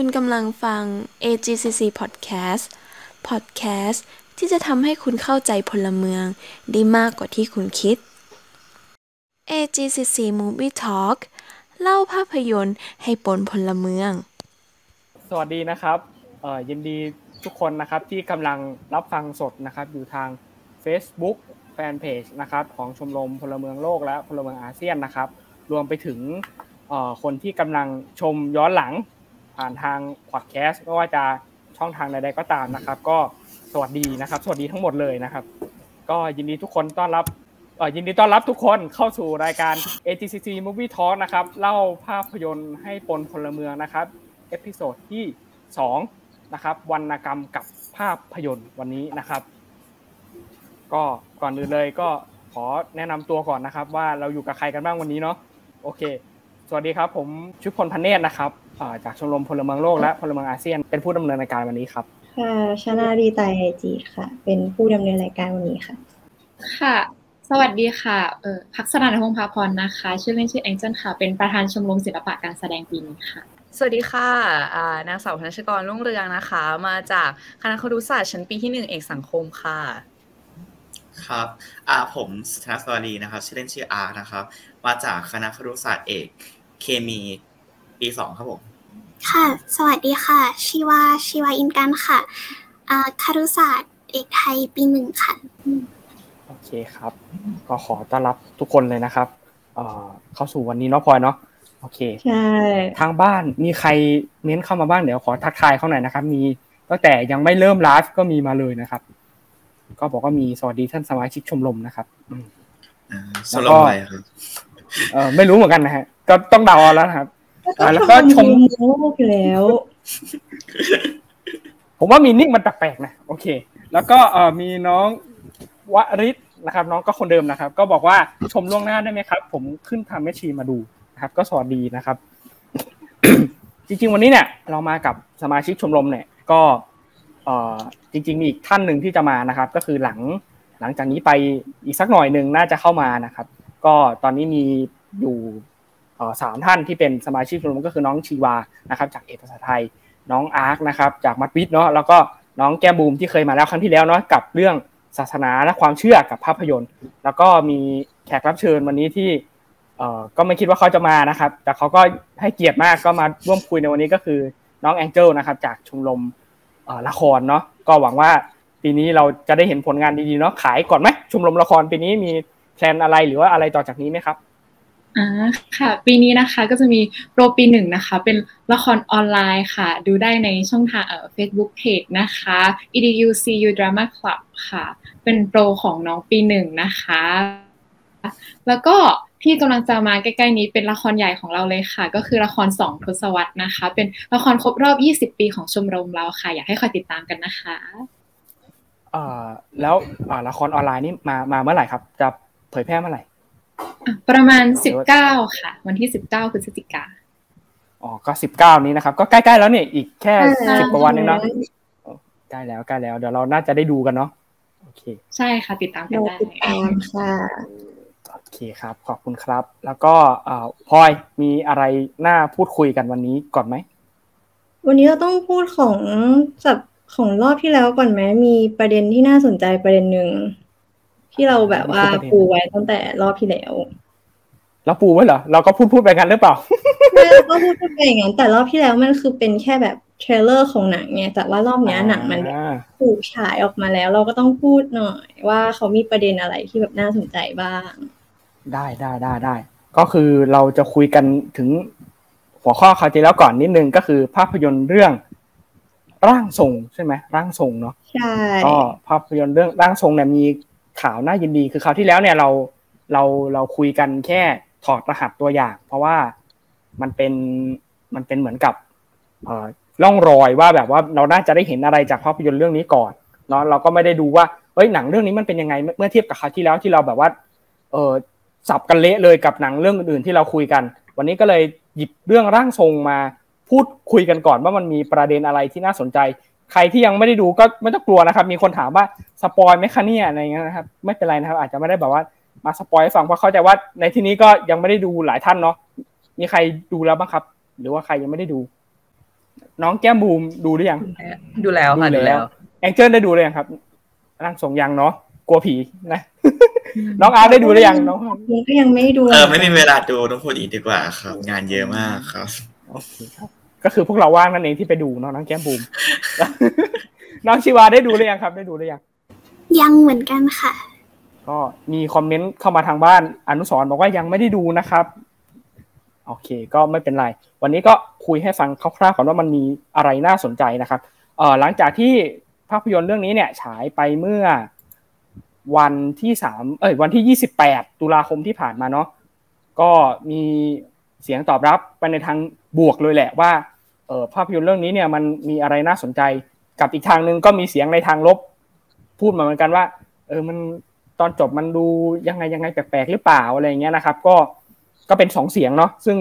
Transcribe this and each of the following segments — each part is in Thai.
คุณกำลังฟัง AGCC Podcast Podcast ที่จะทำให้คุณเข้าใจพลเมืองได้มากกว่าที่คุณคิด AGCC Movie Talk เล่าภาพยนตร์ให้ปนพลเมือง สวัสดีนะครับเอ่อยินดีทุกคนนะครับที่กำลังรับฟังสดนะครับอยู่ทาง Facebook Fanpage นะครับของชมรมพลเมืองโลกและพลเมืองอาเซียนนะครับ รวมไปถึงคนที่กำลังชมย้อนหลัง ผ่านทางพอดแคสต์ไม่ว่าจะช่องทางใดๆก็ตามนะครับ ก็สวัสดีนะครับ สวัสดีทั้งหมดเลยนะครับ ก็ยินดีทุกคนต้อนรับเอ่อยินดีต้อนรับทุกคนเข้าสู่รายการ ATCC Movie Talk นะครับ เล่าภาพยนตร์ให้ปนพลเมืองนะครับ episode ที่2นะครับวรรณกรรมกับภาพยนตร์วันนี้นะครับ ก็ก่อนอื่นเลยก็ขอแนะนำตัวก่อนนะครับ ว่าเราอยู่กับใครกันบ้างวันนี้เนาะโอเค สวัสดีครับ ผมชุดพลพันเนตรนะครับ จากชมรมพลเมืองโลกและพลเมืองอาเซียนเป็นผู้ดำเนินรายการวันนี้ครับค่ะชนาดีไตไอจีค่ะ เป็นผู้ดำเนินรายการวันนี้ค่ะ ค่ะ สวัสดีค่ะเออพักสนานพงษ์พาพรนะคะ ชื่อเล่นชื่อแองเจิลค่ะ เป็นประธานชมรมศิลปะการแสดงปีนี้ค่ะสวัสดีค่ะอ่านางสาวธนชกรรุ่งเรืองนะคะ มาจากคณะครุศาสตร์ชั้นปีที่หนึ่งเอกสังคมค่ะ ครับอ่าผมสุธนสวารีนะครับ ชื่อเล่นชื่ออาร์นะครับ มาจากคณะครุศาสตร์เอกเคมีปีสองครับผม ค่ะ สวัสดีค่ะ ชีวา ชีวาอินกันค่ะอ่าคารุศาสตร์เอกไทยปีหนึ่งค่ะ โอเคครับ ก็ขอต้อนรับทุกคนเลยนะครับ เอ่อเข้าสู่วันนี้เนาะพลอยเนาะ โอเค ใช่ ทางบ้านมีใครเม้นเข้ามาบ้างเดี๋ยวขอทักทายเขาหน่อยนะครับ มีตั้งแต่ยังไม่เริ่มไลฟ์ก็มีมาเลยนะครับ ก็บอกว่ามีสวัสดีท่านสมาชิกชมรมนะครับอืมอ่าสำหรับอะไรครับ เออไม่รู้เหมือนกันนะฮะ ก็ต้องเดาเอาแล้วนะครับอ่า แล้วก็ชมโลกอยู่แล้ว ผมว่ามีนิ่งมันแปลกๆนะโอเค แล้วก็เออมีน้องวริศนะครับ น้องก็คนเดิมนะครับ ก็บอกว่าชมล่วงหน้าได้ไหมครับ ผมขึ้นทำแมชชีมาดูนะครับ ก็สวัสดีนะครับ จริง ๆ วันนี้เนี่ย เรามากับสมาชิกชมรมเนี่ย ก็เอ่อจริง ๆ มีอีกท่านหนึ่งที่จะมานะครับ ก็คือหลังหลังจากนี้ไปอีกสักหน่อยหนึ่งน่าจะเข้ามานะครับ ก็ตอนนี้มีอยู่เอ่อ สามท่านที่เป็นสมาชิกชมรมก็คือน้องชีวานะครับ จากเอกภาษาไทย น้องอาร์คนะครับ จากมัดวิทเนาะแล้วก็น้องแก้มบูมที่เคยมาแล้วครั้งที่แล้วเนาะกับเรื่องศาสนาและความเชื่อกับภาพยนตร์ แล้วก็มีแขกรับเชิญวันนี้ที่เอ่อก็ไม่คิดว่าเขาจะมานะครับ แต่เขาก็ให้เกียรติมากก็มาร่วมคุยในวันนี้ก็คือน้องแองเจิลนะครับ จากชมรมละครเนาะก็หวังว่าปีนี้เราจะได้เห็นผลงานดีๆเนาะขายก่อนไหมชมรมละครปีนี้มี plan อะไรหรือว่าอะไรต่อจากนี้ไหมครับ อ่าค่ะ ปีนี้นะคะก็จะมีโปรปีหนึ่งนะคะ เป็นละครออนไลน์ค่ะ ดูได้ในช่องทางเอ่อ Facebook Page นะคะ educu drama club ค่ะ เป็นโปรของน้องปีหนึ่งนะคะ แล้วก็ที่กำลังจะมาใกล้ๆนี้เป็นละครใหญ่ของเราเลยค่ะ ก็คือละครสองทศวรรษนะคะ เป็นละครครบรอบ 20 ปีของชมรมเราค่ะ อยากให้คอยติดตามกันนะคะอ่อแล้วอ่อละครออนไลน์นี่มามาเมื่อไหร่ครับ จะเผยแพร่เมื่อไหร่ ประมาณ19ค่ะ วันที่19พฤศจิกาอ๋อก็สิบเก้านี้นะครับ ก็ใกล้ๆแล้วเนี่ยอีกแค่ใช่สิบกว่าวันเองเนาะใกล้แล้วใกล้แล้วเดี๋ยวเราน่าจะได้ดูกันเนาะโอเค ใช่ค่ะติดตามกันเราได้ติดตามค่ะโอเคครับ ขอบคุณครับ แล้วก็เอ่อพลอยมีอะไรน่าพูดคุยกันวันนี้ก่อนไหม วันนี้เราต้องพูดของจากของรอบที่แล้วก่อนไหมมีประเด็นที่น่าสนใจประเด็นหนึ่ง ที่เราแบบว่าประเด็นปูไว้ตั้งแต่รอบที่แล้วแล้วปูไว้เหรอ เราก็พูดพูดไปกันหรือเปล่าไม่เราก็พูดไปอย่างนั้นแต่รอบที่แล้วมันคือเป็นแค่แบบเทรลเลอร์ของหนังไงแต่ว่ารอบเนี้ยหนังมันแบบอ่าถูกฉายออกมาแล้ว เราก็ต้องพูดหน่อย ว่าเขามีประเด็นอะไรที่แบบน่าสนใจบ้าง ได้ได้ได้ได้ก็คือเราจะคุยกันถึงหัวข้อคราวที่แล้วก่อนนิดนึงก็คือภาพยนตร์เรื่องร่างทรงใช่ไหมร่างทรงเนาะใช่ก็ภาพยนตร์เรื่องร่างทรงเนี่ยมี ข่าวน่ายินดีคือคราวที่แล้วเนี่ยเราเราเราคุยกันแค่ถอดรหัสตัวอย่าง เพราะว่ามันเป็นมันเป็นเหมือนกับเอ่อร่องรอยว่าแบบว่าเราน่าจะได้เห็นอะไรจากภาพยนตร์เรื่องนี้ก่อนเนาะเราก็ไม่ได้ดูว่าเฮ้ยหนังเรื่องนี้มันเป็นยังไงเมื่อเทียบกับคราวที่แล้วที่เราแบบว่าเออสับกันเละเลยกับหนังเรื่องอื่นๆที่เราคุยกัน วันนี้ก็เลยหยิบเรื่องร่างทรงมาพูดคุยกันก่อนว่ามันมีประเด็นอะไรที่น่าสนใจ ใครที่ยังไม่ได้ดูก็ไม่ต้องกลัวนะครับ มีคนถามว่า spoil ไหมคะเนี่ยอะไรเงี้ยนะครับ ไม่เป็นไรนะครับ อาจจะไม่ได้แบบว่ามา spoil ให้ฟังเพราะเข้าใจว่าในที่นี้ก็ยังไม่ได้ดูหลายท่านเนาะมีใครดูแล้วบ้างครับ หรือว่าใครยังไม่ได้ดู น้องแก้มบูมดูหรือยังดูแล้วค่ะดูดูแล้แล้วแองเจิลได้ดูหรือยังครับร่างทรงยังเนาะกลัวผีนะน้องอาร์ตได้ดูหรือยังน้องมันก็ยังไม่ดูเออไม่มีเวลาดูต้องพูดอีกดีกว่าครับ งานเยอะมากครับโอเคครับ ก็คือพวกเราว่างนั่นเองที่ไปดูเนาะน้องแก้มบูมน้องชิวาได้ดูหรือยังครับ ได้ดูหรือยังยังเหมือนกันค่ะ ก็มีคอมเมนต์เข้ามาทางบ้านอนุสรณ์บอกว่ายังไม่ได้ดูนะครับโอเค ก็ไม่เป็นไร วันนี้ก็คุยให้ฟังคร่าวๆก่อนว่ามันมีอะไรน่าสนใจนะครับเอ่อหลังจากที่ภาพยนตร์เรื่องนี้เนี่ย ฉายไปเมื่อวันที่สามเอ้ยวันที่ยี่สิบแปดตุลาคมที่ผ่านมาเนาะก็มีเสียงตอบรับไปในทางบวกเลยแหละว่า เออภาพยนตร์เรื่องนี้เนี่ยมันมีอะไรน่าสนใจ กับอีกทางหนึ่งก็มีเสียงในทางลบ พูดมาเหมือนกันว่า เออมันตอนจบมันดูยังไงยังไงแปลกๆหรือเปล่าอะไรอย่างเงี้ยนะครับ ก็ก็เป็นสองเสียงเนาะซึ่ง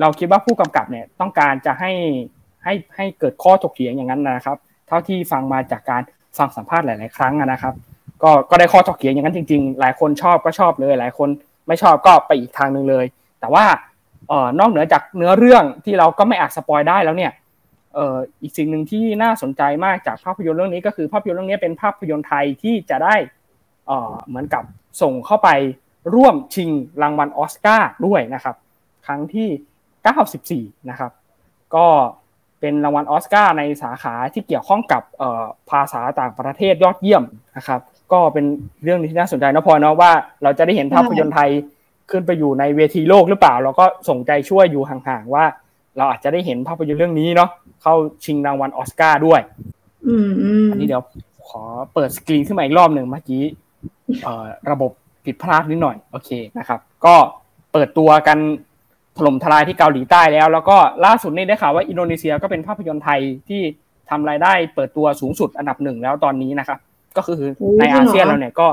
เราคิดว่าผู้กำกับเนี่ยต้องการจะให้ให้ให้เกิดข้อถกเถียงอย่างนั้นนะครับ เท่าที่ฟังมาจากการฟังสัมภาษณ์หลาย ๆ ครั้งนะครับ ก็ก็ได้ข้อถกเถียงอย่างนั้นจริง ๆ หลายคนชอบก็ชอบเลย หลายคนไม่ชอบก็ไปอีกทางหนึ่งเลย แต่ว่า เอ่อนอกเหนือจากเนื้อเรื่องที่เราก็ไม่อาจ spoil ได้แล้วเนี่ยเอ่ออีกสิ่งหนึ่งที่น่าสนใจมากจากภาพยนตร์เรื่องนี้ก็คือภาพยนตร์เรื่องนี้เป็นภาพยนตร์ไทยที่จะได้เอ่อเหมือนกับส่งเข้าไปร่วมชิงรางวัลออสการ์ด้วยนะครับ ครั้งที่ 94 นะครับ ก็เป็นรางวัลออสการ์ในสาขาที่เกี่ยวข้องกับเอ่อภาษาต่างประเทศยอดเยี่ยมนะครับ ก็เป็นเรื่องที่น่าสนใจนะพอเนาะว่าเราจะได้เห็นภาพยนตร์ไทย ขึ้นไปอยู่ในเวทีโลกหรือเปล่า เราก็ส่งใจช่วยอยู่ห่างๆว่า เราอาจจะได้เห็นภาพยนตร์เรื่องนี้เนาะเข้าชิงรางวัลออสการ์ด้วยอืมอืมอันนี้เดี๋ยวขอเปิดสกรีนขึ้นมาอีกรอบหนึ่งเมื่อกี้เอ่อระบบผิดพลาดนิดหน่อย โอเคนะครับ ก็เปิดตัวกันถล่มทลายที่เกาหลีใต้แล้ว แล้วก็ล่าสุดนี่ได้ข่าวว่าอินโดนีเซียก็เป็นภาพยนตร์ไทยที่ทำรายได้เปิดตัวสูงสุดอันดับหนึ่งแล้วตอนนี้นะครับ ก็คือในอาเซียนเราเนี่ยก็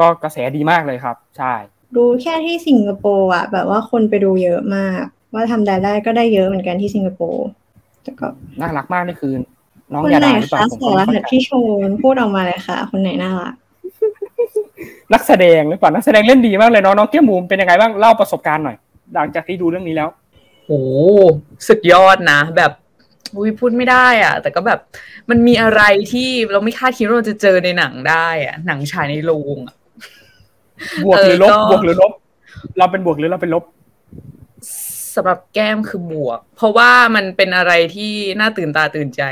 ก็กระแสดีมากเลยครับ ใช่ ดูแค่ที่สิงคโปร์อะแบบว่าคนไปดูเยอะมาก ว่าทำรายได้ก็ได้เยอะเหมือนกันที่สิงคโปร์แต่ก็น่ารักมากนี่คือ น้องคนยาไหนดาหรือเปล่าคะผมสารก็ไม่หัสเข้าใจพี่โชนพูดออกมาเลยค่ะ คนไหนน่ารักนักแสดงหรือเปล่านักแสดงเล่นดีมากเลยเนาะน้องเกี้ยมูมเป็นยังไงบ้างเล่าประสบการณ์หน่อย หลังจากที่ดูเรื่องนี้แล้วโอ้สุดยอดนะแบบอุ้ยพูดไม่ได้อะแต่ก็แบบมันมีอะไรที่เราไม่คาดคิดว่าเราจะเจอในหนังได้อะหนังฉายในโรงอะ บวกหรือลบเออก็บวกหรือลบ เราเป็นบวกหรือเราเป็นลบสำหรับแก้มคือบวก เพราะว่ามันเป็นอะไรที่น่าตื่นตาตื่นใจ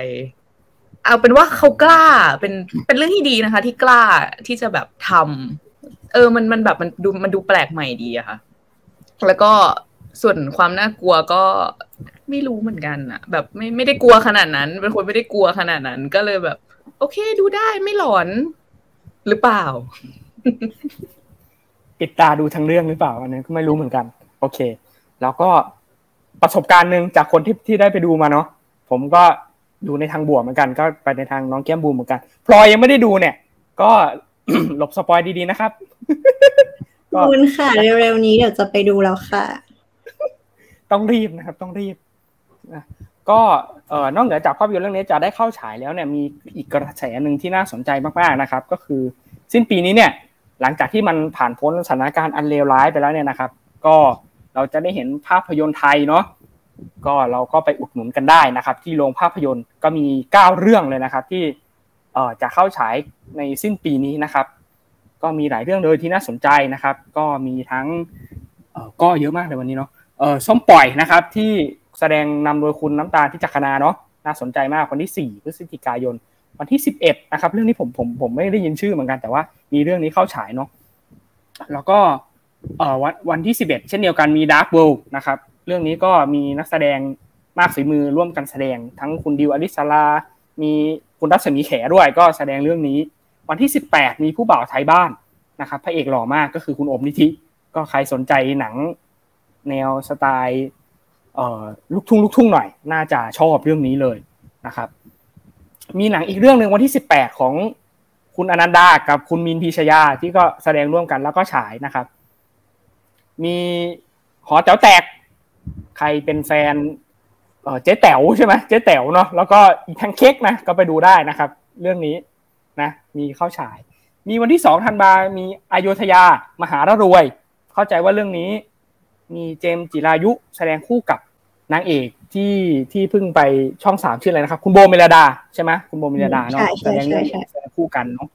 เอาเป็นว่าเขากล้าเป็นเป็นเรื่องที่ดีนะคะ ที่กล้าที่จะแบบทำเออ มันมันแบบมันดูมันดูแปลกใหม่ดีอะค่ะ แล้วก็ส่วนความน่ากลัวก็ไม่รู้เหมือนกันอะแบบไม่ไม่ได้กลัวขนาดนั้น เป็นคนไม่ได้กลัวขนาดนั้น ก็เลยแบบ โอเค ดูได้ไม่หลอน หรือเปล่า ปิดตาดูทั้งเรื่องหรือเปล่าอันนี้ก็ไม่รู้เหมือนกัน โอเค แล้วก็ประสบการณ์หนึ่งจากคนที่ที่ได้ไปดูมาเนาะผมก็ดูในทางบวกเหมือนกัน ก็ไปในทางน้องแก้มบูมเหมือนกันพลอยยังไม่ได้ดูเนี่ย ก็หลบสปอยดีๆนะครับก็คุณค่ะเร็วๆนี้เดี๋ยวจะไปดูแล้วค่ะ ต้องรีบนะครับ ต้องรีบนะก็เอ่อนอกเหนือจากภาพยนตร์เรื่องนี้จะได้เข้าฉายแล้วเนี่ยมีอีกกระแสหนึ่งที่น่าสนใจมากๆนะครับ ก็คือ สิ้นปีนี้เนี่ย หลังจากที่มันผ่านพ้นสถานการณ์อันเลวร้ายไปแล้วเนี่ยนะครับ ก็เราจะได้เห็นภาพยนตร์ไทยเนาะก็เราก็ไปอุดหนุนกันได้นะครับ ที่โรงภาพยนตร์ก็มีเก้าเรื่องเลยนะครับ ที่เอ่อจะเข้าฉายในสิ้นปีนี้นะครับ ก็มีหลายเรื่องเลยที่น่าสนใจนะครับ ก็มีทั้งเอ่อก็เยอะมากเลยวันนี้เนาะเออส้มปล่อยนะครับ ที่แสดงนำโดยคุณน้ำตาลที่จักรนาเนาะน่าสนใจมากวันที่ 4 พฤศจิกายน วันที่11นะครับ เรื่องนี้ผมผมผมไม่ได้ยินชื่อเหมือนกันแต่ว่า มีเรื่องนี้เข้าฉายเนาะแล้วก็เอ่อวันวันที่11เอ็ดเช่นเดียวกันมี Dark World นะครับ เรื่องนี้ก็มีนักแสดงมากฝีมือร่วมกันแสดง ทั้งคุณดิวอลิสลา มีคุณรัศมีแขด้วยก็แสดงเรื่องนี้ วันที่18มีผู้บ่าวไทยบ้านนะครับพระเอกหล่อมากก็คือคุณอมนิธิก็ใครสนใจหนังแนวสไตล์ลูกทุ่งลูกทุ่งหน่อย น่าจะชอบเรื่องนี้เลยนะครับ มีหนังอีกเรื่องหนึ่งวันที่ 18 ของคุณอนันดากับคุณมินพีชยาที่ก็แสดงร่วมกันแล้วก็ฉายนะครับ มีหอแต๋วแตก ใครเป็นแฟนเจ๊แต๋วใช่ไหมเจ๊แต๋วเนาะแล้วก็อีกทั้งเค้กนะก็ไปดูได้นะครับ เรื่องนี้นะมีเข้าฉาย มีวันที่สองธันวามีอโยธยามหาระรวย เข้าใจว่าเรื่องนี้ มีเจมส์จิรายุแสดงคู่กับนางเอก ที่ที่เพิ่งไปช่องสามชื่ออะไรนะครับ คุณโบเมลดาใช่ไหมคุณโบเมลดาเนาะใช่แสใช่ดงใช่เรื่องใช่แสดงคู่กันเนาะ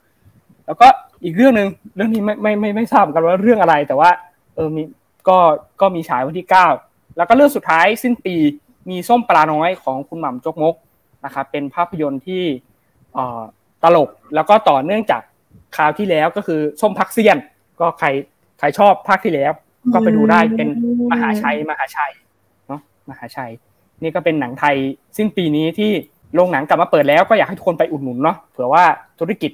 แล้วก็อีกเรื่องหนึ่งเรื่องนี้ไม่ไม่ไม่ไม่ทราบเหมือนกันว่าเรื่องอะไร แต่ว่า เออมีก็ก็มีฉายวันที่เก้าแล้วก็เรื่องสุดท้ายสิ้นปีมีส้มปลาน้อยของคุณหม่ำจกมกนะครับเป็นภาพยนตร์ที่เอ่อตลกแล้วก็ต่อเนื่องจากคราวที่แล้วก็คือส้มพักเซียน ก็ใครใครชอบภาคที่แล้ว ก็ไปดูได้เป็นมหาชัยมหาชัยเนาะมหาชัย นี่ก็เป็นหนังไทยสิ้นปีนี้ที่โรงหนังกลับมาเปิดแล้วก็อยากให้ทุกคนไปอุดหนุนเนาะเผื่อว่าธุรกิจ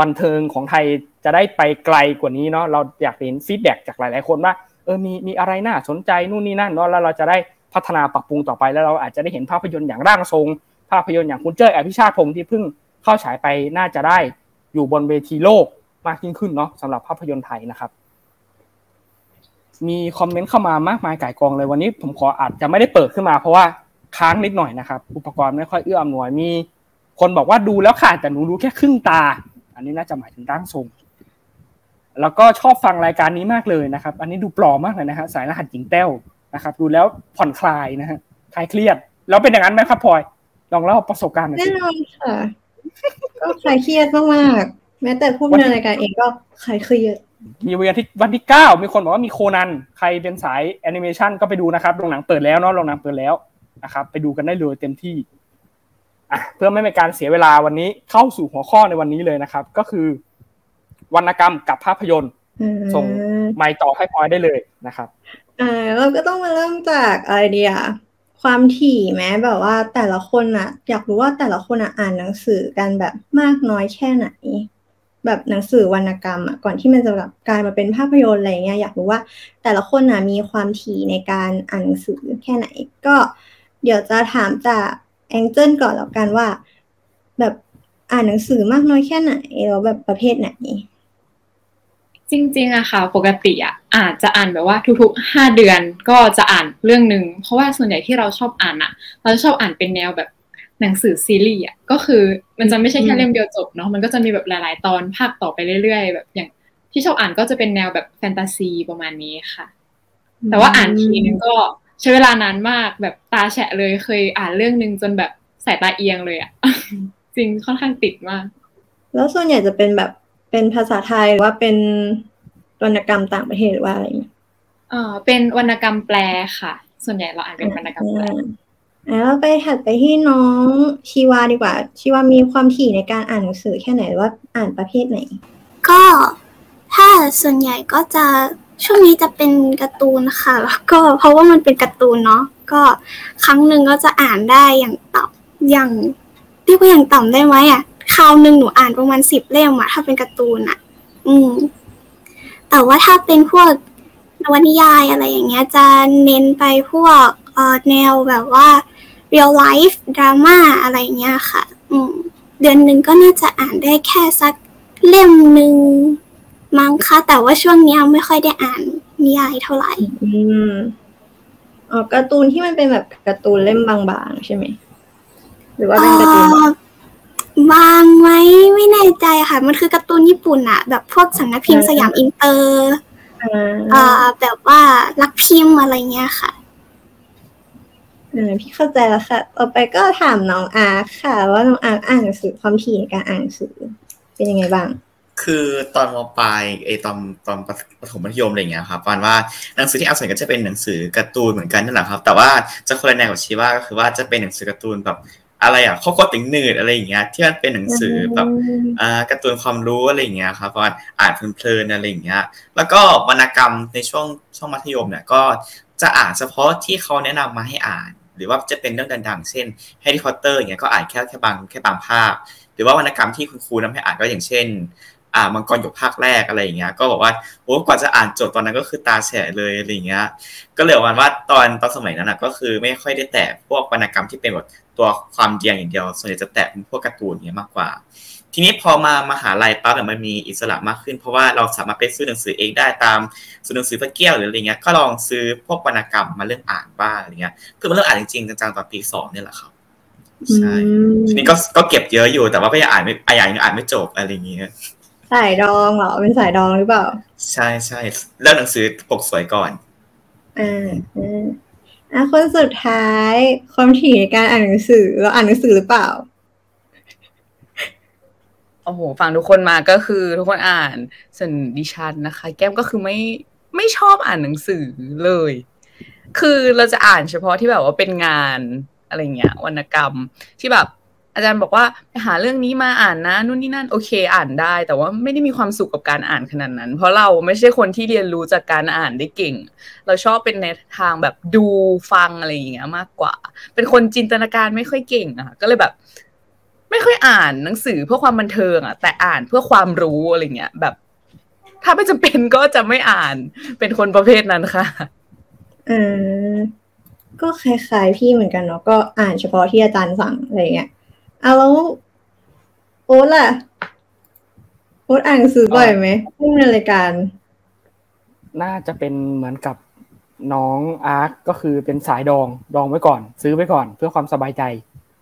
บันเทิงของไทยจะได้ไปไกลกว่านี้เนาะเราอยากเห็นฟีดแบ็จากหลาย ๆ คนว่าเออมีมีอะไรน่าสนใจนู่นนี่นั่นเนาะแล้วเราจะได้พัฒนาปรับปรุงต่อไปแล้วเราอาจจะได้เห็นภาพยนตร์อย่างร่างทรง ภาพยนตร์อย่างคุณเจ้ยอภิชาติพงศ์ที่เพิ่งเข้าฉายไปน่าจะได้อยู่บนเวทีโลกมากยิ่งขึ้นเนาะสำหรับภาพยนตร์ไทยนะครับ มีคอมเมนต์เข้ามามากมายก่ายกองเลยวันนี้ผมขออาจจะไม่ได้เปิดขึ้นมาเพราะว่า ค้างนิดหน่อยนะครับอุปกรณ์ไม่ค่อยเอื้ออำนวยมี คนบอกว่าดูแล้วค่ะแต่หนูรู้แค่ครึ่งตา อันนี้น่าจะหมายถึงร่างทรงแล้วก็ชอบฟังรายการนี้มากเลยนะครับ อันนี้ดูปลอมมากเลยนะฮะสายรหัสหญิงแต้วนะครับ ดูแล้วผ่อนคลายนะฮะคลายเครียด แล้วเป็นอย่างนั้นไหมครับพลอย ลองเล่าประสบการณ์หน่อยแน่สินอนค่ะก็คลายเครียดมากๆแม้แต่ผู้ดำเนินรายการเองก็คลายเครียด มีวันที่วันที่เก้ามีคนบอกว่ามีโคนันใครเป็นสายแอนิเมชันก็ไปดูนะครับโรงหนังเปิดแล้วเนาะโรงหนังเปิดแล้ว นะครับ ไปดูกันได้เลยเต็มที่อะเพื่อไม่เป็นการเสียเวลาวันนี้เข้าสู่หัวข้อในวันนี้เลยนะครับ ก็คือ วรรณกรรมกับภาพยนตร์ส่งไมค์ต่อให้พลอยได้เลยนะครับอ่าเราก็ต้องมาเริ่มจากอะไรดีอะความถี่แม้แบบว่าแต่ละคนอะอยากรู้ว่าแต่ละคนอะอ่านหนังสือกันแบบมากน้อยแค่ไหน แบบหนังสือวรรณกรรมอะก่อนที่มันจะแบบกลายมาเป็นภาพยนตร์อะไรเงี้ยอยากรู้ว่าแต่ละคนอะมีความถี่ในการอ่านหนังสือแค่ไหน ก็ เดี๋ยวจะถามจากแองเจิลก่อนแล้วกันว่า แบบอ่านหนังสือมากน้อยแค่ไหนแล้วแบบประเภทไหน จริงๆอะค่ะ ปกติอะอาจจะอ่านแบบว่าทุกๆห้าเดือนก็จะอ่านเรื่องหนึ่งเพราะว่าส่วนใหญ่ที่เราชอบอ่านอะเราจะชอบอ่านเป็นแนวแบบหนังสือซีรีส์อะก็คือมันจะไม่ใช่แค่เล่มเดียวจบเนาะมันก็จะมีแบบหลาย ๆ ตอนภาคต่อไปเรื่อย ๆ แบบอย่างที่ชอบอ่านก็จะเป็นแนวแบบแฟนตาซีประมาณนี้ค่ะ แต่ว่าอ่านทีนึงก็ ใช้เวลานานมากแบบตาแฉะเลยเคยอ่านเรื่องหนึ่งจนแบบสายตาเอียงเลยอะจริงค่อนข้างติดมาก แล้วส่วนใหญ่จะเป็นแบบเป็นภาษาไทยหรือว่าเป็นวรรณกรรมต่างประเทศหรือว่าอะไรอย่างเงี้ยเออเป็นวรรณกรรมแปลค่ะ ส่วนใหญ่เราอ่านเป็นวรรณกรรมแปลอ่าแล้วไปถัดไปที่น้องชีวาดีกว่า ชีวามีความถี่ในการอ่านหนังสือแค่ไหนหรือว่าอ่านประเภทไหน ก็ถ้าส่วนใหญ่ก็จะ ช่วงนี้จะเป็นการ์ตูนค่ะ แล้วก็เพราะว่ามันเป็นการ์ตูนเนาะก็ครั้งหนึ่งก็จะอ่านได้อย่างต่ำอย่างเรียกว่าอย่างต่ำได้ไหมอะคราวหนึ่งหนูอ่านประมาณสิบเล่มอะถ้าเป็นการ์ตูนอะอืม แต่ว่าถ้าเป็นพวกนวนิยายอะไรอย่างเงี้ย จะเน้นไปพวกเอ่อแนวแบบว่า real life drama อะไรเงี้ยค่ะ อืม เดือนหนึ่งก็น่าจะอ่านได้แค่สักเล่มหนึ่ง มั้งคะแต่ว่าช่วงนี้ยังไม่ค่อยได้อ่านนิยายเท่าไหร่ อืมอ๋อการ์ตูนที่มันเป็นแบบการ์ตูนเล่มบางๆใช่ไหมหรือว่าเป็นการ์ตูนแบบเอ่อบางไหมไม่แน่ใจค่ะ มันคือการ์ตูนญี่ปุ่นอะแบบพวกสำนักพิมพ์สยามอินเตอร์อ่าเอ่อแบบว่ารักพิมพ์อะไรเงี้ยค่ะอ่าพี่เข้าใจแล้วค่ะ ต่อไปก็ถามน้องอาร์คค่ะ ว่าน้องอาร์คอ่านหนังสือความถี่ในการอ่านหนังสือเป็นยังไงบ้าง คือตอนมปลายไอตอนตอนประถมมัธยมอะไรอย่างเงี้ยครับประมาณว่าหนังสือที่อ่านส่วนใหญ่ก็จะเป็นหนังสือการ์ตูนเหมือนกันนั่นแหละครับ แต่ว่าจะคนละแนวกับชีว่าก็คือว่าจะเป็นหนังสือการ์ตูนแบบอะไรอะข้อก็ติงหนืดอะไรอย่างเงี้ยที่มันเป็นหนังสือแบบอ่าการ์ตูนความรู้อะไรอย่างเงี้ยครับเพราะว่าอ่านเพลินๆอะไรอย่างเงี้ย แล้วก็วรรณกรรมในช่วงช่วงมัธยมเนี่ยก็จะอ่านเฉพาะที่เขาแนะนำมาให้อ่าน หรือว่าจะเป็นเรื่องดังๆ เช่นแฮร์รี่พอตเตอร์อย่างเงี้ยก็อ่านแค่แค่บางแค่บางภาค หรือว่าวรรณกรรมที่คุณครูนำให้อ่านก็อย่างเช่น อ่ามังกรหยกภาคแรกอะไรอย่างเงี้ย ก็บอกว่าโอ้กว่าจะอ่านจบตอนนั้นก็คือตาแฉะเลยอะไรอย่างเงี้ย ก็เลยวันว่าตอนตอนสมัยนั้นนะก็คือไม่ค่อยได้แตะพวกวรรณกรรมที่เป็นแบบตัวความเดียงอย่างเดียว ส่วนใหญ่จะแตะเป็นพวกการ์ตูนอย่างเงี้ยมากกว่า ทีนี้พอมามหาลัยปั๊บเนี่ยมันมีอิสระมากขึ้น เพราะว่าเราสามารถไปซื้อหนังสือเองได้ตามซื้อหนังสือพระเกี้ยวหรืออะไรเงี้ย ก็ลองซื้อพวกวรรณกรรมมาเรื่องอ่านบ้างอะไรเงี้ยเพิ่งมาเริ่มอ่านจริงๆจังๆตอนปีสองเนี่ยแหละครับใช่อืมทีนี้ก็ก็เก็บเยอะอยู่แต่ว่าก็ยังอ่านไม่อ่านยังอ่านไม่จบอะไรอย่างเงี้ย สายดองเหรอ เป็นสายดองหรือเปล่า ใช่ใช่เลือกหนังสือปกสวยก่อนอ่าอ่าอะคนสุดท้าย ความถี่ในการอ่านหนังสือเราอ่านหนังสือหรือเปล่าโอ้โหฟังทุกคนมาก็คือทุกคนอ่านส่วนดิฉันนะคะ แก้มก็คือไม่ไม่ชอบอ่านหนังสือเลย คือเราจะอ่านเฉพาะที่แบบว่าเป็นงานอะไรเงี้ยวรรณกรรมที่แบบ อาจารย์บอกว่าไปหาเรื่องนี้มาอ่านนะนู่นนี่นั่นโอเคอ่านได้ แต่ว่าไม่ได้มีความสุขกับการอ่านขนาดนั้น เพราะเราไม่ใช่คนที่เรียนรู้จากการอ่านได้เก่ง เราชอบเป็นในทางแบบดูฟังอะไรอย่างเงี้ยมากกว่า เป็นคนจินตนาการไม่ค่อยเก่งอะก็เลยแบบ ไม่ค่อยอ่านหนังสือเพื่อความบันเทิงอะแต่อ่านเพื่อความรู้อะไรเงี้ยแบบ ถ้าไม่จำเป็นก็จะไม่อ่านเป็นคนประเภทนั้นค่ะเออก็คล้ายๆพี่เหมือนกันเนาะก็อ่านเฉพาะที่อาจารย์สั่งอะไรเงี้ย เอาแล้วโอ๊ตล่ะโอ๊ตอ่านหนังสือบ่อยไหมเรื่องในรายการ น่าจะเป็นเหมือนกับน้องอาร์คก็คือเป็นสายดองดองไว้ก่อน ซื้อไว้ก่อน เพื่อความสบายใจ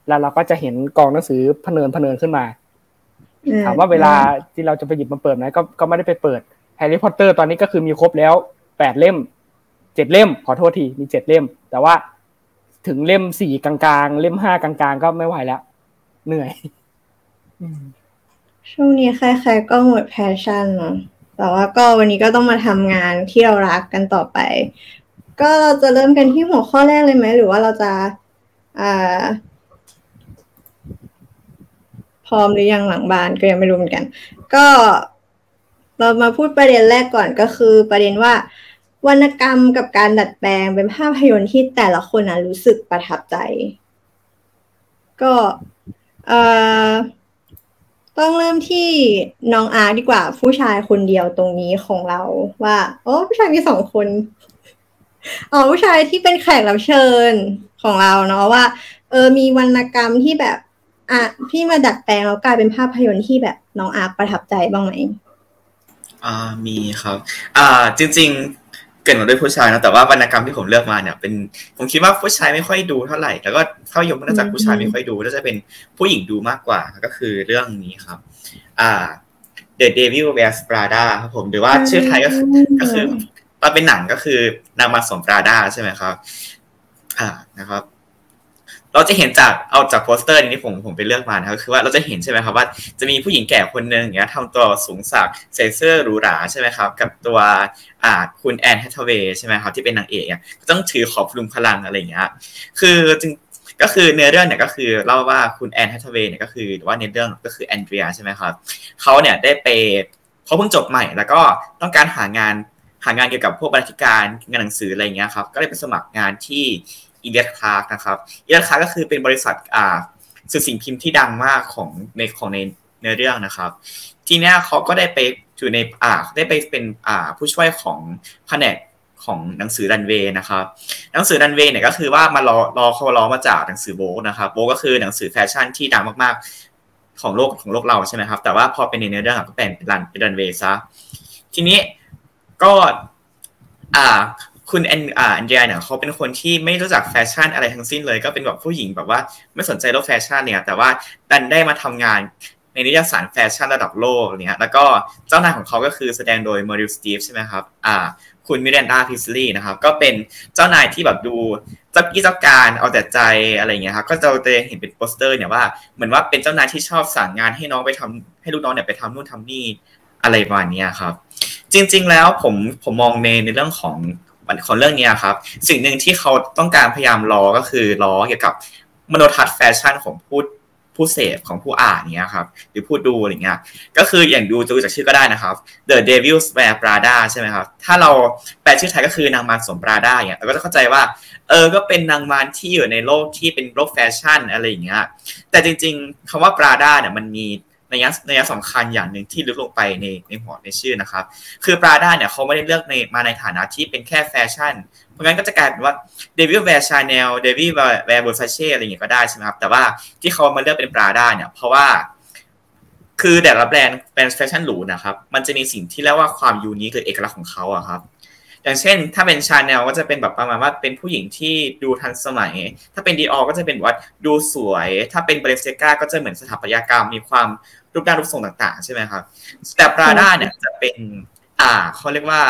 แล้วเราก็จะเห็นกองหนังสือพะเนินพะเนินขึ้นมาอืถามว่าเวลาที่เราจะไปหยิบมาเปิดไหมก็ก็ไม่ได้ไปเปิดแฮร์รี่พอตเตอร์ตอนนี้ก็คือมีครบแล้วแปดเล่มเจ็ดเล่ม ขอโทษทีมีเจ็ดเล่ม แต่ว่าถึงเล่มสี่กลางๆ เล่มห้ากลางๆ ก็ไม่ไหวแล้ว เหนื่อยช่วงนี้ใครๆก็หมด passion เนาะแต่ว่าก็วันนี้ก็ต้องมาทำงานที่เรารักกันต่อไป ก็เราจะเริ่มกันที่หัวข้อแรกเลยไหม หรือว่าเราจะอ่าพร้อมหรือยังหลังบ้านก็ยังไม่รู้เหมือนกัน ก็ เรามาพูดประเด็นแรกก่อนก็คือ ประเด็นว่าวรรณกรรมกับการดัดแปลงเป็นภาพยนตร์ที่แต่ละคนนะรู้สึกประทับใจ ก็ เอ่อต้องเริ่มที่น้องอาร์ดีกว่า ผู้ชายคนเดียวตรงนี้ของเราว่า โอ้ผู้ชายมีสองคนอ๋อผู้ชายที่เป็นแขกรับเชิญของเราเนาะว่า เออมีวรรณกรรมที่แบบ อะพี่มาดัดแปลงแล้วกลายเป็นภาพยนตร์ที่แบบน้องอาร์ประทับใจบ้างไหมอ่ามีครับ อ่าจริง ๆ เกิดมาด้วยผู้ชายนะแต่ว่าวรรณกรรมที่ผมเลือกมาเนี่ยเป็นผมคิดว่าผู้ชายไม่ค่อยดูเท่าไหร่ แล้วก็ภาพยนตร์มาจากผู้ชายไม่ค่อยดูแล้วจะเป็นผู้หญิงดูมากกว่าก็คือเรื่องนี้ครับ อ่า The Devil Wears Prada ครับผมหรือว่าชื่อไทยก็คือก็คือตอนเป็นหนังก็คือนางมาสมปราดาใช่ไหมครับ อ่านะครับ เราจะเห็นจากเอาจากโปสเตอร์นี้ที่ผมผมไปเลือกมานะครับคือว่าเราจะเห็นใช่ไหมครับว่าจะมีผู้หญิงแก่คนหนึ่งอย่างเงี้ยทำตัวสูงสักใส่เสื้อหรูหราใช่ไหมครับ กับตัวอ่าคุณแอนแฮทเวย์ใช่ไหมครับที่เป็นนางเอกเนี่ยต้องถือของพะรุงพะรังอะไรอย่างเงี้ยคือจึงก็คือเนื้อเรื่องเนี่ยก็คือเล่าว่าคุณแอนแฮทเวย์เนี่ยก็คือหรือว่าในเรื่องก็คือแอนเดรียใช่ไหมครับเขาเนี่ยได้ไปเขาเพิ่งจบใหม่ แล้วก็ต้องการหางานหางานเกี่ยวกับพวกบรรณาธิการงานหนังสืออะไรอย่างเงี้ยครับก็เลยไปสมัครงานที่ อีเลียสคลาร์กนะครับอีเลียสคลาร์กก็คือเป็นบริษัทอ่าสื่อสิ่งพิมพ์ที่ดังมากของในของในเนื้อเรื่องนะครับ ทีเนี้ยเขาก็ได้ไปอยู่ในอ่าได้ไปเป็นอ่าผู้ช่วยของแผนกของหนังสือรันเวย์นะครับ หนังสือรันเวย์เนี่ยก็คือว่ามาล้อล้อเขาล้อมาจากหนังสือ Vogue นะครับ Vogue ก็คือหนังสือแฟชั่นที่ดังมากๆของโลกของโลกเราใช่ไหมครับ แต่ว่าพอเป็นในเนื้อเรื่องก็เป็นเป็น Run เป็นรันเวย์ซะทีนี้ก็อ่า คุณแอนอ่าแอนเดรียเนี่ยเขาเป็นคนที่ไม่รู้จักแฟชั่นอะไรทั้งสิ้นเลย ก็เป็นแบบผู้หญิงแบบว่าไม่สนใจโลกแฟชั่นเนี่ย แต่ว่าดันได้มาทำงานในนิตยสารแฟชั่นระดับโลกเนี่ยแล้วก็เจ้านายของเขาก็คือแสดงโดยเมอรีลสตรีปใช่ไหมครับอ่าคุณมิแรนดาพรีสต์ลีย์นะครับ ก็เป็นเจ้านายที่แบบดูเจ้ากี้เจ้าการเอาแต่ใจอะไรเงี้ยครับก็จะจะเห็นเป็นโปสเตอร์เนี่ยว่าเหมือนว่าเป็นเจ้านายที่ชอบสั่งงานให้น้องไปทำให้ลูกน้องเนี่ยไปทำนู่นทำนี่อะไรประมาณนี้ครับ จริง ๆ แล้วผมผมมองในในเรื่องของ ของเรื่องนี้ครับ สิ่งหนึ่งที่เขาต้องการพยายามล้อก็คือล้อเกี่ยวกับมโนทัศน์แฟชั่นของผู้ผู้เสพของผู้อ่านเนี้ยครับ หรือผู้ดูอะไรเงี้ยก็คืออย่างดูดูจากชื่อก็ได้นะครับ The Devil's Wear Prada ใช่ไหมครับ ถ้าเราแปลชื่อไทยก็คือนางมารสมปราดาเนี่ยเราก็จะเข้าใจว่า เออก็เป็นนางมารที่อยู่ในโลกที่เป็นโลกแฟชั่นอะไรอย่างเงี้ยแต่จริง ๆคำว่าปราดาเนี่ยมันมี นัยนัยสำคัญอย่างหนึ่งที่ลึกลงไปในในหัวในชื่อนะครับ คือ Prada เนี่ยเขาไม่ได้เลือกในมาในฐานะที่เป็นแค่แฟชั่น เพราะงั้นก็จะกลายเป็นว่า Devil Wears Chanel Devil Wears Versace อะไรอย่างเงี้ยก็ได้ใช่ไหมครับแต่ว่าที่เขามาเลือกเป็น Prada เนี่ยเพราะว่า คือแต่ละแบรนด์แบรนด์แฟชั่นหรูนะครับ มันจะมีสิ่งที่เรียกว่าความ unique หรือเอกลักษณ์ของเขาอะครับ อย่างเช่น ถ้าเป็นชาแนลก็จะเป็นแบบประมาณว่าเป็นผู้หญิงที่ดูทันสมัย ถ้าเป็น Dior ก็จะเป็นว่าดูสวย ถ้าเป็น Balenciaga ก็จะเหมือนสถาปัตยกรรมมีความรูปร่างรูปทรงต่างๆ ใช่ไหมครับ แต่ปราด้าเนี่ยจะเป็น อ่าเขาเรียกว่า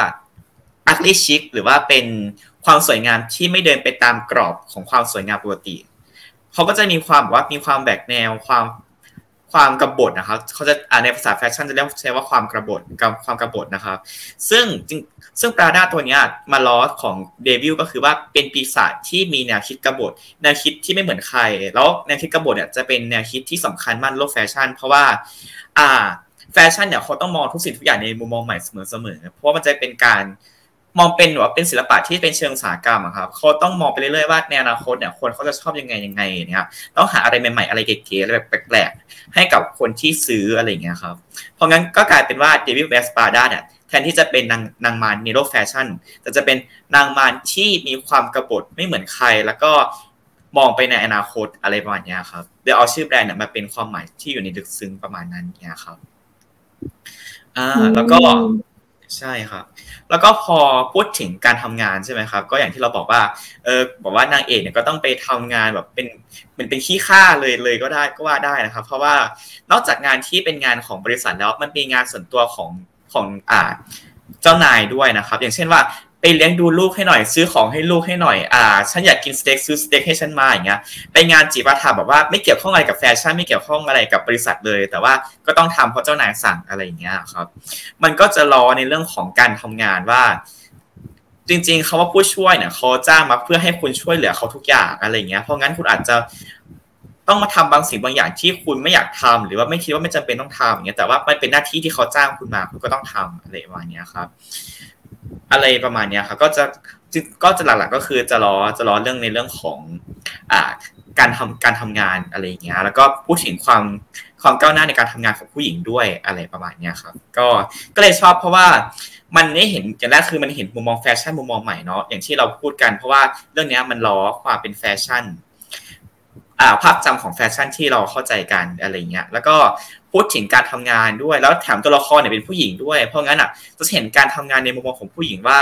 อาร์ติชิคหรือว่าเป็นความสวยงามที่ไม่เดินไปตามกรอบของความสวยงามปกติเขาก็จะมีความว่ามีความแบกแนวความ ความกบฏนะครับเขาจะในภาษาแฟชั่นจะเรียกใช้ว่าความกระบฏความกระบฏนะครับ ซึ่งจริงซึ่งปราดาตัวนี้มาล้อของเดวิลก็คือว่าเป็นปีศาจที่มีแนวคิดกบฏแนวคิดที่ไม่เหมือนใคร แล้วแนวคิดกบฏเนี่ยจะเป็นแนวคิดที่สำคัญมากโลกแฟชั่น เพราะว่า อ่า แฟชั่นเนี่ยเขาต้องมองทุกสิ่งทุกอย่างในมุมมองใหม่เสมอๆเพราะว่ามันจะเป็นการ มองเป็นว่าเป็นศิลปะที่เป็นเชิงอุตสาหกรรมครับเขาต้องมองไปเรื่อยๆว่าในอนาคตเนี่ยคนเขาจะชอบยังไงยังไงเนี่ยต้องหาอะไรใหม่ๆอะไรเก๋ๆอะไรแบบแปลกๆให้กับคนที่ซื้ออะไรอย่างเงี้ยครับเพราะงั้นก็กลายเป็นว่า Devil Wears Prada เนี่ยแทนที่จะเป็นนางนางมารในโลกแฟชั่นแต่จะเป็นนางมารที่มีความกระบฏไม่เหมือนใคร แล้วก็มองไปในอนาคตอะไรประมาณนี้ครับเดี๋ยวเอาชื่อแบรนด์เนี่ยมาเป็นความหมายที่อยู่ในลึกซึ้งประมาณนั้นเนี่ยครับอ่าแล้วก็ใช่ครับ แล้วก็พอพูดถึงการทำงานใช่ไหมครับ ก็อย่างที่เราบอกว่า เออบอกว่านางเอกเนี่ยก็ต้องไปทำงานแบบเป็นมันเป็นขี้ข้าเลยเลยก็ได้ก็ว่าได้นะครับ เพราะว่านอกจากงานที่เป็นงานของบริษัทแล้วมันมีงานส่วนตัวของของอ่าเจ้านายด้วยนะครับ อย่างเช่นว่า เลี้ยงดูลูกให้หน่อยซื้อของให้ลูกให้หน่อยอ่าฉันอยากกินสเต็กซื้อสเต็กให้ฉันมาอย่างเงี้ยไปงานจีบาถาแบบว่าไม่เกี่ยวข้องอะไรกับแฟชั่นไม่เกี่ยวข้องอะไรกับบริษัทเลย แต่ว่าก็ต้องทำเพราะเจ้านายสั่งอะไรอย่างเงี้ยครับ มันก็จะรอในเรื่องของการทำงานว่า จริงๆเขาว่าผู้ช่วยเนี่ยเขาจ้างมาเพื่อให้คุณช่วยเหลือเขาทุกอย่างอะไรเงี้ยเพราะงั้นคุณอาจจะต้องมาทำบางสิ่งบางอย่างที่คุณไม่อยากทำหรือว่าไม่คิดว่าไม่จำเป็นต้องทำอย่างเงี้ยแต่ว่ามันเป็นหน้าที่ที่เขาจ้างคุณมาคุณก็ต้องทำอะไรประมาณนี้ครับ อะไรประมาณนี้ครับก็จะก็จะหลักๆก็คือจะล้อจะล้อเรื่องในเรื่องของอ่าการทำการทำงานอะไรอย่างเงี้ย แล้วก็พูดถึงความความก้าวหน้าในการทำงานของผู้หญิงด้วยอะไรประมาณนี้ครับ ก็ก็เลยชอบเพราะว่ามันได้เห็นอย่างแรกคือมันเห็นมุมมองแฟชั่นมุมมองใหม่เนาะอย่างที่เราพูดกันเพราะว่าเรื่องนี้มันล้อความเป็นแฟชั่นอ่าภาพจำของแฟชั่นที่เราเข้าใจกันอะไรเงี้ย แล้วก็ พูดถึงการทำงานด้วย แล้วแถมตัวละครเนี่ยเป็นผู้หญิงด้วย เพราะงั้นอะจะเห็นการทำงานในมุมมองของผู้หญิงว่า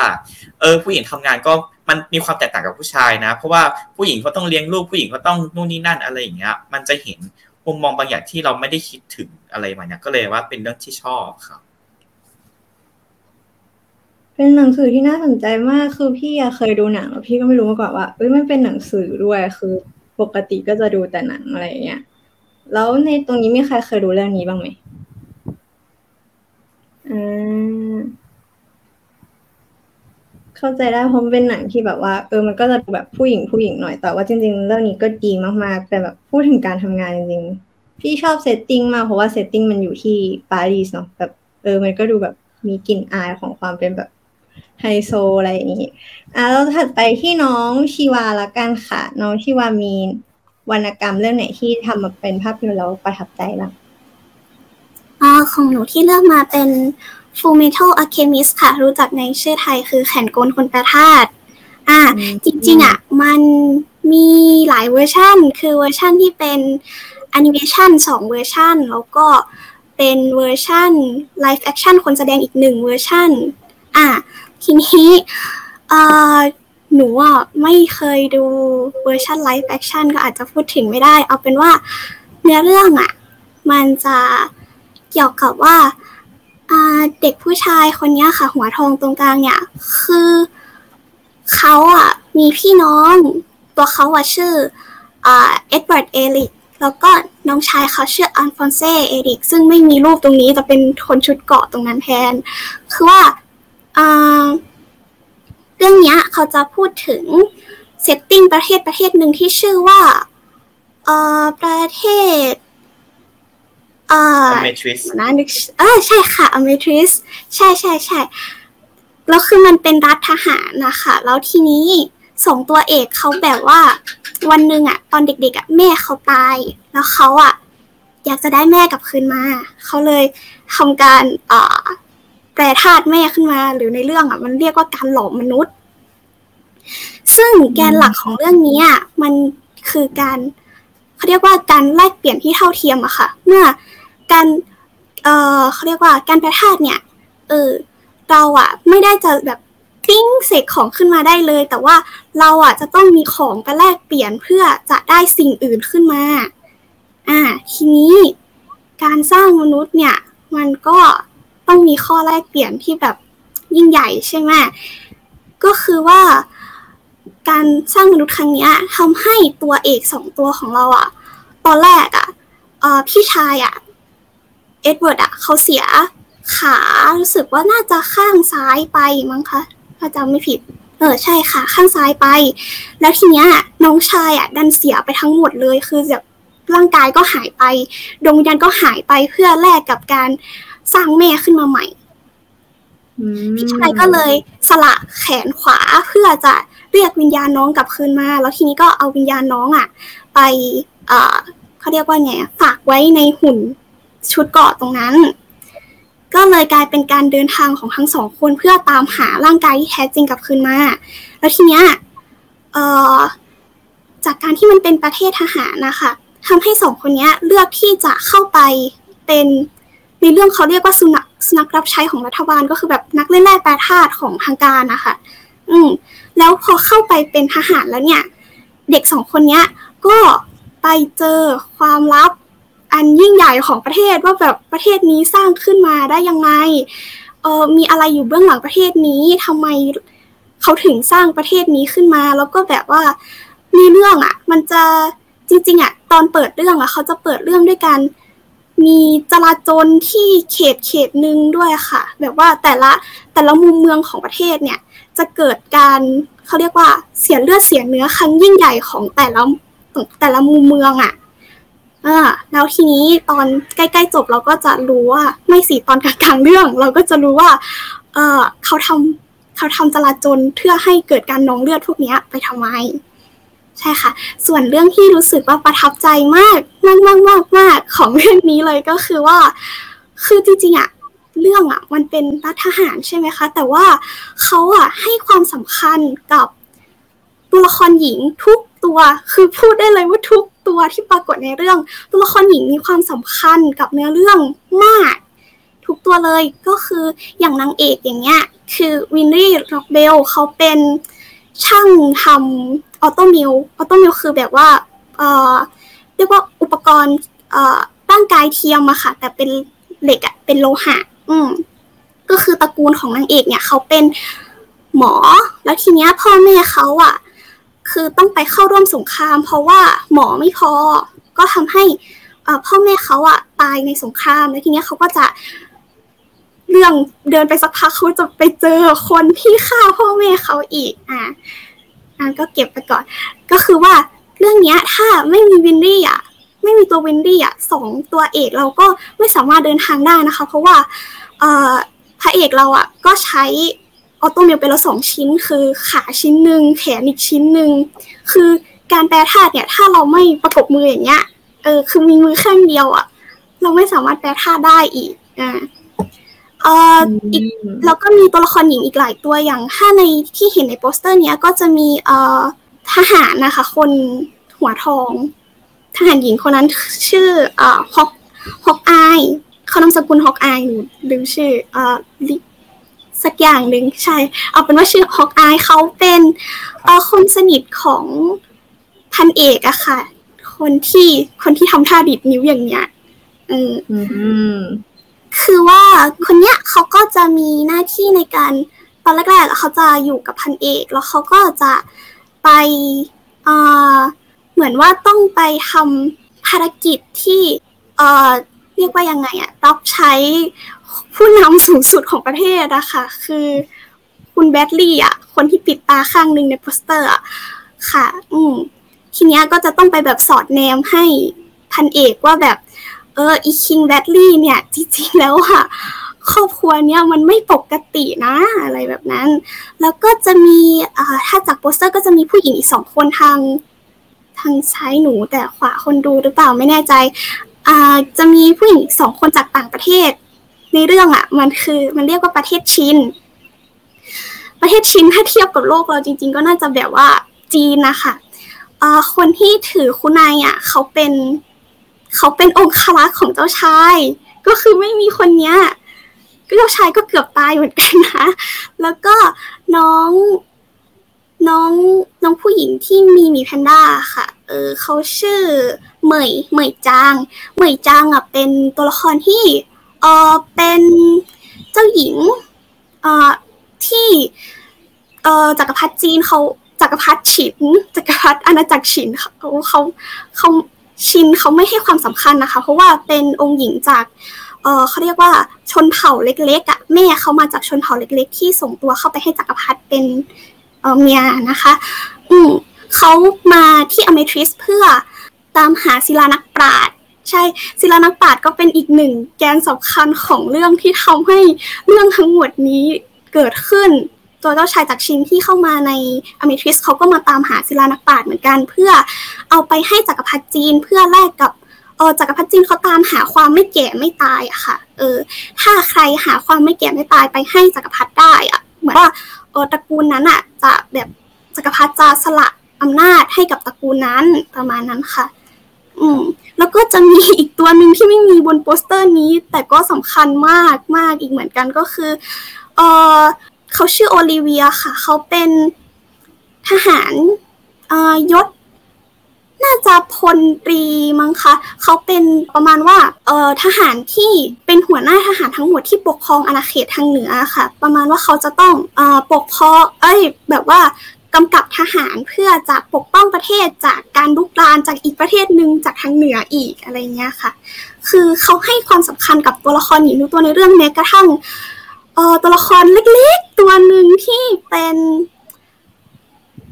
เออผู้หญิงทำงานก็มันมีความแตกต่างกับผู้ชายนะ เพราะว่าผู้หญิงเขาต้องเลี้ยงลูกผู้หญิงเขาต้องนู่นนี่นั่นอะไรอย่างเงี้ย มันจะเห็นมุมมองบางอย่างที่เราไม่ได้คิดถึงอะไรมาเนี่ยก็เลยว่าเป็นเรื่องที่ชอบครับเป็นหนังสือที่น่าสนใจมากคือพี่เคยดูหนังแล้วพี่ก็ไม่รู้มาก่อนว่าเอ้ยมันเป็นหนังสือด้วยคือปกติก็จะดูแต่หนังอะไรอย่างเงี้ย แล้วในตรงนี้มีใครเคยดูเรื่องนี้บ้างไหมอ่าเข้าใจได้เพราะเป็นหนังที่แบบว่า เออ มันก็จะแบบผู้หญิงผู้หญิงหน่อยแต่ว่าจริง ๆ เรื่องนี้ก็ดีมากๆแต่แบบพูดถึงการทำงานจริงๆพี่ชอบ setting มากเพราะว่า setting มันอยู่ที่ปารีสเนาะแบบ เออ มันก็ดูแบบมีกลิ่นอายของความเป็นแบบไฮโซอะไรอย่างนี้ อะแล้วถัดไปที่น้องชีวาละกันค่ะ น้องชีวามี วรรณกรรมเรื่องไหนที่ทำมาเป็นภาพยนตร์แล้วประทับใจบ้างอ่าของหนูที่เลือกมาเป็น Full Metal Alchemist ค่ะ รู้จักในชื่อไทยคือแขนกลคนแปรธาตุอ่า จริงๆอะ มันมีหลายเวอร์ชันคือเวอร์ชันที่เป็นแอนิเมชันสองเวอร์ชันแล้วก็เป็นเวอร์ชัน live action คนแสดงอีกหนึ่งเวอร์ชันอะ ทีนี้อ่า หนูอะไม่เคยดูเวอร์ชัน live action ก็อาจจะพูดถึงไม่ได้ เอาเป็นว่าเนื้อเรื่องอะ มันจะเกี่ยวกับว่าเด็กผู้ชายคนนี้ค่ะ หัวทองตรงกลางเนี่ย คือเขาอะมีพี่น้อง ตัวเขาอะชื่อเอ็ดเวิร์ดเอลริกแล้วก็น้องชายเขาชื่ออัลฟองเซ่เอลริกซึ่งไม่มีรูปตรงนี้จะเป็นคนชุดเกราะตรงนั้นแทน คือว่า เรื่องนี้เขาจะพูดถึงsetting ประเทศประเทศหนึ่งที่ชื่อว่าประเทศอเมทริสนะนึกเออใช่ค่ะอเมทริสใช่ใช่ใช่แล้วคือมันเป็นรัฐทหารนะคะแล้วทีนี้สองตัวเอกเขาแบบว่าวันหนึ่งอะตอนเด็กๆอะแม่เขาตาย แล้วเขาอะอยากจะได้แม่กลับคืนมา เขาเลยทำการอ่า แปรธาตุแม่ขึ้นมา หรือในเรื่องอะ มันเรียกว่าการหลอมมนุษย์ ซึ่งแกนหลักของเรื่องนี้อะมันคือการเขาเรียกว่าการแลกเปลี่ยนที่เท่าเทียมอะค่ะ เมื่อการเออเขาเรียกว่าการแปรธาตุเนี่ยเออเราอะไม่ได้จะแบบกิ้งเสกของขึ้นมาได้เลย แต่ว่าเราอะจะต้องมีของไปแลกเปลี่ยนเพื่อจะได้สิ่งอื่นขึ้นมา อ่า ทีนี้การสร้างมนุษย์เนี่ย มันก็ ต้องมีข้อแลกเปลี่ยนที่แบบยิ่งใหญ่ใช่ไหมก็คือว่าการสร้างมนุษย์ครั้งนี้ทำให้ตัวเอกสองตัวของเราอะตอนแรกอะเอ่อพี่ชายอะเอ็ดเวิร์ดอะเขาเสียขารู้สึกว่าน่าจะข้างซ้ายไปมั้งคะถ้าจำไม่ผิด เออใช่ค่ะ ข้างซ้ายไป แล้วทีเนี้ยน้องชายอะ ดันเสียไปทั้งหมดเลย คือแบบร่างกายก็หายไปดวงวิญญาณก็หายไปเพื่อแลกกับการ สร้างแม่ขึ้นมาใหม่พี่ชายก็เลยสละแขนขวาเพื่อจะเรียกวิญญาณน้องกลับคืนมา แล้วทีนี้ก็เอาวิญญาณน้องอะ ไปเอ่อเขาเรียกว่าไงอะฝากไว้ในหุ่นชุดเกราะตรงนั้น ก็เลยกลายเป็นการเดินทางของทั้งสองคนเพื่อตามหาร่างกายที่แท้จริงกลับคืนมา แล้วทีเนี้ยเอ่อจากการที่มันเป็นประเทศทหารนะคะทำให้สองคนเนี้ยเลือกที่จะเข้าไปเป็น ในเรื่องเขาเรียกว่าสุนัขสุนัขรับใช้ของรัฐบาลก็คือแบบนักเล่นแร่แปรธาตุของทางการนะคะอืมแล้วพอเข้าไปเป็นทหารแล้วเนี่ย เด็กสองคนเนี้ย ก็ไปเจอความลับอันยิ่งใหญ่ของประเทศว่าแบบประเทศนี้สร้างขึ้นมาได้ยังไงเออมีอะไรอยู่เบื้องหลังประเทศนี้ทำไมเขาถึงสร้างประเทศนี้ขึ้นมา แล้วก็แบบว่ามีเรื่องอะ มันจะจริงๆอะ ตอนเปิดเรื่องอะ เขาจะเปิดเรื่องด้วยการ มีจราจรที่เขตเขตหนึ่งด้วยค่ะ แบบว่าแต่ละแต่ละมุมเมืองของประเทศเนี่ย จะเกิดการเขาเรียกว่าเสียเลือดเสียเนื้อครั้งยิ่งใหญ่ของแต่ละแต่ละมุมเมืองอะอ่าแล้วทีนี้ตอนใกล้ๆจบเราก็จะรู้ว่าไม่สิตอนกลางๆเรื่อง เราก็จะรู้ว่า เออเขาทำเขาทำจราจรเพื่อให้เกิดการนองเลือดพวกนี้ไปทำไม ใช่ค่ะ ส่วนเรื่องที่รู้สึกว่าประทับใจมากมากมากมากมากของเรื่องนี้เลยก็คือว่า คือจริงๆอะเรื่องอะมันเป็นรัฐทหารใช่ไหมคะ แต่ว่าเขาอะให้ความสำคัญกับตัวละครหญิงทุกตัวคือพูดได้เลยว่าทุกตัวที่ปรากฏในเรื่อง ตัวละครหญิงมีความสำคัญกับเนื้อเรื่องมาก ทุกตัวเลยก็คืออย่างนางเอกอย่างเงี้ย คือวินรี่ร็อกเบลเขาเป็นช่างทำ automail automail คือแบบว่าเอ่อเรียกว่าอุปกรณ์เอ่อร่างกายเทียมอะค่ะ แต่เป็นเหล็กอะเป็นโลหะ อืมก็คือตระกูลของนางเอกเนี่ยเขาเป็นหมอ แล้วทีเนี้ยพ่อแม่เขาอะคือต้องไปเข้าร่วมสงคราม เพราะว่าหมอไม่พอ ก็ทำให้พ่อแม่เขาอะตายในสงคราม แล้วทีเนี้ยเขาก็จะเรื่องเดินไปสักพักเขาจะไปเจอคนที่ฆ่าพ่อแม่เขาอีก อะ อะก็เก็บไปก่อน ก็คือว่าเรื่องเนี้ยถ้าไม่มีวินดี้อะไม่มีตัววินดี้อะสองตัวเอกเราก็ไม่สามารถเดินทางได้นะคะ เพราะว่าเอ่อพระเอกเราอะก็ใช้ออโตเมลไปแล้วสองชิ้น คือขาชิ้นหนึ่งแขนอีกชิ้นหนึ่งคือการแปลธาตุเนี่ย ถ้าเราไม่ประกบมืออย่างเงี้ยเออคือมีมือข้างเดียวอะ เราไม่สามารถแปลธาตุได้อีกอ่า เอ่ออีกแล้วก็มีตัวละครหญิงอีกหลายตัวอย่างถ้าในที่เห็นในโปสเตอร์เนี้ยก็จะมีเอ่อทหารนะคะ คนหัวทอง ทหารหญิงคนนั้นชื่อเอ่อฮอกฮอกอายเขานามสกุลฮอกอายหรือหรือชื่อเอ่อสักอย่างหนึ่งใช่ เอาเป็นว่าชื่อฮอกอายเขาเป็นเอ่อคนสนิทของพันเอกอะค่ะ คนที่คนที่ทำท่าดิดนิ้วอย่างเงี้ยอืม คือว่าคนเนี้ยเขาก็จะมีหน้าที่ในการตอนแรกๆเขาจะอยู่กับพันเอก แล้วเขาก็จะไปเอ่อเหมือนว่าต้องไปทำภารกิจที่เอ่อเรียกว่ายังไงอะรับใช้ผู้นำสูงสุดของประเทศอะค่ะ คือคุณแบรดลีย์อะคนที่ปิดตาข้างหนึ่งในโปสเตอร์อะค่ะ อืมทีเนี้ยก็จะต้องไปแบบสอดแนมให้พันเอกว่าแบบ เอออีคิงแบรดลีย์เนี่ย จริงๆแล้วอะครอบครัวเนี่ยมันไม่ปกตินะอะไรแบบนั้น แล้วก็จะมีอ่าถ้าจากโปสเตอร์ก็จะมีผู้หญิงอีกสองคนทางทางซ้ายหนูแต่ขวาคนดูหรือเปล่าไม่แน่ใจอ่าจะมีผู้หญิงอีกสองคนจากต่างประเทศ ในเรื่องอะมันคือมันเรียกว่าประเทศชินประเทศชินถ้าเทียบกับโลกเราจริง ๆ ก็น่าจะแบบว่าจีนนะคะอ่าคนที่ถือคุณนายอะเขาเป็น เขาเป็นองครักษ์ของเจ้าชาย ก็คือไม่มีคนเนี้ยเจ้าชายก็เกือบตายเหมือนกันนะ แล้วก็น้องน้องน้องผู้หญิงที่มีมีแพนด้าค่ะ เออเขาชื่อเหมยเหมยจาง เหมยจางอะเป็นตัวละครที่เออเป็นเจ้าหญิงเออที่เออจักรพรรดิจีนเขาจักรพรรดิฉินจักรพรรดิอาณาจักรฉินเขาเขาเขา ชินเขาไม่ให้ความสำคัญนะคะ เพราะว่าเป็นองค์หญิงจากเออเขาเรียกว่าชนเผ่าเล็กๆอะแม่เขามาจากชนเผ่าเล็ก ๆ ที่ส่งตัวเข้าไปให้จักรพรรดิเป็นเออเมียนะคะ อืมเขามาที่อเมทริสเพื่อตามหาศิลานักปราชญ์ใช่ศิลานักปราชญ์ก็เป็นอีกหนึ่งแกนสำคัญของเรื่องที่ทำให้เรื่องทั้งหมดนี้เกิดขึ้น ตัวเจ้าชายจากชินที่เข้ามาในอเมทริสเขาก็มาตามหาศิลานักปราชญ์เหมือนกัน เพื่อเอาไปให้จักรพรรดิจีนเพื่อแลกกับเออจักรพรรดิจีนเขาตามหาความไม่แก่ไม่ตายอะค่ะ เออ ถ้าใครหาความไม่แก่ไม่ตายไปให้จักรพรรดิได้อะเหมือนว่าเออตระกูลนั้นอะจะแบบจักรพรรดิจะสละอำนาจให้กับตระกูลนั้นประมาณนั้นค่ะ อืม แล้วก็จะมีอีกตัวหนึ่งที่ไม่มีบนโปสเตอร์นี้ แต่ก็สำคัญมากมากอีกเหมือนกันก็คือ เออ เขาชื่อโอลิเวียค่ะ เขาเป็นทหารยศ น่าจะพลตรีมั้งคะ เขาเป็นประมาณว่าเออทหารที่เป็นหัวหน้าทหารทั้งหมดที่ปกครองอาณาเขตทางเหนือค่ะ ประมาณว่าเขาจะต้องเออปกครองเอ้ย แบบว่ากำกับทหารเพื่อจะปกป้องประเทศจากการลุกรานจากอีกประเทศหนึ่งจากทางเหนืออีกอะไรเงี้ยค่ะ คือเขาให้ความสำคัญกับตัวละครหญิงทุตัวในเรื่องแม้กระทั่ง เออตัวละครเล็กๆ ตัวหนึ่งที่เป็น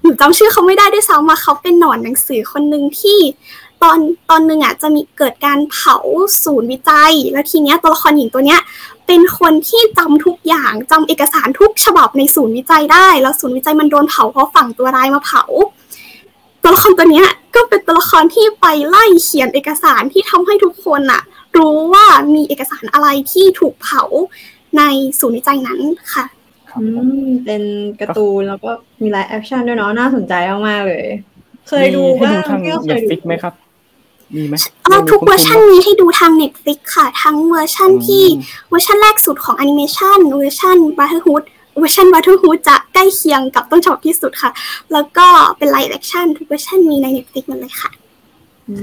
หนูจำชื่อเขาไม่ได้ด้วยซ้ำว่าเขาเป็นหนอนหนังสือคนหนึ่งที่ตอนตอนหนึ่งอะจะมีเกิดการเผาศูนย์วิจัย แล้วทีเนี้ยตัวละครหญิงตัวเนี้ย เป็นคนที่จำทุกอย่างจำเอกสารทุกฉบับในศูนย์วิจัยได้ แล้วศูนย์วิจัยมันโดนเผาเพราะฝั่งตัวร้ายมาเผา ตัวละครตัวเนี้ยก็เป็นตัวละครที่ไปไล่เขียนเอกสารที่ทำให้ทุกคนอะ รู้ว่ามีเอกสารอะไรที่ถูกเผา ในศูนย์วิจัยนั้นค่ะครับอืผมมเป็นการ์ตูนแล้วก็มีไลฟ์แอคชั่นด้วยเนาะน่าสนใจมากๆเลย เคยดูมีให้บ้าดูงทางพี่ก็เคเน็ยตดูฟิกไหมครับมีไหมเอ่อทุกเวอร์ชันคุ้ๆมีให้ดูทาง Netflix ค่ะ ทั้งเวอร์ชันที่อืมเวอร์ชันแรกสุดของแอนิเมชันเวอร์ชันบัตเทอร์ฮูดเวอร์ชันบัตเทอร์ฮูดจะใกล้เคียงกับต้นฉบับที่สุดค่ะ แล้วก็เป็นไลฟ์แอคชั่นทุกเวอร์ชันมีใน Netflix หมดเลยค่ะ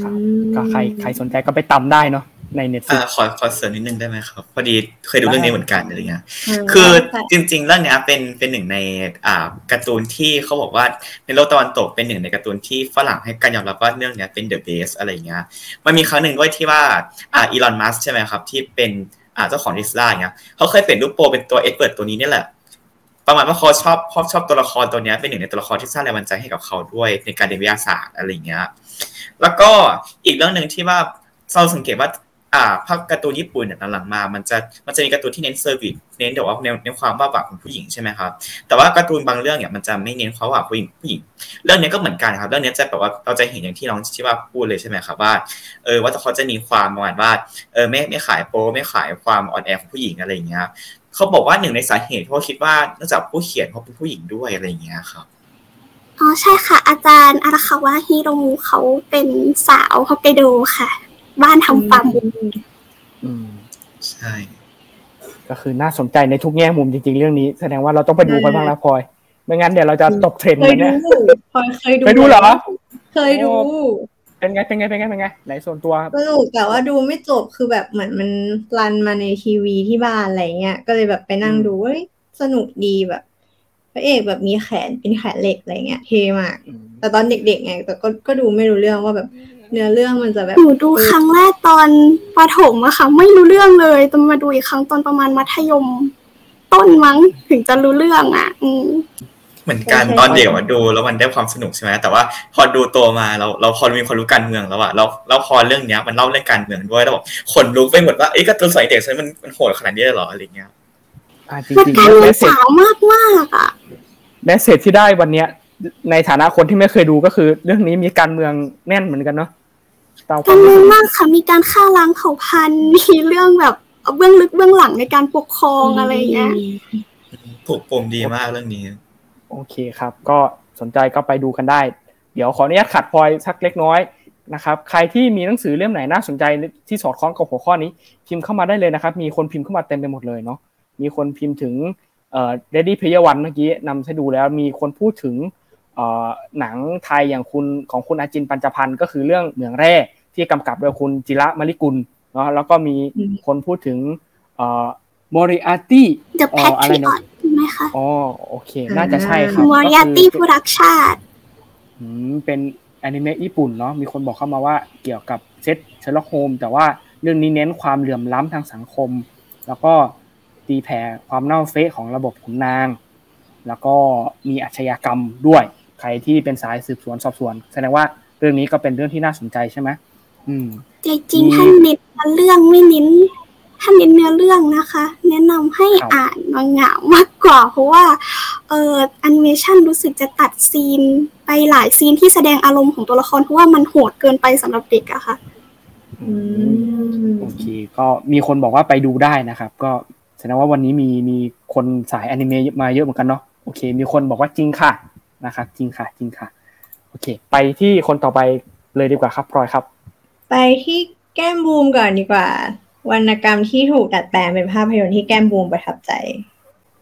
ครับก็ใครใครสนใจก็ไปตำได้เนาะ ในเน็ตฟิอ่ากขอขอเสริมนิดนึงได้ไหมครับ พอดีเคยดูเรื่องนี้เหมือนกันอะไรเงี้ยอืมคือใช่จริง ๆ เรื่องเนี้ยเป็นเป็นหนึ่งในอ่าการ์ตูนที่เขาบอกว่าในโลกตะวันตกเป็นหนึ่งในการ์ตูนที่ฝรั่งให้การยอมรับว่าเรื่องเนี้ยเป็น the best อะไรเงี้ยมันมีครั้งหนึ่งด้วยที่ว่าอ่าอีลอนมัสก์ใช่ไหมครับ ที่เป็นอ่าเจ้าของดิสลาเงี้ยเขาเคยเปลี่ยนรูปโปรเป็นตัวเอ็ดเวิร์ดตัวนี้เนี่ยแหละประมาณว่าเขาชอบชอบชอบตัวละครตัวเนี้ยเป็นหนึ่งในตัวละครที่สร้างแรงบันดาลใจให้กับเขาด้วยในการเรียนวิทยาศาสตร์อะไรเงี้ยแล้วก็อีกเรื่องหนึ่งที่ว่าเราสังเกตว่า อ่าภาพการ์ตูนญี่ปุ่นเนี่ยหลังๆมามันจะมันจะมีการ์ตูนที่เน้น service เน้นแต่ว่าเน้นเน้นความวาบหวิวของผู้หญิงใช่ไหมครับแต่ว่าการ์ตูนบางเรื่องเนี่ยมันจะไม่เน้นความวาบหวิวผู้หญิงผู้หญิง เรื่องนี้ก็เหมือนกันครับเรื่องนี้จะแบบว่าเราจะเห็นอย่างที่น้องชิว่าพูดเลยใช่ไหมครับว่าเออว่าเขาจะมีความประมาณว่าเออไม่ไม่ขายโป๊ไม่ขายความอ่อนแอของผู้หญิงอะไรอย่างเงี้ยเขาบอกว่าหนึ่งในสาเหตุเพราะคิดว่าเนื่องจากผู้เขียนเขาเป็นผู้หญิงด้วยอะไรอย่างเงี้ยครับอ๋อใช่ค่ะ อาจารย์อาราคาวะฮิโรมุเขาเป็นสาวฮอกไกโดค่ะ บ้านทำฟาร์มอืมใช่ ก็คือน่าสนใจในทุกแง่มุมจริง ๆ เรื่องนี้ แสดงว่าเราต้องไปดูกันบ้างแล้วพลอยไม่งั้นเดี๋ยวเราจะตกเทรนด์เคเหมืยอนดูเนี่ยพลอยเคยดูเคยดูเหรอเคยดูโอ้เป็นไงเป็นไงเป็นไงเป็นไงไหนส่วนตัวสนุกแต่ว่าดูไม่จบคือแบบเหมือนมันรันมาในทีวีที่บ้านอะไรเงี้ยก็เลยแบบไปนั่งดูเฮ้ยสนุกดีแบบพระเอกแบบมีแขนเป็นแขนเหล็กอะไรเงี้ยเท่มาก แต่ตอนเด็กๆไงแต่ก็ก็ดูไม่รู้เรื่องว่าแบบ เนื้อเรื่องมันจะแบบหนูดูครั้งแรกตอนประถมอะค่ะ ไม่รู้เรื่องเลยแตอนมาดูอีกครั้งตอนประมาณมัธยม ต้นมั้งถึงจะรู้เรื่องอะอืมเหมือนกันตอนเด็กมาดูแล้วมันได้ความสนุกใช่ไหมแต่ว่าพอดูโตมาเราเราพอมีความรู้การเมืองแล้วอะเราเราพอเรื่องเนี้ยมันเล่าเรื่องการเมืองด้วยแล้วบอกขนลุกไปหมดว่าเอ้ยการ์ตูนสมัยเด็กใช่มันมันโหดขนาดนี้เลยเหรออะไรเงี้ยอ่าจมันริงการๆเมืแมองสเซจสาวมากมากๆอะแมสเซจที่ได้วันเนี้ยในฐานะคนที่ไม่เคยดูก็คือ เรื่องนี้มีการเมืองแน่นเหมือนกันเนาะ ตามคกาวารมเมืรู้องสึกมากค่ะมีการฆ่าล้างเผ่าพันธุ์มีเรื่องแบบเบื้องลึกเบื้องหลังในการปกครองอะไรอย่างเงี้ยผูกปมดีมากเรื่องนี้ โอเคครับ ก็สนใจก็ไปดูกันได้ เดี๋ยวขออนุญาตขัดพลอยสักเล็กน้อยนะครับ ใครที่มีหนังสือเล่มไหนน่าสนใจที่สอดคล้องกับหัวข้อนี้ พิมพ์เข้ามาได้เลยนะครับ มีคนพิมพ์เข้ามาเต็มไปหมดเลยเนาะมีคนพิมพ์ถึงเอ่อ Ready Player One เมื่อกี้นำให้ดูแล้วมีคนพูดถึงเอ่อ หนังไทยอย่างคุณของคุณอาจินปัญจพันธ์ก็คือเรื่องเหมืองแร่ที่กำกับโดยคุณจิระมลิกุลเนาะแล้วก็มีอืมคนพูดถึงเอ่อ Moriarty The เอ่ออะไรนะ Patriot ไหมคะอ๋อโอเค น่าจะใช่ครับมอริยาตี้ก็ผู้คือรักชาติอืมเป็นแอนิเมะญี่ปุ่นเนาะมีคนบอกเข้ามาว่าเกี่ยวกับเชอร์ล็อกโฮมส์แต่ว่าเรื่องนี้เน้นความเหลื่อมล้ำทางสังคม แล้วก็ตีแผ่ความเน่าเฟะของระบบขุนนาง แล้วก็มีอาชญากรรมด้วย ใครที่เป็นสายสืบสวนสอบสวน แสดงว่าเรื่องนี้ก็เป็นเรื่องที่น่าสนใจใช่ไหมอืมใจจริงมีท่านเน้นเรื่องไม่เน้นท่านเน้นเนื้อเรื่องนะคะ แนะนำให้ครับอ่านมังงะมากกว่า เพราะว่าเอ่อแอนิเมชันรู้สึกจะตัด sceneไปหลายซีนที่แสดงอารมณ์ของตัวละครเพราะว่ามันโหดเกินไปสำหรับเด็กอะค่ะอืมโอเคก็มีคนบอกว่าไปดูได้นะครับ ก็แสดงว่าวันนี้มีมีคนสายอนิเมะมาเยอะเหมือนกันเนาะโอเค มีคนบอกว่าจริงค่ะ นะครับ จริงค่ะ จริงค่ะ โอเค ไปที่คนต่อไปเลยดีกว่าครับพลอยครับ ไปที่แก้มบูมก่อนดีกว่า วรรณกรรมที่ถูกดัดแปลงเป็นภาพยนตร์ที่แก้มบูมประทับใจ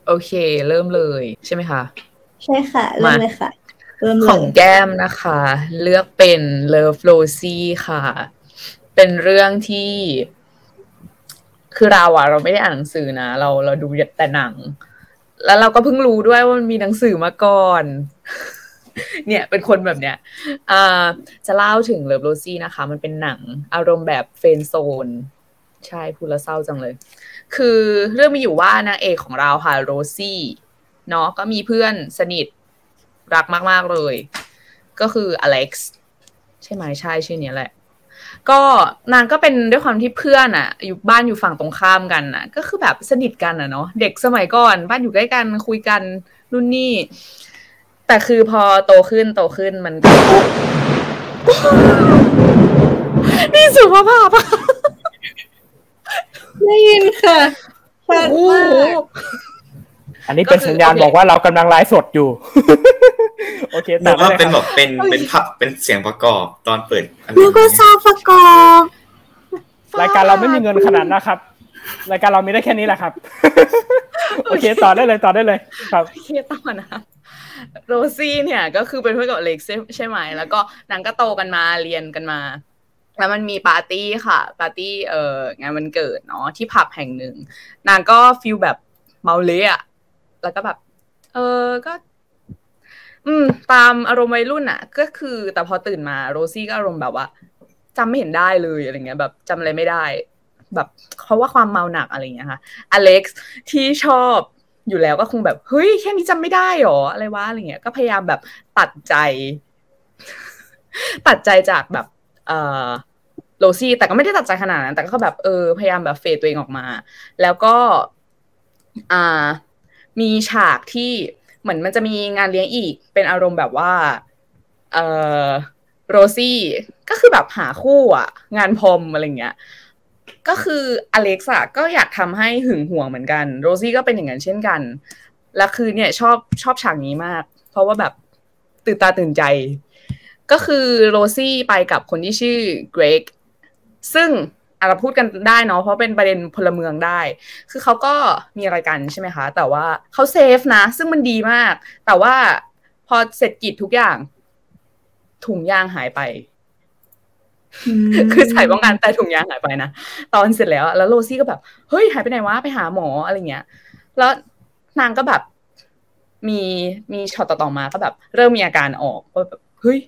โอเค เริ่มเลยใช่ไหมคะใช่ค่ะ เริ่มเลยค่ะเริ่มเลของยแก้มนะคะ เลือกเป็น Love Rosie ค่ะ เป็นเรื่องที่ คือเราอะเราไม่ได้อ่านหนังสือนะ เราเราดูแต่หนัง แล้วเราก็เพิ่งรู้ด้วยว่ามันมีหนังสือมาก่อน เนี่ยเป็นคนแบบเนี้ยจะเล่าถึง Love Rosie นะคะ มันเป็นหนังอารมณ์แบบเฟรนด์โซนใช่พูดแล้วเศร้าจังเลย คือเรื่องมีอยู่ว่านางเอกของเราค่ะโรซี่เนาะก็มีเพื่อนสนิทรักมาก ๆ เลย ก็คืออเล็กซ์ใช่ไหมใช่ชื่อเนี้ยแหละ ก็นางก็เป็นด้วยความที่เพื่อนอะอยู่บ้านอยู่ฝั่งตรงข้ามกันอะก็คือแบบสนิทกันอะเนาะเด็กสมัยก่อน บ้านอยู่ใกล้กันคุยกันนู่นนี่ แต่คือพอโตขึ้นโตขึ้นมันก็นี่สุภาพอะได้ยินค่ะชัดโอ้มากโหอันนี้เป็นก็คือสัญญาณโอเคบอกว่าเรากำลังไลฟ์สดอยู่ โอเคนึตักดว่าได้เป็นคแบรับบเป็นเป็นพับเป็นเสียงประกอบตอนเปิดอะไรนึกว่าซาวด์ประกอบ รายการเราไม่มีเงินขนาดนั้นนะครับ รายการเรามีได้แค่นี้แหละครับ โอเคต่อได้เลยต่อได้เลย ครับโอเคต่อนะโรซี่เนี่ยก็คือเป็นเพื่อนกับอเล็กซ์ใช่ใช่ไหม แล้วก็นางก็โตกันมาเรียนกันมา แล้วมันมีปาร์ตี้ค่ะ ปาร์ตี้เอ่องานวันเกิดเนาะที่ผับแห่งหนึ่ง นางก็ feel แบบเมาเละอะแล้วก็แบบ เออก็ อืม ตามอารมณ์วัยรุ่นอะก็คือ แต่พอตื่นมาโรซี่ก็อารมณ์แบบว่าจำไม่เห็นได้เลยอะไรเงี้ย แบบจำอะไรไม่ได้ แบบเพราะว่าความเมาหนักอะไรเงี้ยค่ะอเล็กซ์ที่ชอบอยู่แล้วก็คงแบบเฮ้ยแค่นี้จำไม่ได้หรออะไรวะอะไรเงี้ย ก็พยายามแบบตัดใจ ตัดใจจากแบบ เอ่อโรซี่แต่ก็ไม่ได้ตัดใจขนาดนั้น แต่ก็แบบเออพยายามแบบเฟดตัวเองออกมา แล้วก็ อ่า มีฉากที่ เหมือนมันจะมีงานเลี้ยงอีก เป็นอารมณ์แบบว่า เออโรซี่ก็คือแบบหาคู่อะงานพรมอะไรเงี้ยก็คืออเล็กซ์อะก็อยากทำให้หึงหวงเหมือนกัน โรซี่ก็เป็นอย่างนั้นเช่นกัน แล้วคือเนี่ยชอบชอบฉากนี้มาก เพราะว่าแบบตื่นตาตื่นใจ ก็คือโรซี่ไปกับคนที่ชื่อเกรกซึ่ง อาจจะพูดกันได้เนาะเพราะเป็นประเด็นพลเมืองได้ คือเขาก็มีอะไรกันใช่ไหมคะ แต่ว่าเขาเซฟนะ ซึ่งมันดีมาก แต่ว่าพอเสร็จกิจทุกอย่าง ถุงยางหายไป คือใส่ป้องกันแต่ถุงยางหายไปนะ ตอนเสร็จแล้ว แล้วโรซี่ก็แบบ เฮ้ยหายไปไหนวะไปหาหมออะไรเงี้ย แล้วนางก็แบบมีมีช็อตต่อๆมาก็แบบ เริ่มมีอาการออกว่าแบบเฮ้ย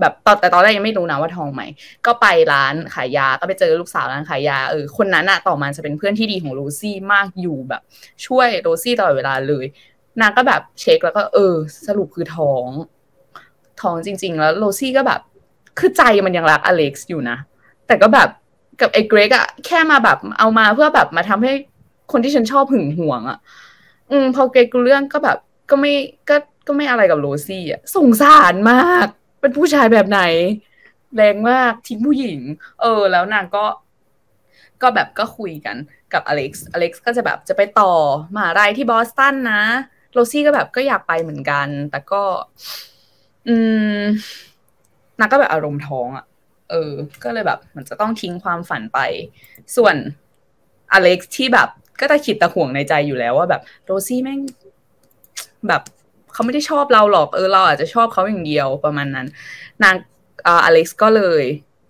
แบบตอนแต่ตอนแรกยังไม่รู้นะว่าท้องไหม ก็ไปร้านขายยา ก็ไปเจอลูกสาวร้านขายยา เออ คนนั้นอะต่อมาจะเป็นเพื่อนที่ดีของโรซี่มากอยู่แบบ ช่วยโรซี่ตลอดเวลาเลย นางก็แบบเช็คแล้วก็เออ สรุปคือท้อง ท้องจริง ๆ แล้วโรซี่ก็แบบ คือใจมันยังรักอเล็กซ์อยู่นะ แต่ก็แบบกับไอ้เกรกอะแค่มาแบบเอามาเพื่อแบบมาทำให้คนที่ฉันชอบหึงหวงอะอืมพอเกรกรู้เรื่องก็แบบ ก็ไม่ก็ก็ไม่อะไรกับโรซี่อะสงสารมาก เป็นผู้ชายแบบไหน แรงมากทิ้งผู้หญิง เออ แล้วนางก็ ก็แบบก็คุยกันกับอเล็กซ์อเล็กซ์ก็จะแบบจะไปต่อมหาลัยที่บอสตันนะโรซี่ก็แบบก็อยากไปเหมือนกัน แต่ก็ อืมนางก็แบบอารมณ์ท้องอะ่ะ เออ ก็เลยแบบมันจะต้องทิ้งความฝันไป ส่วนอเล็กซ์ที่แบบ ก็ตะขิดตะห่วงในใจอยู่แล้วว่าแบบโรซี่แม่งแบบ เขาไม่ได้ชอบเราหรอกเออเราอาจจะชอบเขาอย่างเดียวประมาณนั้น นางอเล็กซ์ก็เลย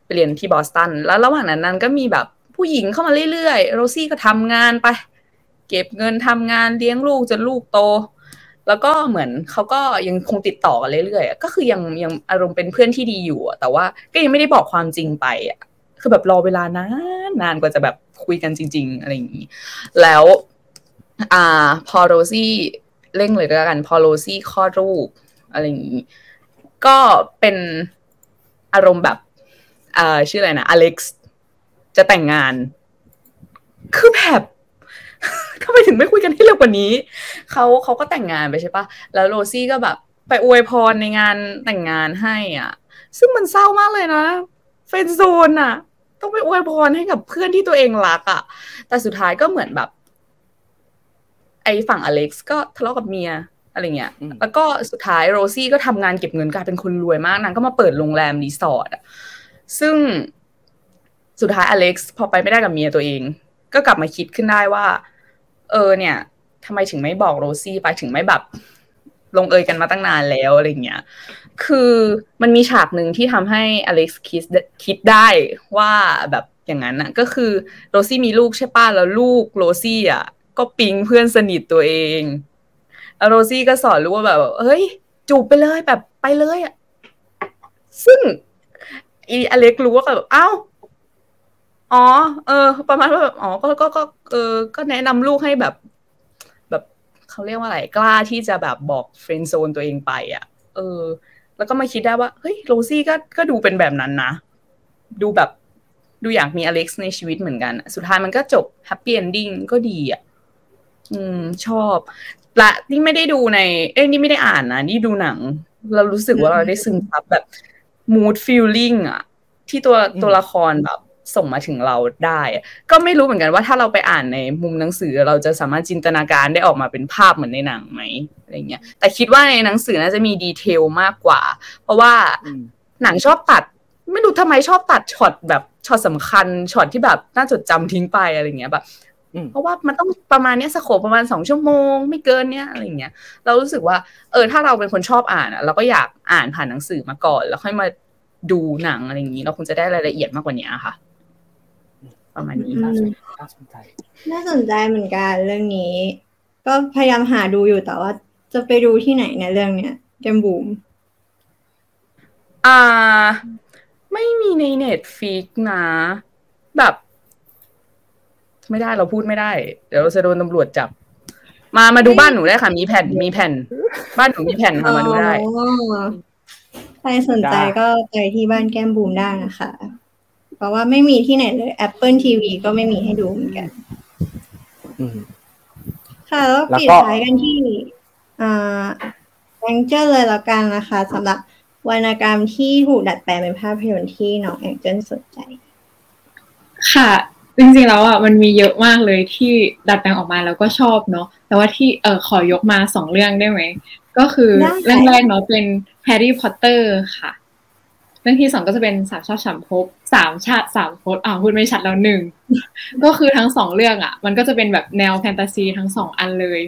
ไปเรียนที่บอสตัน แล้วระหว่างนั้นนั้นก็มีแบบผู้หญิงเข้ามาเรื่อยๆ โรซี่ก็ทำงานไป เก็บเงินทำงานเลี้ยงลูกจนลูกโต แล้วก็เหมือนเขาก็ยังคงติดต่อกันเรื่อยๆ ก็คือยังยังอารมณ์เป็นเพื่อนที่ดีอยู่แต่ว่าก็ยังไม่ได้บอกความจริงไปอะคือแบบรอเวลานานนานกว่าจะแบบคุยกันจริง ๆ อะไรอย่างนี้ แล้ว อ่า พอโรซี่ เร่งเลยก็แล้วกัน พอโรซี่คลอดลูกอะไรอย่างนี้ ก็เป็นอารมณ์แบบอ่าชื่ออะไรนะอเล็กซ์จะแต่งงาน คือแบบทำไมถึงไม่คุยกันให้เร็วกว่านี้ เขาเขาก็แต่งงานไปใช่ปะแล้วโรซี่ก็แบบไปอวยพรในงานแต่งงานให้อะ ซึ่งมันเศร้ามากเลยนะ friend zone อะ ต้องไปอวยพรให้กับเพื่อนที่ตัวเองรักอะ แต่สุดท้ายก็เหมือนแบบ ไอ้ฝั่งอเล็กซ์ก็ทะเลาะกับเมียอะไรเงี้ยอืมแล้วก็สุดท้ายโรซี่ก็ทำงานเก็บเงินกลายเป็นคนรวยมากนางก็มาเปิดโรงแรมรีสอร์ทอะซึ่งสุดท้ายอเล็กซ์พอไปไม่ได้กับเมียตัวเอง ก็กลับมาคิดขึ้นได้ว่า เออเนี่ยทำไมถึงไม่บอกโรซี่ไปถึงไม่แบบลงเอยกันมาตั้งนานแล้วอะไรเงี้ย คือมันมีฉากหนึ่งที่ทำให้อเล็กซ์คิดคิดได้ว่าแบบอย่างนั้นน่ะก็คือโรซี่มีลูกใช่ป่ะแล้วลูกโรซี่อะ ก็ปิ๊งเพื่อนสนิทตัวเองแล้วโรซี่ก็สอนลูกว่าแบบเฮ้ย จูบไปเลยแบบไปเลยอะซึ่งอีอเล็กซ์รู้ว่าแบบอ้าวอ๋อ เออ ประมาณว่าแบบอ๋อก็ก็ก็เออ ก็แนะนำลูกให้แบบ แบบเขาเรียกว่าอะไรกล้าที่จะแบบบอก friend zone ตัวเองไป อะ เออ แล้วก็มาคิดได้ว่าเฮ้ยโรซี่ก็ก็ดูเป็นแบบนั้นนะดูแบบดูอยากมีอเล็กซ์ในชีวิตเหมือนกัน สุดท้ายมันก็จบ happy ending ก็ดีอะ อืม ชอบและนี่ไม่ได้ดูใน เอ้ยนี่ไม่ได้อ่านนะนี่ดูหนัง เรารู้สึกว่าเราได้ซึมซับแบบ mood feeling อะที่ตัวตัวละครแบบส่งมาถึงเราได้อะก็ไม่รู้เหมือนกันว่าถ้าเราไปอ่านในมุมหนังสือเราจะสามารถจินตนาการได้ออกมาเป็นภาพเหมือนในหนังไหมอะไรเงี้ย แต่คิดว่าในหนังสือน่าจะมี detail มากกว่า เพราะว่าอืมหนังชอบตัด ไม่รู้ทำไมชอบตัดช็อตแบบช็อตสำคัญช็อตที่แบบน่าจดจำทิ้งไปอะไรเงี้ยแบบอืม เพราะว่ามันต้องประมาณเนี้ยสโคปประมาณสองชั่วโมง ไม่เกินเนี้ยอะไรเงี้ยเรารู้สึกว่าเออถ้าเราเป็นคนชอบอ่านอะเราก็อยากอ่านผ่านหนังสือมาก่อน แล้วค่อยมาดูหนังอะไรอย่างนี้ เราคงจะได้รายละเอียดมากกว่านี้ค่ะ ประมาณนี้อืมน่าสนใจน่าสนใจเหมือนกันเรื่องนี้ ก็พยายามหาดูอยู่แต่ว่า จะไปดูที่ไหนในยเรื่องเนี้ยแกมบูมอ่า ไม่มีในเน็ตฟิกนะ แบบ ไม่ได้เราพูดไม่ได้ เดี๋ยวเราจะโดนตำรวจจับ มามาดูบ้านหนูได้ค่ะ มีแผ่นมีแผ่น บ้านหนูมีแผ่นค่ะมาดูได้ อ๋อใครสนใจจ้าก็ไปที่บ้านแก้มบูมได้นะคะ เพราะว่าไม่มีที่ไหนเลย Apple TV ก็ไม่มีให้ดูเหมือนกัน อืม ค่ะแล้วแล้วก็ปิดท้ายกันที่อ่าแองเจิลเลยแล้วกันนะคะสำหรับวรรณกรรมที่ถูกดัดแปลงเป็นภาพยนตร์ที่น้องแองเจิลสนใจ ค่ะ จริงๆแล้วอะมันมีเยอะมากเลยที่ดัดแปลงออกมาแล้วก็ชอบเนาะแต่ว่าที่เออขอยกมาสองเรื่องได้ไหม ก็คือได้เรื่องแรกเนาะเป็นแฮร์รี่พอตเตอร์ค่ะ เรื่องที่สองก็จะเป็นสามชาติสามภพสามชาติสามภพอ่าพูดไม่ชัดแล้วหนึ่ง ก็คือทั้งสองเรื่องอะ มันก็จะเป็นแบบแนวแฟนตาซีทั้งสองอันเลย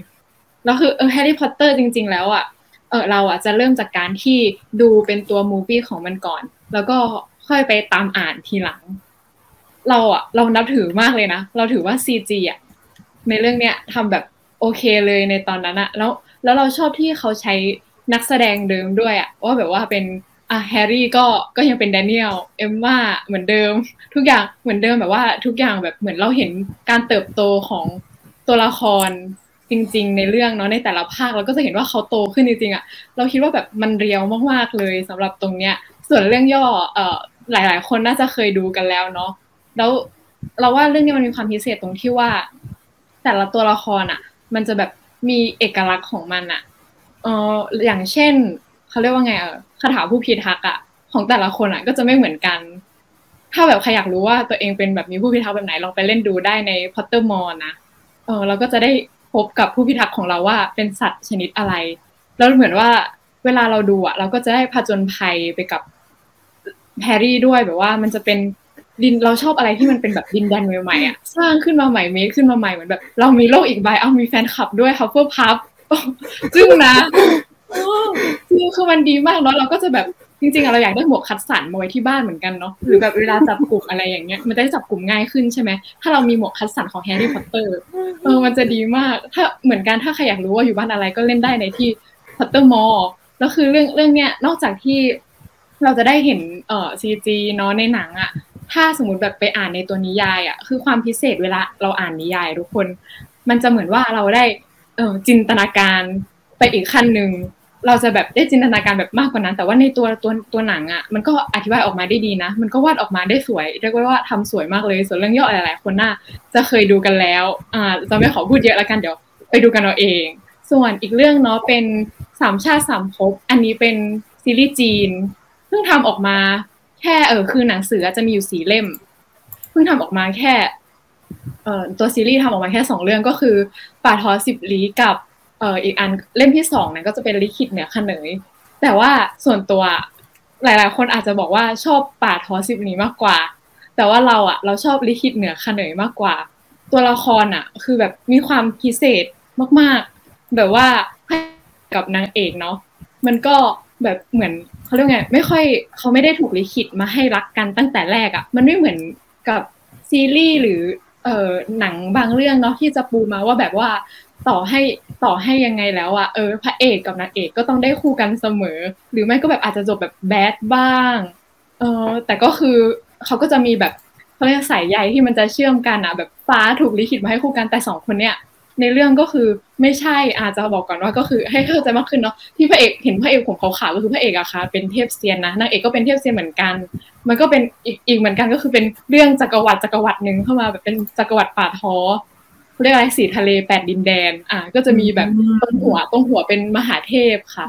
แล้วคือเออแฮร์รี่พอตเตอร์จริง ๆ แล้วอะเออเราอะจะเริ่มจากการที่ดูเป็นตัว movie ของมันก่อน แล้วก็ค่อยไปตามอ่านทีหลัง เราอะเรานับถือมากเลยนะ เราถือว่า CG อะในเรื่องเนี้ยทำแบบโอเคเลยในตอนนั้นอะแล้วแล้วเราชอบที่เขาใช้นักแสดงเดิมด้วยอะว่าแบบว่าเป็นอะแฮร์รี่ก็ก็ยังเป็นแดเนียลเอมมาเหมือนเดิม ทุกอย่างเหมือนเดิมแบบว่าทุกอย่างแบบเหมือนเราเห็นการเติบโตของตัวละครจริง ๆ ในเรื่องเนาะในแต่ละภาคเราก็จะเห็นว่าเขาโตขึ้นจริงๆอะเราคิดว่าแบบมันเรียวมากๆเลยสำหรับตรงเนี้ย ส่วนเรื่องย่อเอ่อหลาย ๆ คนน่าจะเคยดูกันแล้วเนาะ แล้วเราว่าเรื่องนี้มันมีความพิเศษตรงที่ว่า แต่ละตัวละครอะ มันจะแบบมีเอกลักษณ์ของมันอะเอออย่างเช่นเขาเรียกว่าไงเออคาถาผู้พิทักษ์อะของแต่ละคนอะ ก็จะไม่เหมือนกัน ถ้าแบบใครอยากรู้ว่าตัวเองเป็นแบบมีผู้พิทักษ์แบบไหนลองไปเล่นดูได้ใน Pottermore นะเออเราก็จะได้พบกับผู้พิทักษ์ของเราว่าเป็นสัตว์ชนิดอะไร แล้วเหมือนว่าเวลาเราดูอะ เราก็จะได้ผจญภัยไปกับแฮร์รี่ด้วยแบบว่ามันจะเป็น ดินเราชอบอะไรที่มันเป็นแบบดินแดนใหม่ๆอะสร้างขึ้นมาใหม่ make ขึ้นมาใหม่เหมือนแบบ เรามีโลกอีกใบเอามีแฟนคลับด้วยฮัฟเฟิลพัฟจึ้งนะโอ้จริงคือมันดีมากเนาะเราก็จะแบบจริงๆอะเราอยากได้หมวกคัดสรรมาไว้ที่บ้านเหมือนกันเนาะหรือแบบเวลาจับกลุ่มอะไรอย่างเงี้ยมันจะได้จับกลุ่มง่ายขึ้นใช่ไหมถ้าเรามีหมวกคัดสรรของแฮร์รี่พอตเตอร์เออมันจะดีมาก ถ้าเหมือนกันถ้าใครอยากรู้ว่าอยู่บ้านอะไรก็เล่นได้ในที่ Pottermore แล้วคือเรื่องเรื่องเนี้ยนอกจากที่เราจะได้เห็นเอ่อ CG เนาะในหนังอะ ถ้าสมมติแบบไปอ่านในตัวนิยายอะคือความพิเศษเวลาเราอ่านนิยาย ทุกคน มันจะเหมือนว่าเราได้เออจินตนาการไปอีกขั้นหนึ่งเราจะแบบได้จินตนาการแบบมากกว่านั้น แต่ว่าในตัวตัวตัวหนังอะมันก็อธิบายออกมาได้ดีนะ มันก็วาดออกมาได้สวยเรียกว่าทำสวยมากเลย ส่วนเรื่องย่อหลายๆคนน่าจะเคยดูกันแล้วอ่าจะไม่ขอพูดเยอะล้วกันเดี๋ยวไปดูกันเอาเอง ส่วนอีกเรื่องเนาะเป็นสามชาติสามภพอันนี้เป็นซีรีส์จีน เพิ่งทำออกมา แค่เออคือหนังสือจะมีอยู่สีเล่ม เพิ่งทำออกมาแค่เอ่อตัวซีรีส์ทำออกมาแค่สองเรื่องก็คือ ป่าทอสิบลีกับเอ่ออีกอันเล่มที่สองนั้นก็จะเป็นลิขิตเหนือขเนยแต่ว่าส่วนตัวหลาย ๆ คนอาจจะบอกว่าชอบป่าทอสิบลี้มากกว่า แต่ว่าเราอะเราชอบลิขิตเหนือขเนยมากกว่า ตัวละครอะคือแบบมีความพิเศษมาก ๆ แบบว่ากับนางเอกเนาะมันก็แบบเหมือน เขาเรียกไงไม่ค่อยเขาไม่ได้ถูกลิขิตมาให้รักกันตั้งแต่แรกอะมันไม่เหมือนกับซีรีส์หรือเออหนังบางเรื่องเนาะที่จะปูมาว่าแบบว่าต่อให้ต่อให้ยังไงแล้วอะเออพระเอกกับนางเอกก็ต้องได้คู่กันเสมอ หรือไม่ก็แบบอาจจะจบแบบแบดบ้างเออแต่ก็คือเขาก็จะมีแบบเขาเรียกสายใยที่มันจะเชื่อมกันอะแบบฟ้าถูกลิขิตมาให้คู่กันแต่สองคนเนี้ย ในเรื่องก็คือไม่ใช่อาจจะบอกก่อนว่าก็คือให้เข้าใจมากขึ้นเนาะที่พระเอกเห็นพระเอกผมขาวๆก็คือพระเอกอะค่ะเป็นเทพเซียนนะนางเอกก็เป็นเทพเซียนเหมือนกัน มันก็เป็นอีกอีกเหมือนกันก็คือเป็นเรื่องจักรวรรดิจักรวรรดิหนึ่งเข้ามาแบบเป็นจักรวรรดิป่าท้อเรียกอะไรสีทะเลแปดดินแดน อ่า ก็จะมีแบบตรงหัวตรงหัวเป็นมหาเทพค่ะ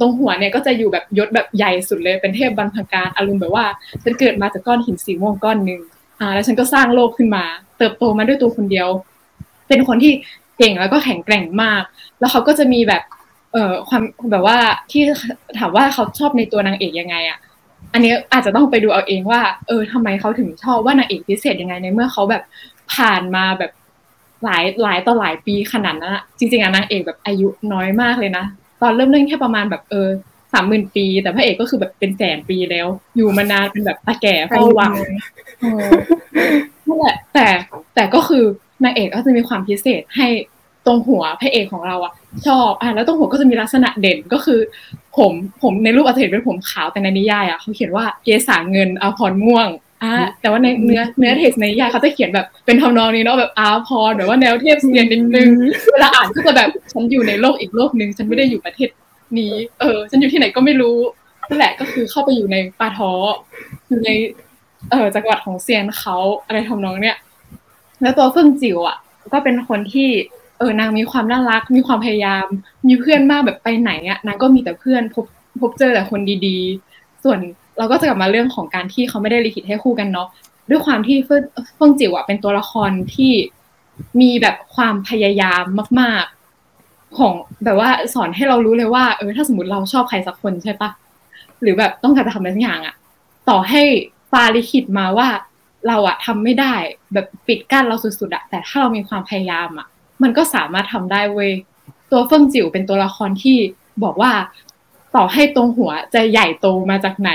ตรงหัวเนี่ยก็จะอยู่แบบยศแบบใหญ่สุดเลยเป็นเทพบรรพการอารมณ์แบบว่าฉันเกิดมาจากก้อนหินสีม่วงก้อนหนึ่งอ่า แล้วฉันก็สร้างโลกขึ้นมา เติบโตมาด้วยตัวคนเดียว เป็นคนที่ เก่งแล้วก็แข็งแกร่งมาก แล้วเขาก็จะมีแบบเอ่อความแบบว่าที่ถามว่าเขาชอบในตัวนางเอกยังไงอะอันนี้อาจจะต้องไปดูเอาเองว่า เออทำไมเขาถึงชอบว่านางเอกพิเศษยังไงในเมื่อเขาแบบผ่านมาแบบหลายหลายต่อหลายปีขนาดนั้นอะจริงๆอะนางเอกแบบอายุน้อยมากเลยนะตอนเริ่มเล่นแค่ประมาณแบบเออสามหมื่นปี แต่พระเอกก็คือแบบเป็นแสนปีแล้ว อยู่มานานเป็นแบบตาแก่เฝ้าวังเออนั่นแหละแต่แต่ก็คือ นางเอกก็จะมีความพิเศษให้ตรงหัวพระเอกของเราอะชอบอะแล้วตรงหัวก็จะมีลักษณะเด่นก็คือ ผมผมในรูปอาจจะเห็นเป็นผมขาวแต่ในนิยายอะเขาเขียนว่าเกษาเงินอาพรม่วงอะแต่ว่าในเนื้อเนื้อเทคในนิยายเขาจะเขียนแบบเป็นทำนองนี้เนาะแบบอาพรแบบว่าแนวเทพเซียนนิดนึงเวลาอ่านก็จะแบบฉันอยู่ในโลกอีกโลกหนึ่งฉันไม่ได้อยู่ประเทศนี้เออ ฉันอยู่ที่ไหนก็ไม่รู้นั่นแหละก็คือเข้าไปอยู่ในปาท้ออยู่ในเออจักรวรรดิของเซียนเขาอะไรทำนองเนี้ย แล้วตัวเฟิ่งจิ๋วอะ ก็เป็นคนที่เออนางมีความน่ารัก มีความพยายาม มีเพื่อนมากแบบไปไหนอะนางก็มีแต่เพื่อนพบพบเจอแต่คนดีๆ ส่วนเราก็จะกลับมาเรื่องของการที่เขาไม่ได้ลิขิตให้คู่กันเนาะด้วยความที่เฟิ่งเฟิงจิ๋วอะเป็นตัวละครที่มีแบบความพยายามมาก ๆ ของแบบว่าสอนให้เรารู้เลยว่า เออถ้าสมมติเราชอบใครสักคนใช่ปะหรือแบบต้องการจะทำอะไรสักอย่างอะ ต่อให้ฟาลิขิตมาว่า เราอะทำไม่ได้แบบปิดกั้นเราสุดๆอะแต่ถ้าเรามีความพยายามอะมันก็สามารถทำได้เว้ยตัวเฟิงจิ๋วเป็นตัวละครที่บอกว่าต่อให้ตรงหัวจะใหญ่โตมาจากไหน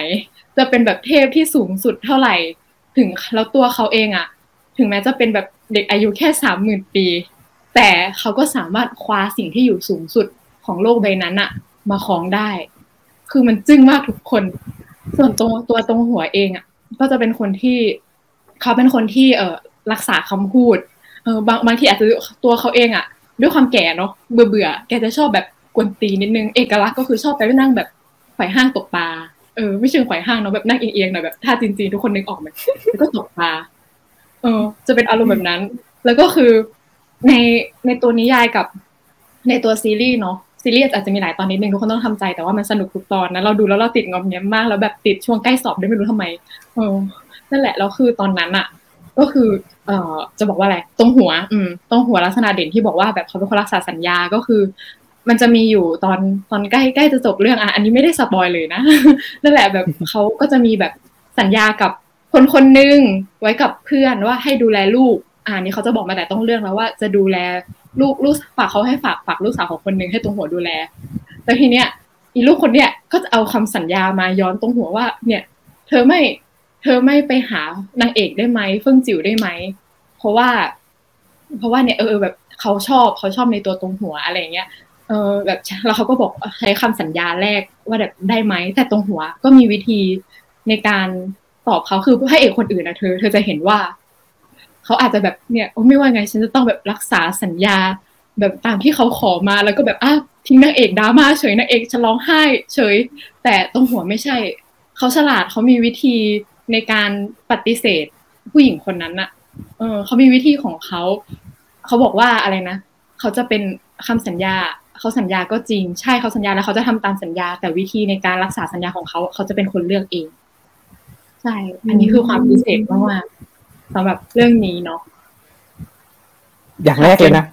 จะเป็นแบบเทพที่สูงสุดเท่าไหร่ ถึงแล้วตัวเขาเองอะถึงแม้จะเป็นแบบเด็กอายุแค่สามหมื่นปี แต่เขาก็สามารถคว้าสิ่งที่อยู่สูงสุดของโลกใบนั้นอะมาครองได้ คือมันจึ้งมากทุกคน ส่วนตัวตัวตรงหัวเองอะก็จะเป็นคนที่ เขาเป็นคนที่เออรักษาคำพูดเออบางบางทีอาจจะตัวเขาเองอะด้วยความแก่เนาะเบื่อเบื่อแกจะชอบแบบกวนตีนิดนึงเอกลักษณ์ก็คือชอบไปนั่งแบบไข่ห้างตกปลาเออไม่เชิงไข่ห้างเนาะแบบนั่งเอียงๆหน่อยแบบท่าจริงๆทุกคนนึกออกไหมแล้วก็ตกปลาเออ จะเป็นอารมณ์แบบนั้น แล้วก็คือในในตัวนิยายกับในตัวซีรีส์เนาะซีรีส์อาจจะมีหลายตอนนิดนึงทุกคนต้องทำใจแต่ว่ามันสนุกทุกตอนนะเราดูแล้วเราติดงอมแงมมากแล้วแบบติดช่วงใกล้สอบด้วยไม่รู้ทำไมเออ นั่นแหละแล้วคือตอนนั้นอะก็คือเอ่อจะบอกว่าอะไรตรงหัว อืมตรงหัวลักษณะเด่นที่บอกว่าแบบเขาเป็นคนรักษาสัญญาก็คือ มันจะมีอยู่ตอนตอนใกล้ใกล้จะจบเรื่องอะอันนี้ไม่ได้สปอยเลยนะนั่นแหละแบบเขาก็จะมีแบบสัญญากับคนคนหนึ่งไว้กับเพื่อนว่าให้ดูแลลูก อ่านี่เขาจะบอกมาแต่ต้องเรื่องแล้วว่าจะดูแลลูกลูกฝากเขาให้ฝากฝากลูกสาวของคนหนึ่งให้ตรงหัวดูแลแล้วทีเนี้ยอีลูกคนเนี้ยก็จะเอาคำสัญญามาย้อนตรงหัวว่า เนี่ย เธอไม่ เธอไม่ไปหานางเอกได้ไหมเฟิ่งจิ๋วได้ไหม เพราะว่า เพราะว่าเนี่ยเออแบบเขาชอบเขาชอบในตัวตรงหัวอะไรอย่างเงี้ย เออแบบแล้วเขาก็บอกใช้คำสัญญาแรกว่าแบบได้ไหม แต่ตรงหัวก็มีวิธีในการตอบเขาคือให้เอกคนอื่นนะเธอ เธอจะเห็นว่าเขาอาจจะแบบเนี่ยไม่ว่าไงฉันจะต้องแบบรักษาสัญญา แบบตามที่เขาขอมาแล้วก็แบบอ้าทิ้งนางเอกดราม่าเฉยนางเอกจะร้องไห้ เฉย แต่ตรงหัวไม่ใช่ เขาฉลาดเขามีวิธี ในการปฏิเสธผู้หญิงคนนั้นอะเออเขามีวิธีของเขา เขาบอกว่าอะไรนะ เขาจะเป็นคำสัญญา เขาสัญญาก็จริง ใช่เขาสัญญาแล้วเขาจะทำตามสัญญา แต่วิธีในการรักษาสัญญาของเขา เขาจะเป็นคนเลือกเอง ใช่ อันนี้คือความพิเศษมากๆสำหรับเรื่องนี้เนาะ อย่างแรกเลยนะ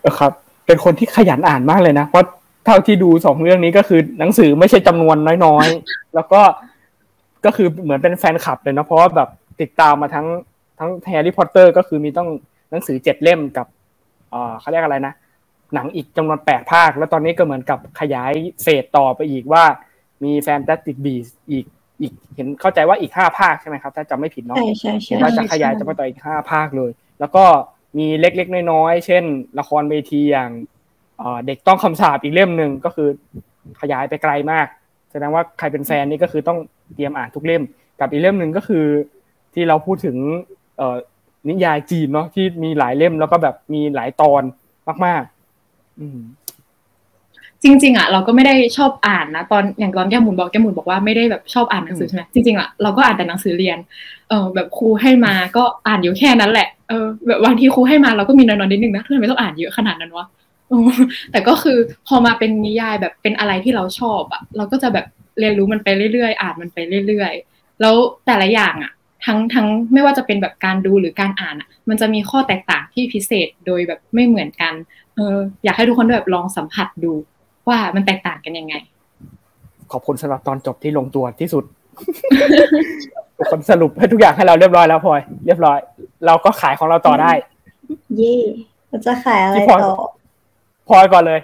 เออครับ เป็นคนที่ขยันอ่านมากเลยนะ เพราะเท่าที่ดูสองเรื่องนี้ก็คือหนังสือไม่ใช่จำนวนน้อยๆ แล้วก็ ก็คือเหมือนเป็นแฟนคลับเลยเนาะเพราะว่าแบบติดตามมาทั้งทั้งแฮร์รี่พอตเตอร์ ก็คือมีตัวหนังสือเจ็ดเล่มกับเอ่อเขาเรียกอะไรนะ หนังอีกจำนวนแปดภาค แล้วตอนนี้ก็เหมือนกับขยาย phase ต่อไปอีกว่า มี Fantastic Beasts อีกอีกเห็นเข้าใจว่าอีกห้าภาคใช่ไหมครับ ถ้าจำไม่ผิดเนาะใช่ใช่ใช่เห็นว่าจะขยายจะไปต่ออีกห้าภาคเลย แล้วก็มีเล็กๆน้อยๆเช่น ละครเวทีอย่างเอ่อเด็กต้องคำสาปอีกเล่มหนึ่งก็คือขยายไปไกลมากแส ดงว่าใครเป็นแฟนนี่ก็คือต้องเตรียมอ่านทุกเล่ม กับอีกเล่มหนึ่งก็คือ ที่เราพูดถึงเอ่อนิยายจีนเนาะที่มีหลายเล่มแล้วก็แบบมีหลายตอนมาก ๆ อืมจริงๆอะเราก็ไม่ได้ชอบอ่านนะตอนอย่างตอนแก้มหมุนบอกแก้มหมุนบอกว่าไม่ได้แบบชอบอ่านหนังสือใช่ไหมจริงๆอะเราก็อ่านแต่หนังสือเรียนเออแบบครูให้มาก็อ่านอยู่แค่นั้นแหละเออแบบบางทีครูให้มาเราก็มีน้อยๆนิดนึงนะทำไมต้องอ่านเยอะขนาดนั้นวะเออ แต่ก็คือพอมาเป็นนิยายแบบเป็นอะไรที่เราชอบอะเราก็จะแบบเรียนรู้มันไปเรื่อยๆ อ่านมันไปเรื่อยๆ แล้วแต่ละอย่างอะทั้งทั้งไม่ว่าจะเป็นแบบการดูหรือการอ่านอะมันจะมีข้อแตกต่างที่พิเศษโดยแบบไม่เหมือนกัน เอออยากให้ทุกคนแบบลองสัมผัสดู ว่ามันแตกต่างกันยังไง ขอบคุณสำหรับตอนจบที่ลงตัวที่สุดทุกคนสรุปให้ทุกอย่างให้เราเรียบร้อยแล้วพลอยเรียบร้อย เราก็ขายของเราต่อได้ เย่เราจะขายอะไรที่พอต่อ พลอยก่อนเลย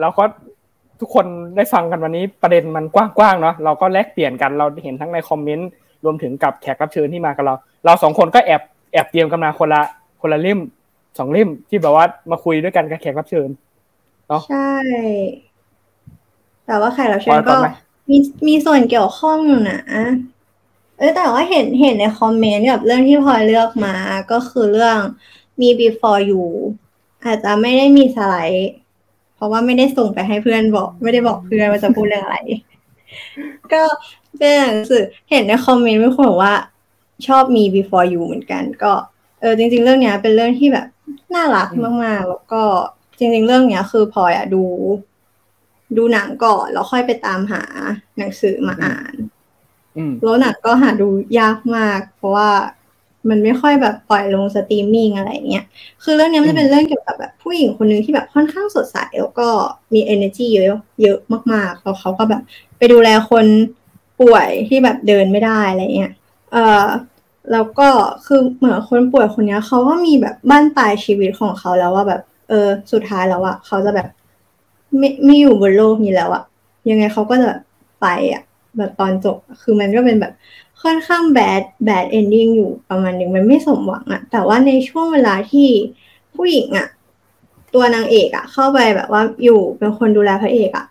เราก็ทุกคนได้ฟังกันวันนี้ประเด็นมันกว้างๆเนาะเราก็แลกเปลี่ยนกันเราเห็นทั้งในคอมเมนต์รวมถึงกับแขกรับเชิญที่มากับเรา เราสองคนก็แอบแอบเตรียมกันมาคนละคนละเล่มสองเล่มที่แบบว่ามาคุยด้วยกันกับแขกรับเชิญใช่ แต่ว่าแขกรับเชิพอญก่ก็อนไหมมีมีส่วนเกี่ยวข้องอยู่นะเออแต่ว่าเห็นเห็นในคอมเมนต์กับเรื่องที่พลอยเลือกมาก็คือเรื่องมี before you อาจจะไม่ได้มีสไลด์ เพราะว่าไม่ได้ส่งไปให้เพื่อนบอก ไม่ได้บอกเพื่อนว่าจะพูดเรื่องอะไร ก็เป็นหนังสือเห็นในคอมเมนต์มีคนบอกว่า ชอบมี before you เหมือนกัน ก็เออจริง ๆ เรื่องเนี้ย เป็นเรื่องที่แบบน่ารักมากๆ แล้วก็จริง ๆ เรื่องเนี้ย คือพลอยอะดู ดูหนังก่อน แล้วค่อยไปตามหาหนังสือมาอ่านอืมแล้วหนังก็หาดูยากมาก เพราะว่า มันไม่ค่อยแบบปล่อยลงสตรีมมิ่งอะไรเงี้ย คือเรื่องนี้มันจะเป็นเรื่องเกี่ยวกับแบบผู้หญิงคนหนึ่งที่แบบค่อนข้างสดใสแล้วก็มี energy เยอะเยอะมากๆแล้วเขาก็แบบไปดูแลคนป่วยที่แบบเดินไม่ได้อะไรเงี้ย เอ่อแล้วก็คือเหมือนคนป่วยคนนี้เขาก็มีแบบบั้นปลายชีวิตของเขาแล้วว่าแบบ เออสุดท้ายแล้วอะเขาจะแบบไม่ไม่อยู่บนโลกนี้แล้วอะยังไงเขาก็จะไปอะแบบตอนจบคือมันก็เป็นแบบ ค่อนข้างแบดแบดเอนดิ้งอยู่ประมาณหนึ่งมันไม่สมหวังอะแต่ว่าในช่วงเวลาที่ผู้หญิงอะตัวนางเอกอะเข้าไปแบบว่าอยู่เป็นคนดูแลพระเอกอะ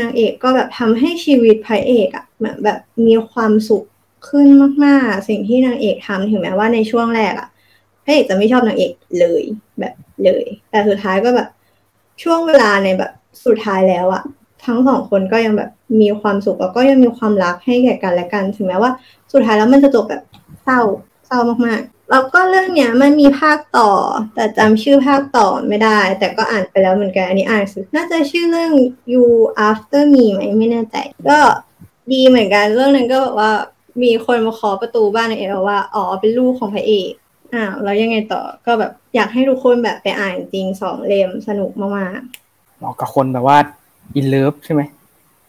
นางเอกก็แบบทำให้ชีวิตพระเอกอะเหมือนแบบมีความสุขขึ้นมากๆ สิ่งที่นางเอกทำถึงแม้ว่าในช่วงแรกอะพระเอกจะไม่ชอบนางเอกเลยแบบเลย แต่สุดท้ายก็แบบช่วงเวลาในแบบสุดท้ายแล้วอะทั้งสองคนก็ยังแบบ มีความสุขแล้วก็ยังมีความรักให้แก่กันและกัน ถึงแม้ว่า สุดท้ายแล้วมันจะจบแบบเศร้าเศร้ามากๆ แล้วก็เรื่องเนี้ยมันมีภาคต่อ แต่จำชื่อภาคต่อไม่ได้ แต่ก็อ่านไปแล้วเหมือนกัน อันนี้อ่านสือน่าจะชื่อเรื่อง you after me ไหมไม่แน่ใจ ก็ดีเหมือนกันเรื่องนั้นก็แบบว่ามีคนมาเคาะประตูบ้านในเอลว่าอ๋อเป็นลูกของพระเอกอ้าวแล้วยังไงต่อก็แบบอยากให้ทุกคนแบบไปอ่านจริงสองเล่มสนุกมากเหมาะกับคนแบบว่า in love ใช่ไหม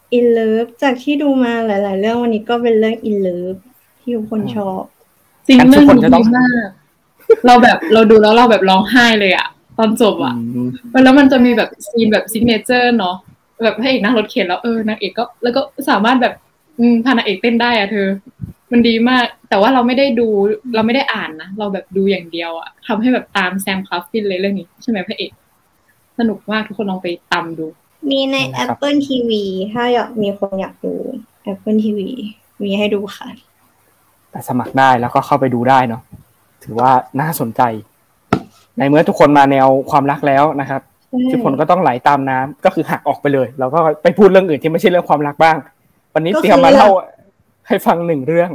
ๆ In Love จากที่ดูมาหลาย ๆ เรื่องวันนี้ก็เป็นเรื่อง In Love ที่ทุกคนชอบจริงงั้นทุเรื่องนี้จะต้ดีองมากเราแบบเราดูแล้วเราแบบร้องไห้เลยอะตอนจบอะอืมแล้วมันจะมีแบบ scene แบบ signature เนาะแบบพระเอกนั่งรถเข็นแล้วเออนางเอกก็ แล้วก็สามารถแบบอืมพานางเอกเต้นได้อะเธอ มันดีมาก แต่ว่าเราไม่ได้ดูเราไม่ได้อ่านนะเราแบบดูอย่างเดียวอะทำให้แบบตามแซมคลาฟฟินเลยเรื่องนี้ ใช่ไหมพระเอกสนุกมากทุกคนลองไปตามดู มีใน นะครับ Apple TV ถ้าอยากมีคนอยากดู Apple TV มีให้ดูค่ะ แต่สมัครได้แล้วก็เข้าไปดูได้เนาะถือว่าน่าสนใจ ในเมื่อทุกคนมาแนวความรักแล้วนะครับ ทุกคนก็ต้องไหลตามน้ำก็คือหักออกไปเลย แล้วก็ไปพูดเรื่องอื่นที่ไม่ใช่เรื่องความรักบ้าง วันนี้ก็คือ เตรียมมาเล่าให้ฟังหนึ่งเรื่อง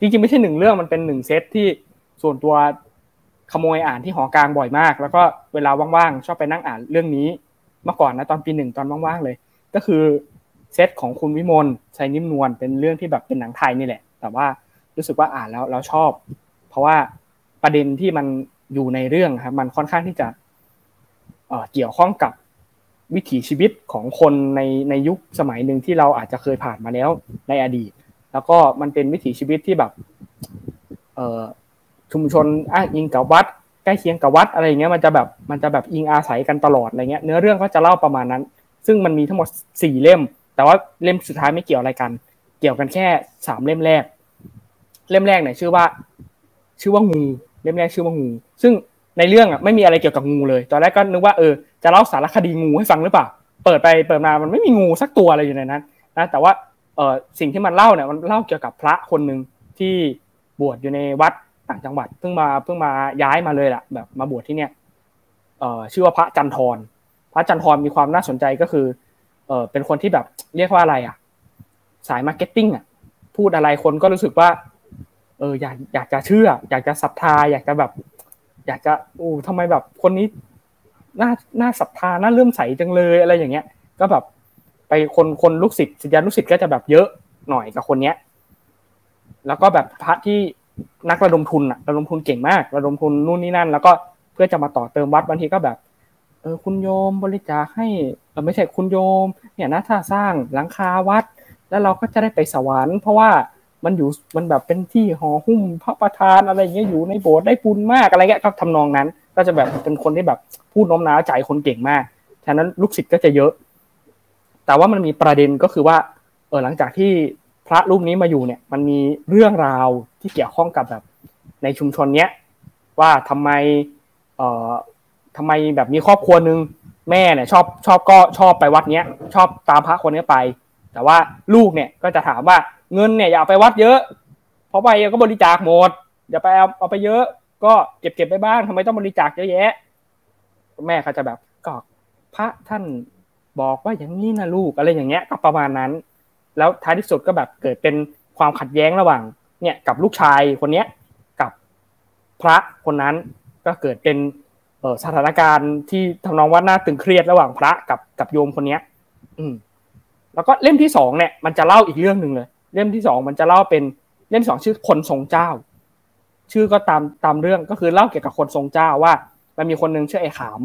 จริงๆไม่ใช่หนึ่งเรื่องมันเป็นหนึ่งเซตที่ส่วนตัวขโมยอ่านที่หอกลางบ่อยมาก แล้วก็เวลาว่างๆชอบไปนั่งอ่านเรื่องนี้ เมื่อก่อนนะตอนปีหนึ่งตอนว่างๆเลย ก็คือเซตของคุณวิมลชัยนิ่มนวลเป็นเรื่องที่แบบเป็นหนังไทยนี่แหละ แต่ว่ารู้สึกว่าอ่านแล้วเราชอบ เพราะว่าประเด็นที่มันอยู่ในเรื่องครับมันค่อนข้างที่จะเกี่ยวข้องกับวิถีชีวิตของคนในในยุคสมัยหนึ่งที่เราอาจจะเคยผ่านมาแล้วในอดีต แล้วก็มันเป็นวิถีชีวิตที่แบบชุมชนอ้างอิงกับวัด ใกล้เคียงกับวัดอะไรเงี้ยมันจะแบบมันจะแบบอิงอาศัยกันตลอดอะไรเงี้ยเนื้อเรื่องก็จะเล่าประมาณนั้น ซึ่งมันมีทั้งหมดสี่เล่ม แต่ว่าเล่มสุดท้ายไม่เกี่ยวอะไรกัน เกี่ยวกันแค่สามเล่มแรก เล่มแรกเนี่ยชื่อว่า ชื่อว่างูเล่มแรกชื่อว่างูซึ่งในเรื่องอะไม่มีอะไรเกี่ยวกับงูเลย ตอนแรกก็นึกว่าเออจะเล่าสารคดีงูให้ฟังหรือเปล่า เปิดไปเปิดมามันไม่มีงูสักตัวอะไรอยู่ในนั้นนะแต่ว่าเออสิ่งที่มันเล่าเนี่ยมันเล่าเกี่ยวกับพระคนหนึ่งที่บวชอยู่ในวัด ต่างจังหวัดเพิ่งมาเพิ่งมาย้ายมาเลยล่ะ แบบมาบวชที่เนี่ยเออชื่อว่าพระจันทรพระจันทรมีความน่าสนใจก็คือ เออเป็นคนที่แบบเรียกว่าอะไรอะ สาย marketing อะ พูดอะไรคนก็รู้สึกว่า เอออยากอยากจะเชื่อ อยากจะศรัทธา อยากจะแบบ อยากจะโอ้ทำไมแบบคนนี้น่าน่าศรัทธาน่าเลื่อมใสจังเลยอะไรอย่างเงี้ย ก็แบบไปคนคนลูกศิษย์ศิษยานุศิษย์ก็จะแบบเยอะหน่อยกับคนเนี้ย แล้วก็แบบพระที่ นักระดมทุนอะระดมทุนเก่งมากระดมทุนนู่นนี่นั่น แล้วก็เพื่อจะมาต่อเติมวัดบางทีก็แบบ เออคุณโยมบริจาคให้เออไม่ใช่คุณโยม เนี่ยนะถ้าสร้างหลังคาวัด แล้วเราก็จะได้ไปสวรรค์เพราะว่ามันอยู่มันแบบเป็นที่ห่อหุ้มพระประธานอะไรเงี้ยอยู่ในโบสถ์ได้บุญมากอะไรเงี้ยก็ทำนองนั้น ก็จะแบบเป็นคนที่แบบพูดน้มน้าวใจคนเก่งมากฉะนั้นลูกศิษย์ก็จะเยอะ แต่ว่ามันมีประเด็นก็คือว่าเออหลังจากที่ พระรูปนี้มาอยู่เนี่ย มันมีเรื่องราวที่เกี่ยวข้องกับแบบ ในชุมชนเนี้ยว่าทำไมเอ่อทำไมแบบมีครอบครัวหนึ่งแม่เนี่ย ชอบชอบก็ชอบไปวัดเนี้ย ชอบตามพระคนนี้ไป แต่ว่าลูกเนี่ยก็จะถามว่าเงินเนี่ยอย่าไปวัดเยอะ เพราะไปก็บริจาคหมดอย่าไปเอาเอาไปเยอะ ก็เก็บเก็บไปบ้างทำไมต้องบริจาคเยอะแยะ แม่เขาจะแบบก็พระท่านบอกว่าอย่างนี้นะลูกอะไรอย่างเงี้ยก็ประมาณนั้น แล้วท้ายที่สุดก็แบบเกิดเป็นความขัดแย้งระหว่างเนี่ยกับลูกชายคนเนี้ยกับพระคนนั้นก็เกิดเป็นสถานการณ์ที่ทำนองว่าน่าตึงเครียดระหว่างพระกับกับโยมคนเนี้ย อืม แล้วก็เล่มที่สองเนี่ย มันจะเล่าอีกเรื่องหนึ่งเลย เล่มที่สองมันจะเล่าเป็นเล่มสองชื่อคนทรงเจ้า ชื่อก็ตามตามเรื่องก็คือเล่าเกี่ยวกับคนทรงเจ้าว่า มันมีคนหนึ่งชื่อไอ้ขาม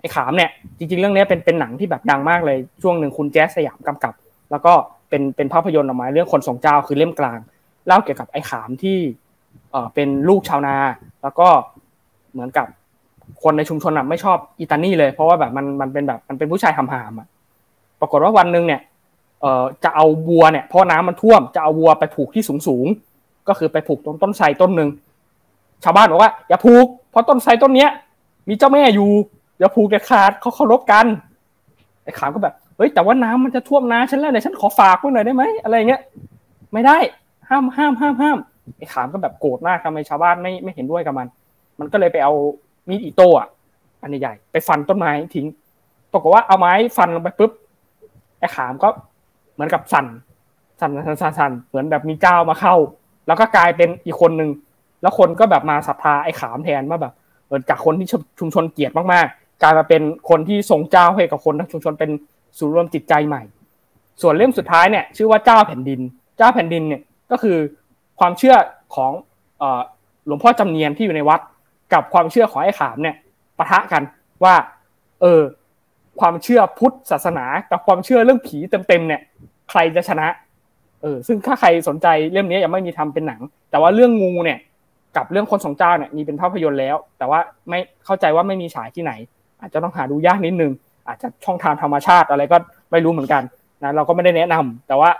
ไอ้ขามเนี่ย จริง ๆ เรื่องนี้เป็นเป็นหนังที่แบบดังมากเลยช่วงหนึ่งคุณแจ๊สสยามกำกับ แล้วก็เป็นเป็นภาพยนตร์ออกมาเรื่องคนทรงเจ้าคือเล่มกลางเล่าเกี่ยวกับไอ้ขามที่เอ่อเป็นลูกชาวนา แล้วก็เหมือนกับคนในชุมชนอะไม่ชอบอีตานี่เลยเพราะว่าแบบมันมันเป็นแบบมันเป็นผู้ชายหำหามอะปรากฏว่าวันหนึ่งเนี่ยเอ่อจะเอาวัวเนี่ยเพราะน้ำมันท่วมจะเอาวัวไปผูกที่สูงสูงๆก็คือไปผูกตรงต้นไทรต้นหนึ่งชาวบ้านบอกว่าอย่าผูกเพราะต้นไทรต้นเนี้ย มีเจ้าแม่อยู่อย่าผูกเด็ดขาดเขาเคารพกันไอ้ขามก็แบบ เฮ้ยแต่ว่าน้ำมันจะท่วมนาฉันแล้วเนี่ยฉันขอฝากไว้หน่อยได้ไหมอะไรเงี้ยไม่ได้ห้ามห้ามห้ามห้ามไอ้ขามก็แบบโกรธมากทำไมชาวบ้านไม่ไม่เห็นด้วยกับมัน มันก็เลยไปเอามีดอิโต้อะอันใหญ่ไปฟันต้นไม้ทิ้งปรากฏว่าเอาไม้ฟันลงไปปุ๊บไอ้ขามก็เหมือนกับสั่นสั่นสั่นสั่นสั่นเหมือนแบบมีเจ้ามาเข้า แล้วก็กลายเป็นอีกคนนึงแล้วคนก็แบบมาศรัทธาไอ้ขามแทนว่าแบบเออจากคนที่ชุมชนเกลียดมากๆกลายมาเป็นคนที่ทรงเจ้าให้กับคนทั้งชุมชนเป็น ศูนย์รวมจิตใจใหม่ ส่วนเล่มสุดท้ายเนี่ยชื่อว่าเจ้าแผ่นดิน เจ้าแผ่นดินเนี่ยก็คือความเชื่อของหลวงพ่อจำเนียนที่อยู่ในวัด กับความเชื่อของไอ้ขามเนี่ยปะทะกันว่า เออ ความเชื่อพุทธศาสนากับความเชื่อเรื่องผีเต็มๆเนี่ย ใครจะชนะ เออ ซึ่งถ้าใครสนใจเรื่องนี้ยังไม่มีทำเป็นหนัง แต่ว่าเรื่องงูเนี่ย กับเรื่องคนสองเจ้าเนี่ยมีเป็นภาพยนตร์แล้ว แต่ว่าไม่เข้าใจว่าไม่มีฉายที่ไหน อาจจะต้องหาดูยากนิดนึง อาจจะช่องทางธรรมชาติอะไรก็ไม่รู้เหมือนกันนะเราก็ไม่ได้แนะนำแต่ว่า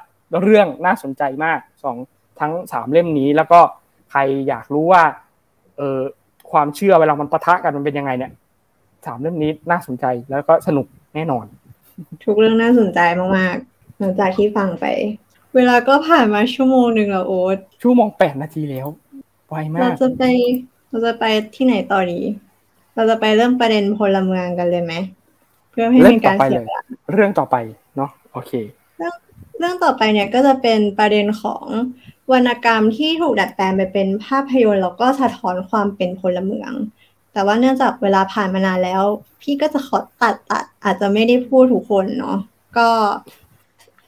เรื่องน่าสนใจมากสองทั้งสามเล่มนี้ แล้วก็ใครอยากรู้ว่าเออความเชื่อเวลามันปะทะกันมันเป็นยังไงเนี่ยสามเล่มนี้น่าสนใจแล้วก็สนุกแน่นอน ทุกเรื่องน่าสนใจมากๆหลังจากที่ฟังไป เวลาก็ผ่านมาชั่วโมงหนึ่งแล้วโอ๊ตชั่วโมงแปดนาทีแล้วไวมาเรากจะไปเราจะไปที่ไหนต่อดี เราจะไปเริ่มประเด็นพลเมืองกันเลยไหม เพื่อให้เรื่เป็องนต่อการไปเสีเลยยเวลาเรื่องต่อไปเนาะโอเค เรื่องต่อไปเนี่ยก็จะเป็นประเด็นของวรรณกรรมที่ถูกดัดแปลงไปเป็นภาพยนตร์แล้วก็สะท้อนความเป็นพลเมือง แต่ว่าเนื่องจากเวลาผ่านมานานแล้ว พี่ก็จะขอตัดตัดอาจจะไม่ได้พูดทุกคนเนาะก็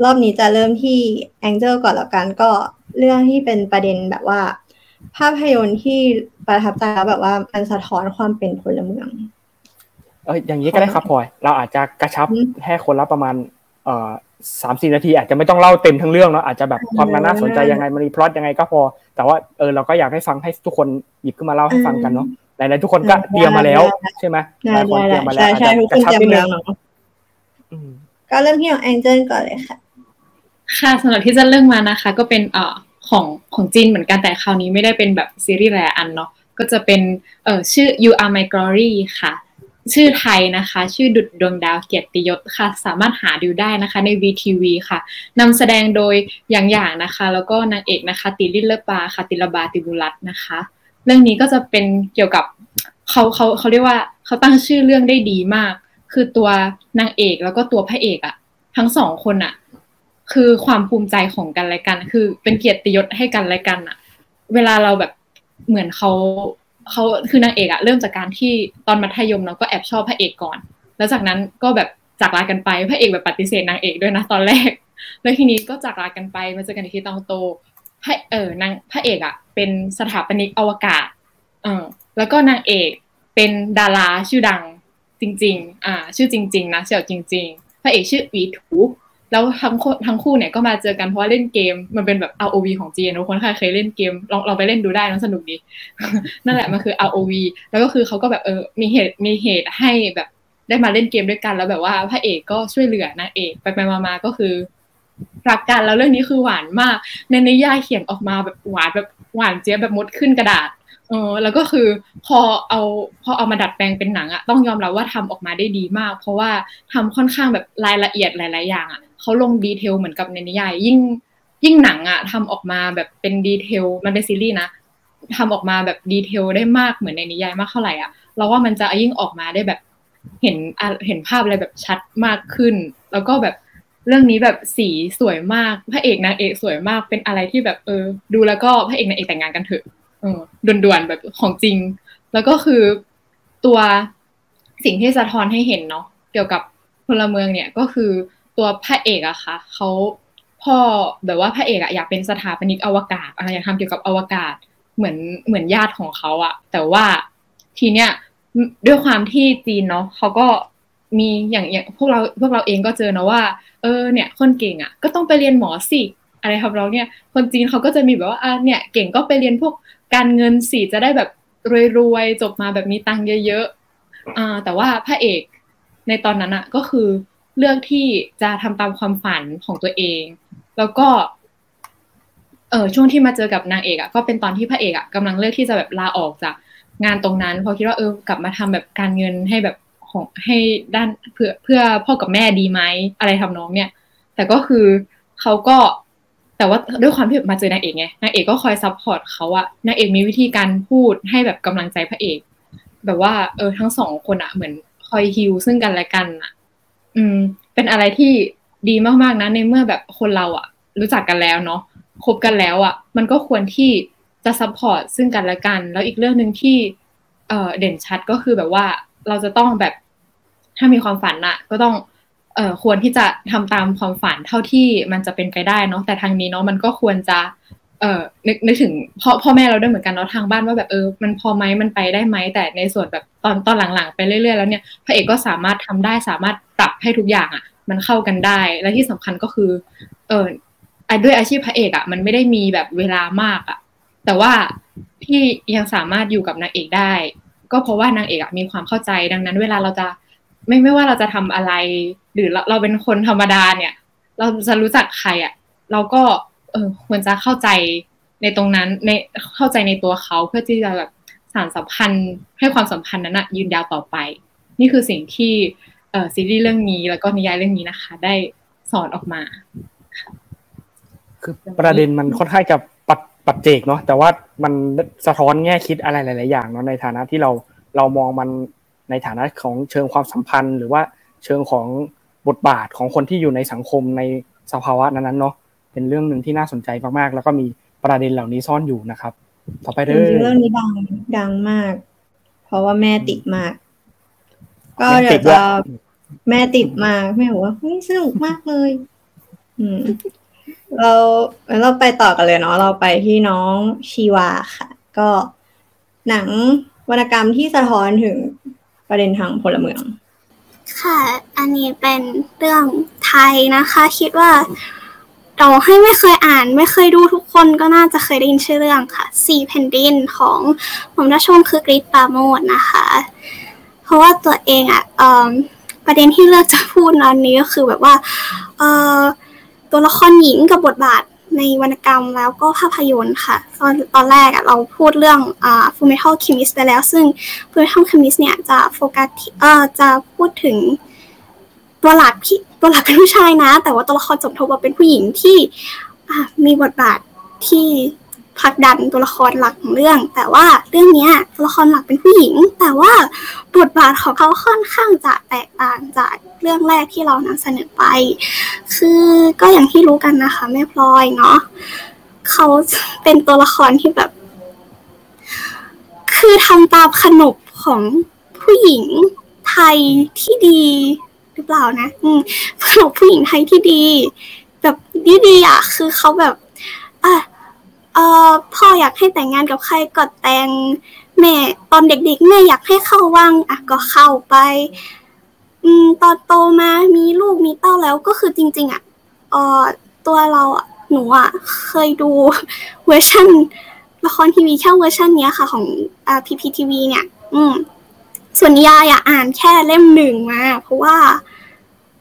รอบนี้จะเริ่มที่แองเจิลก่อนแล้วกันก็เรื่องที่เป็นประเด็นแบบว่า ภาพยนตร์ที่ประทับใจแล้วแบบว่ามันสะท้อนความเป็นพลเมือง เอ้ยอย่างนี้ก็ได้ครับพลอย เราอาจจะกระชับอืมแค่คนละประมาณ เอ่อสามสี่นาที อาจจะไม่ต้องเล่าเต็มทั้งเรื่องเนาะอาจจะแบบความน่าสนใจยังไงมันมีพล็อตยังไงก็พอ แต่ว่าเออเราก็อยากให้ฟังให้ทุกคนหยิบขึ้นมาเล่าให้ฟังกันเนาะหลายๆทุกคนก็ได้เตรียมมาแล้วได้ใช่ไหมหได้ลายคนได้เตรียมมาแล้วใช่ใช่อาจทุกจะคนกระชับเตรียนิมดนึแล้วงเนาะอืมก็เริ่มที่ของแองเจิลก่อนเลยค่ะ ค่ะสำหรับที่จะเรื่องมานะคะ ก็เป็นเอ่อของของจีนเหมือนกันแต่คราวนี้ไม่ได้เป็นแบบซีรีส์แรอันเนาะก็จะเป็นเอ่อชื่อ You Are My Glory ค่ะ ชื่อไทยนะคะ ชื่อดุดดวงดาวเกียรติยศค่ะ สามารถหาดูได้นะคะใน VTV ค่ะนำแสดงโดยอย่างอย่างนะคะ แล้วก็นางเอกนะคะ ติลิลเลอร์ปาค่ะติลบาติบุรัตนะคะ เรื่องนี้ก็จะเป็นเกี่ยวกับเขาเขาเขาเรียกว่าเขาตั้งชื่อเรื่องได้ดีมาก คือตัวนางเอกแล้วก็ตัวพระเอกอะทั้งสองคนอะคือความภูมิใจของกันและกัน คือเป็นเกียรติยศให้กันและกันอะเวลาเราแบบเหมือนเขา เขาคือนางเอกอะเริ่มจากการที่ตอนมัธยมเนาก็แอบชอบพระเอกก่อน แล้วจากนั้นก็แบบจากลากันไปพระเอกแบบปฏิเสธนางเอกด้วยนะตอนแรก แล้วทีนี้ก็จากลากันไปมาเจอกันอีกทีตอนโตพระเออนางพระเอกอะเป็นสถาปนิกอวกาศเออแล้วก็นางเอกเป็นดาราชื่อดังจริง ๆ อ่า ชื่อจริง ๆ นะเสี่ยวจริง ๆ พระเอกชื่อหวีถู แล้วทั้งทั้งคู่เนี่ยก็มาเจอกันเพราะว่าเล่นเกม มันเป็นแบบ ROV ของจีนทุกคนใครเคยเล่นเกมลองลองไปเล่นดูได้นะสนุกดี นั่นแหละมันคือ ROV แล้วก็คือเขาก็แบบเออมีเหตุมีเหตุให้แบบได้มาเล่นเกมด้วยกันแล้วแบบว่าพระเอกก็ช่วยเหลือนางเอกไปไปมามาก็คือรักกันแล้วเรื่องนี้คือหวานมากในนิยายเขียนออกมาแบบหวานแบบหวานเจี๊ยบแบบมดขึ้นกระดาษเออแล้วก็คือพอเอาพอเอามาดัดแปลงเป็นหนังอะต้องยอมรับว่าทำออกมาได้ดีมาก เพราะว่าทำค่อนข้างแบบรายละเอียดหลาย ๆ อย่างอะ เขาลงดีเทลเหมือนกับในนิยายยิ่งยิ่งหนังอะทำออกมาแบบเป็นดีเทลมันเป็นซีรีส์นะทำออกมาแบบดีเทลได้มากเหมือนในนิยายมากเท่าไหร่อะเราว่ามันจะยิ่งออกมาได้แบบเห็นเห็นภาพอะไรแบบชัดมากขึ้น แล้วก็แบบเรื่องนี้แบบสีสวยมากพระเอกนางเอกสวยมากเป็นอะไรที่แบบเออ ดูแล้วก็พระเอกนางเอกแต่งงานกันเถอะเออด่วนๆแบบของจริง แล้วก็คือตัวสิ่งที่สะท้อนให้เห็นเนาะเกี่ยวกับพลเมืองเนี่ยก็คือ ตัวพระเอกอะค่ะเขาพ่อแบบว่าพระเอกอะอยากเป็นสถาปนิกอวกาศอะอยากทำเกี่ยวกับอวกาศเหมือนเหมือนญาติของเขาอะแต่ว่าทีเนี้ยด้วยความที่จีนเนาะเขาก็มีอย่างอย่างพวกเราพวกเราเองก็เจอนะว่า เออเนี่ย คนเก่งอะก็ต้องไปเรียนหมอสิอะไรครับเราเนี่ย คนจีนเขาก็จะมีแบบว่าอะเนี่ยเก่งก็ไปเรียนพวกการเงินสิจะได้แบบรวยๆจบมาแบบมีตังค์เยอะๆอ่าแต่ว่าพระเอกในตอนนั้นอะก็คือ เลือกที่จะทำตามความฝันของตัวเอง แล้วก็ เออช่วงที่มาเจอกับนางเอกอะก็เป็นตอนที่พระเอกอะกำลังเลือกที่จะแบบลาออกจากงานตรงนั้นเพราะคิดว่าเออกลับมาทำแบบการเงินให้แบบของให้ด้านเพื่อเพื่อพ่อกับแม่ดีไหมอะไรทำนองเนี่ย แต่ก็คือเขาก็แต่ว่าด้วยความที่มาเจอนางเอกไงนางเอกก็คอย support เขาอะนางเอกมีวิธีการพูดให้แบบกำลังใจพระเอก แบบว่าเออทั้งสองคนอะเหมือนคอยฮิวซึ่งกันและกันอะ อืม เป็นอะไรที่ดีมากๆนะในเมื่อแบบคนเราอะรู้จักกันแล้วเนาะคบกันแล้วอะมันก็ควรที่จะ support ซึ่งกันและกัน แล้วอีกเรื่องหนึ่งที่เออเด่นชัดก็คือแบบว่าเราจะต้องแบบถ้ามีความฝันอะก็ต้องเอ่อควรที่จะทำตามความฝันเท่าที่มันจะเป็นไปได้เนาะแต่ทางนี้เนาะมันก็ควรจะ เอ่อนึกนึกถึงพ่อพ่อแม่เราด้วยเหมือนกันเนาะทางบ้านว่าแบบเออมันพอไหมมันไปได้ไหมแต่ในส่วนแบบตอนตอนหลังๆไปเรื่อยๆแล้วเนี่ยพระเอกก็สามารถทำได้สามารถปรับให้ทุกอย่างอะ่ะ มันเข้ากันได้และที่สำคัญก็คือ เออด้วยอาชีพพระเอกอะ่ะมันไม่ได้มีแบบเวลามากอะ่ะ แต่ว่าพี่ยังสามารถอยู่กับนางเอกได้ ก็เพราะว่านางเอกอะมีความเข้าใจดังนั้น เวลาเราจะไม่ไม่ว่าเราจะทำอะไร หรือเราเราเป็นคนธรรมดาเนี่ย เราจะรู้จักใครอะ เราก็ เออควรจะเข้าใจในตรงนั้นในเข้าใจในตัวเขาเพื่อที่จะแบบสานสัมพันธ์ให้ความสัมพันธ์นั้นนะยืนยาวต่อไป นี่คือสิ่งที่เออซีรีส์เรื่องนี้แล้วก็นิยายเรื่องนี้นะคะ ได้สอนออกมาคือประเด็นมันค่อนข้างจะปัดปัดเจกเนาะแต่ว่ามันสะท้อนแง่คิดอะไรหลาย ๆ อย่างเนาะในฐานะที่เราเรามองมันในฐานะของเชิงความสัมพันธ์ หรือว่าเชิงของบทบาทของคนที่อยู่ในสังคมในสภาวะนั้นๆเนาะ เป็นเรื่องหนึ่งที่น่าสนใจมากๆ แล้วก็มีประเด็นเหล่านี้ซ่อนอยู่นะครับ ต่อไปจเด้ริงๆเรื่อองนี้ดังดังมาก เพราะว่าแม่ติดมาก ก็แม่เดี๋ติยดวด้วยจะแม่ติดมากแม่บอกว่าเฮ้ยสนุกมากเลย อืมเราเราไปต่อกันเลยเนาะเราไปที่น้องชีวาค่ะ ก็หนังวรรณกรรมที่สะท้อนถึงประเด็นทางพลเมือง ค่ะ อันนี้เป็นเรื่องไทยนะคะ คิดว่า เราให้ไม่เคยอ่านไม่เคยดูทุกคนก็น่าจะเคยได้ยินชื่อเรื่องค่ะสี่แผ่นดินของหม่อมราชวงศ์คือกรีฑปาโมดนะคะ เพราะว่าตัวเองอะเอิ่มประเด็นที่เลือกจะพูดตอนนี้ก็คือแบบว่าเออตัวละครหญิงกับบทบาทในวรรณกรรมแล้วก็ภาพยนตร์ค่ะ ตอนตอนแรกอะเราพูดเรื่องอ่า Full Metal Alchemist ไปแล้ว ซึ่ง Full Metal Alchemist เนี่ยจะโฟกัสเอ่อจะพูดถึงตัวหลักที่ ตัวหลักเป็นผู้ชายนะ แต่ว่าตัวละครสมทบว่าเป็นผู้หญิงที่มีบทบาทที่ผลักดันตัวละครหลักของเรื่อง แต่ว่าเรื่องนี้ตัวละครหลักเป็นผู้หญิง แต่ว่าบทบาทของเขาค่อนข้างจะแตกต่างจากเรื่องแรกที่เรานำเสนอไป คือก็อย่างที่รู้กันนะคะแม่พลอยเนาะเขาเป็นตัวละครที่แบบ คือทำตามขนบของผู้หญิงไทยที่ดี หรือเปล่านะ อืมขนบผู้หญิงไทยที่ดี แบบดีๆอะ คือเขาแบบอะเออพ่ออยากให้แต่งงานกับใครก็แต่งแม่ตอนเด็กๆแม่อยากให้เข้าว่างอะก็เข้าไป อืมตอนโตมามีลูกมีเต้าแล้วก็คือจริง ๆ อะเออตัวเราอะหนูอะเคยดูเวอร์ชันละครทีวีแค่เวอร์ชันเนี้ยค่ะ ของอ่า PPTV เนี่ย อืม ส่วนนิยายอะอ่านแค่เล่มหนึ่งมา เพราะว่า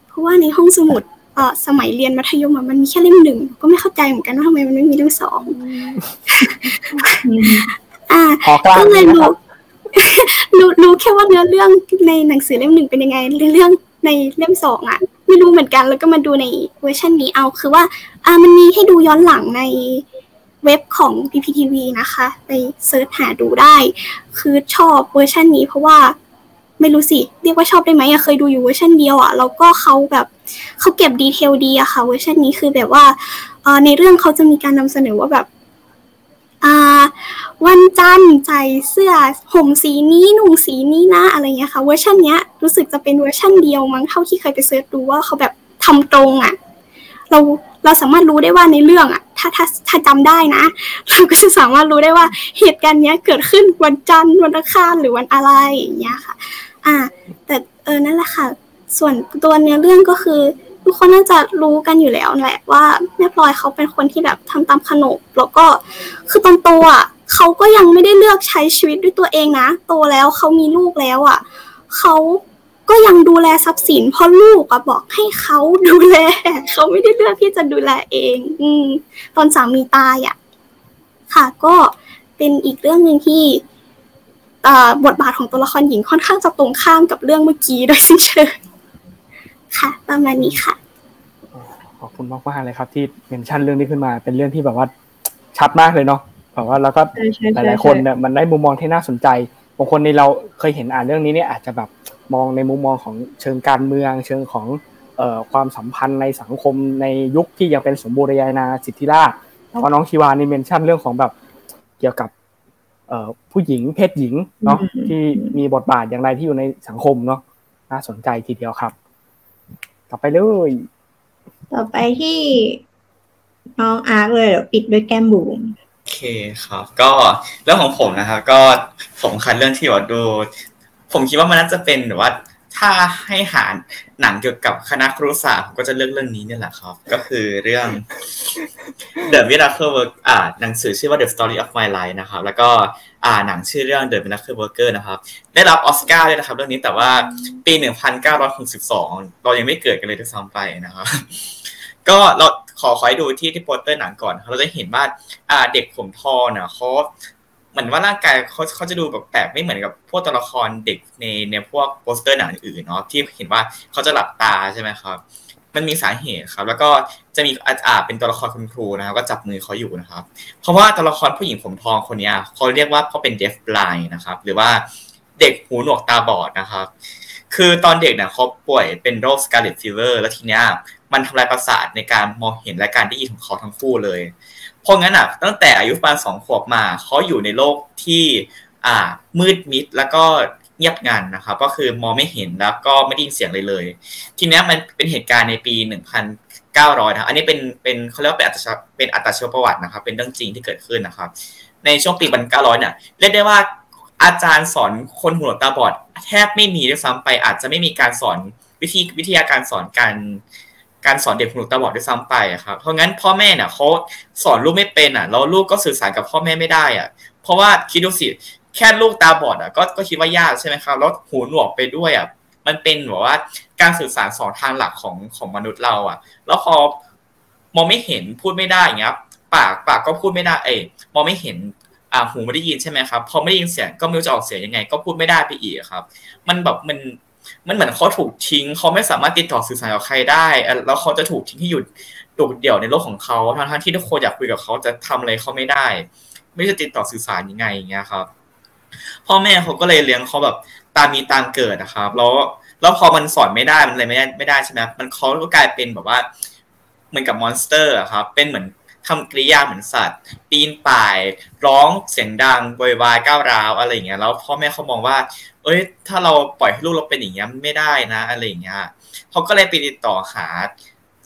เพราะว่าในห้องสมุดเอ่อสมัยเรียนมัธยมอะมันมีแค่เล่มหนึ่งก็ไม่เข้าใจเหมือนกันว่าทำไมมันไม่มีเล่มสองอ่าขอกลางก็เลยนะครู้รับรู้รู้แค่ว่าเนื้อเรื่องในหนังสือเล่มหนึ่งเป็นยังไงเรื่องในเล่มสองอะ ไม่รู้เหมือนกันแล้วก็มาดูในเวอร์ชันนี้เอาคือว่า อ่ามันมีให้ดูย้อนหลังใน เว็บของ PPTV นะคะ ไป search หาดูได้ คือชอบเวอร์ชันนี้เพราะว่าไม่รู้สิ เรียกว่าชอบได้ไหมอะเคยดูอยู่เวอร์ชันเดียวอะแล้วก็เขาแบบเขาเก็บ detail ดีอะค่ะ เวอร์ชันนี้คือแบบว่าเอในเรื่องเขาจะมีการนำเสนอว่าแบบอ่าวันจันทร์ใส่เสื้อห่มสีนี้นุ่งสีนี้นะอะไรเงี้ยค่ะ เวอร์ชันเนี้ยรู้สึกจะเป็นเวอร์ชันเดียวมั้งเท่าที่เคยไป search ดูว่าเขาแบบทำตรงอะเราเราสามารถรู้ได้ว่าในเรื่องอะ ถ้าถ้าถ้าจำได้นะเราก็จะสามารถรู้ได้ว่าเหตุการณ์เนี้ยเกิดขึ้นวันจันทร์วันอังคารหรือวันอะไรอย่างเงี้ยค่ะ อ่า แต่เออนั่นแหละค่ะ ส่วนตัวเนื้อเรื่องก็คือทุกคนน่าจะรู้กันอยู่แล้วแหละว่าแม่พลอยเขาเป็นคนที่แบบทำตามขนบแล้วก็คือตอนโตอะเขาก็ยังไม่ได้เลือกใช้ชีวิตด้วยตัวเองนะ โตแล้วเขามีลูกแล้วอะเขา ก็ยังดูแลทรัพย์สิน เพราะลูกอะบอกให้เขาดูแล เขาไม่ได้เลือกที่จะดูแลเอง อืม ตอนสามีตายอะค่ะ ก็เป็นอีกเรื่องหนึ่งที่อ่าบทบาทของตัวละครหญิงค่อนข้างจะตรงข้ามกับเรื่องเมื่อกี้โดยสิ้นเชิงค่ะ ประมาณนี้ค่ะ ขอบคุณมากมากๆเลยครับ ที่เมนชั่นเรื่องนี้ขึ้นมา เป็นเรื่องที่แบบว่าชัดมากเลยเนาะแบบว่าแล้วก็ใช่ใช่หใช่ลายๆคนเนี่ยมันได้มุมมองที่น่าสนใจบางคนในเราเคยเห็นอ่านเรื่องนี้เนี่ยอาจจะแบบ มองในมุมมองของเชิงการเมือง เชิงของเอ่อความสัมพันธ์ในสังคมในยุคที่ยังเป็นสมบูรณาญาสิทธิราชย์แต่ว่าน้องชีวานี่เมนชั่นเรื่องของแบบเกี่ยวกับเอ่อผู้หญิงเพศหญิงเนาะที่มีบทบาทอย่างไรที่อยู่ในสังคมเนาะน่าสนใจทีเดียวครับ ต่อไปเลย ต่อไปที่น้องอาร์คเลยเดี๋ยวปิดด้วยแก้มบูมโอเคครับ ก็เรื่องของผมนะครับ ก็ผมคัดเรื่องที่ว่าดู ผมคิดว่ามันน่าจะเป็นแบบว่า ถ้าให้หาหนังเกี่ยวกับคณะครุศาสตร์ผมก็จะเลือกเรื่องนี้เนี่ยแหละครับ ก็คือเรื่อง The Miracle Work อ่าหนังสือชื่อว่า The Story of My Life นะครับ แล้วก็อ่าหนังชื่อเรื่อง The Miracle Worker นะครับ ได้รับออสการ์ด้วยนะครับ เรื่องนี้แต่ว่าปี 1962 เรายังไม่เกิดกันเลยด้วยซ้ำไปนะครับ ก็เราขอขอให้ดูที่ที่โปสเตอร์หนังก่อน เราจะเห็นว่าอ่าเด็กผมทองเนี่ยเขา เหมือนว่าร่างกายเขาเขาจะดูแบบแปลกไม่เหมือนกับพวกตัวละครเด็กในในพวกโปสเตอร์หนังอื่นเนาะที่เห็นว่าเขาจะหลับตาใช่ไหมครับ มันมีสาเหตุครับ แล้วก็จะมีอ่าเป็นตัวละครคุณครูนะครับ ก็จับมือเขาอยู่นะครับ เพราะว่าตัวละครผู้หญิงผมทองคนนี้เขาเรียกว่าเขาเป็น deaf blind นะครับ หรือว่าเด็กหูหนวกตาบอดนะครับ คือตอนเด็กเนี่ยเขาป่วยเป็นโรค scarlet fever แล้วทีเนี้ยมันทำลายประสาทในการมองเห็นและการได้ยินของเขาทั้งคู่เลย เพราะงั้นอะตั้งแต่อายุประมาณสองขวบมาเขาอยู่ในโลกที่อ่ามืดมิดแล้วก็เงียบงันนะครับ ก็คือมองไม่เห็นแล้วก็ไม่ได้ยินเสียงเลยเลย ทีนี้มันเป็นเหตุการณ์ในปี 1900นะอันนี้เป็นเป็นเขาเรียกว่าเป็นอัตชเป็นอัตชีวประวัตินะครับ เป็นเรื่องจริงที่เกิดขึ้นนะครับ ในช่วงปี 1900 เนี่ยเรียกได้ว่าอาจารย์สอนคนหูหนวกตาบอด แทบไม่มีด้วยซ้ำไปอาจจะไม่มีการสอนวิธีวิทยาการสอนการ การสอนเด็กหูหนวกตาบอดด้วยซ้ำไปครับเพราะงั้นพ่อแม่เนี่ยเขาสอนลูกไม่เป็นอะแล้วลูกก็สื่อสารกับพ่อแม่ไม่ได้อะ เพราะว่าคิดดูสิแค่ลูกตาบอดอะก็ก็คิดว่ายากใช่ไหมครับแล้วหูหนวกไปด้วยอะมันเป็นแบบว่าการสื่อสารสองทางหลักของของมนุษย์เราอะ แล้วพอมองไม่เห็นพูดไม่ได้อย่างเงี้ยปากปากก็พูดไม่ได้ เอ้มองไม่เห็นอ่าหูไม่ได้ยินใช่ไหมครับพอไม่ได้ยินเสียงก็ไม่รู้จะออกเสียงยังไง ก็พูดไม่ได้ไปอีกครับ มันแบบมัน มันเหมือนเขาถูกทิ้งเขาไม่สามารถติดต่อสื่อสารกับใครได้ แล้วเขาจะถูกทิ้งที่อยู่โดดเดี่ยวในโลกของเขาทั้งที่ทุกคนอยากคุยกับเขาจะทำอะไรเขาไม่ได้ ไม่จะติดต่อสื่อสารยังไงอย่างเงี้ยครับ พ่อแม่เขาก็เลยเลี้ยงเขาแบบตามมีตามเกิดนะครับ แล้วแล้วพอมันสอนไม่ได้มันอะไรไม่ได้ไม่ได้ใช่ไหมมันเขาก็กลายเป็นแบบว่าเหมือนกับมอนสเตอร์ครับ เป็นเหมือน ทำกริยาเหมือนสัตว์ ปีนป่าย ร้องเสียงดังโวยวายก้าวร้าวอะไรอย่างเงี้ยแล้วพ่อแม่เขามองว่า เอ้ย ถ้าเราปล่อยให้ลูกเราเป็นอย่างเงี้ยไม่ได้นะอะไรอย่างเงี้ยเขาก็เลยไปติดต่อหา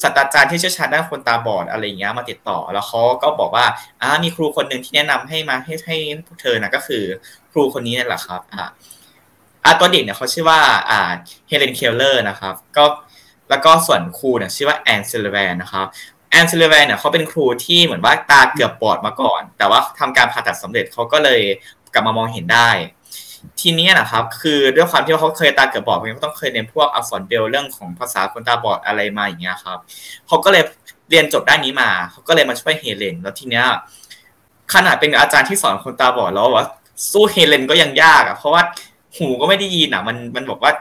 ศาสตราจารย์ที่เชี่ยวชาญด้านคนตาบอดอะไรอย่างเงี้ยมาติดต่อแล้วเขาก็บอกว่าอ่ามีครูคนหนึ่งที่แนะนำให้มาให้ให้พวกเธอนะก็คือ ครูคนนี้นั่แหละครับ อ่าอ่าตัวเด็กเนี่ยเขาชื่อว่าอ่าเฮเลนเคลเลอร์นะครับ ก็แล้วก็ส่วนครูเนี่ยชื่อว่าแอนซัลลิแวนนะครับ แอนซัลลิแวนเนี่ยเขาเป็นครูที่เหมือนว่าตาเกือบบอดมาก่อน แต่ว่าทำการผ่าตัดสำเร็จเขาก็เลยกลับมามองเห็นได้ ทีนี้นะครับ คือด้วยความที่เขาเคยตาเกือบบอดเขาต้องเคยเรียนพวกอักษรเบรลล์เรื่องของภาษาคนตาบอดอะไรมาอย่างเงี้ยครับเขาก็เลยเรียนจบด้านนี้มาเขาก็เลยมาช่วยเฮเลน แล้วทีเนี้ยขนาดเป็นอาจารย์ที่สอนคนตาบอดแล้วว่าสู้เฮเลนก็ยังยากอะเพราะว่าหูก็ไม่ได้ยินอะ มันมันบอกว่า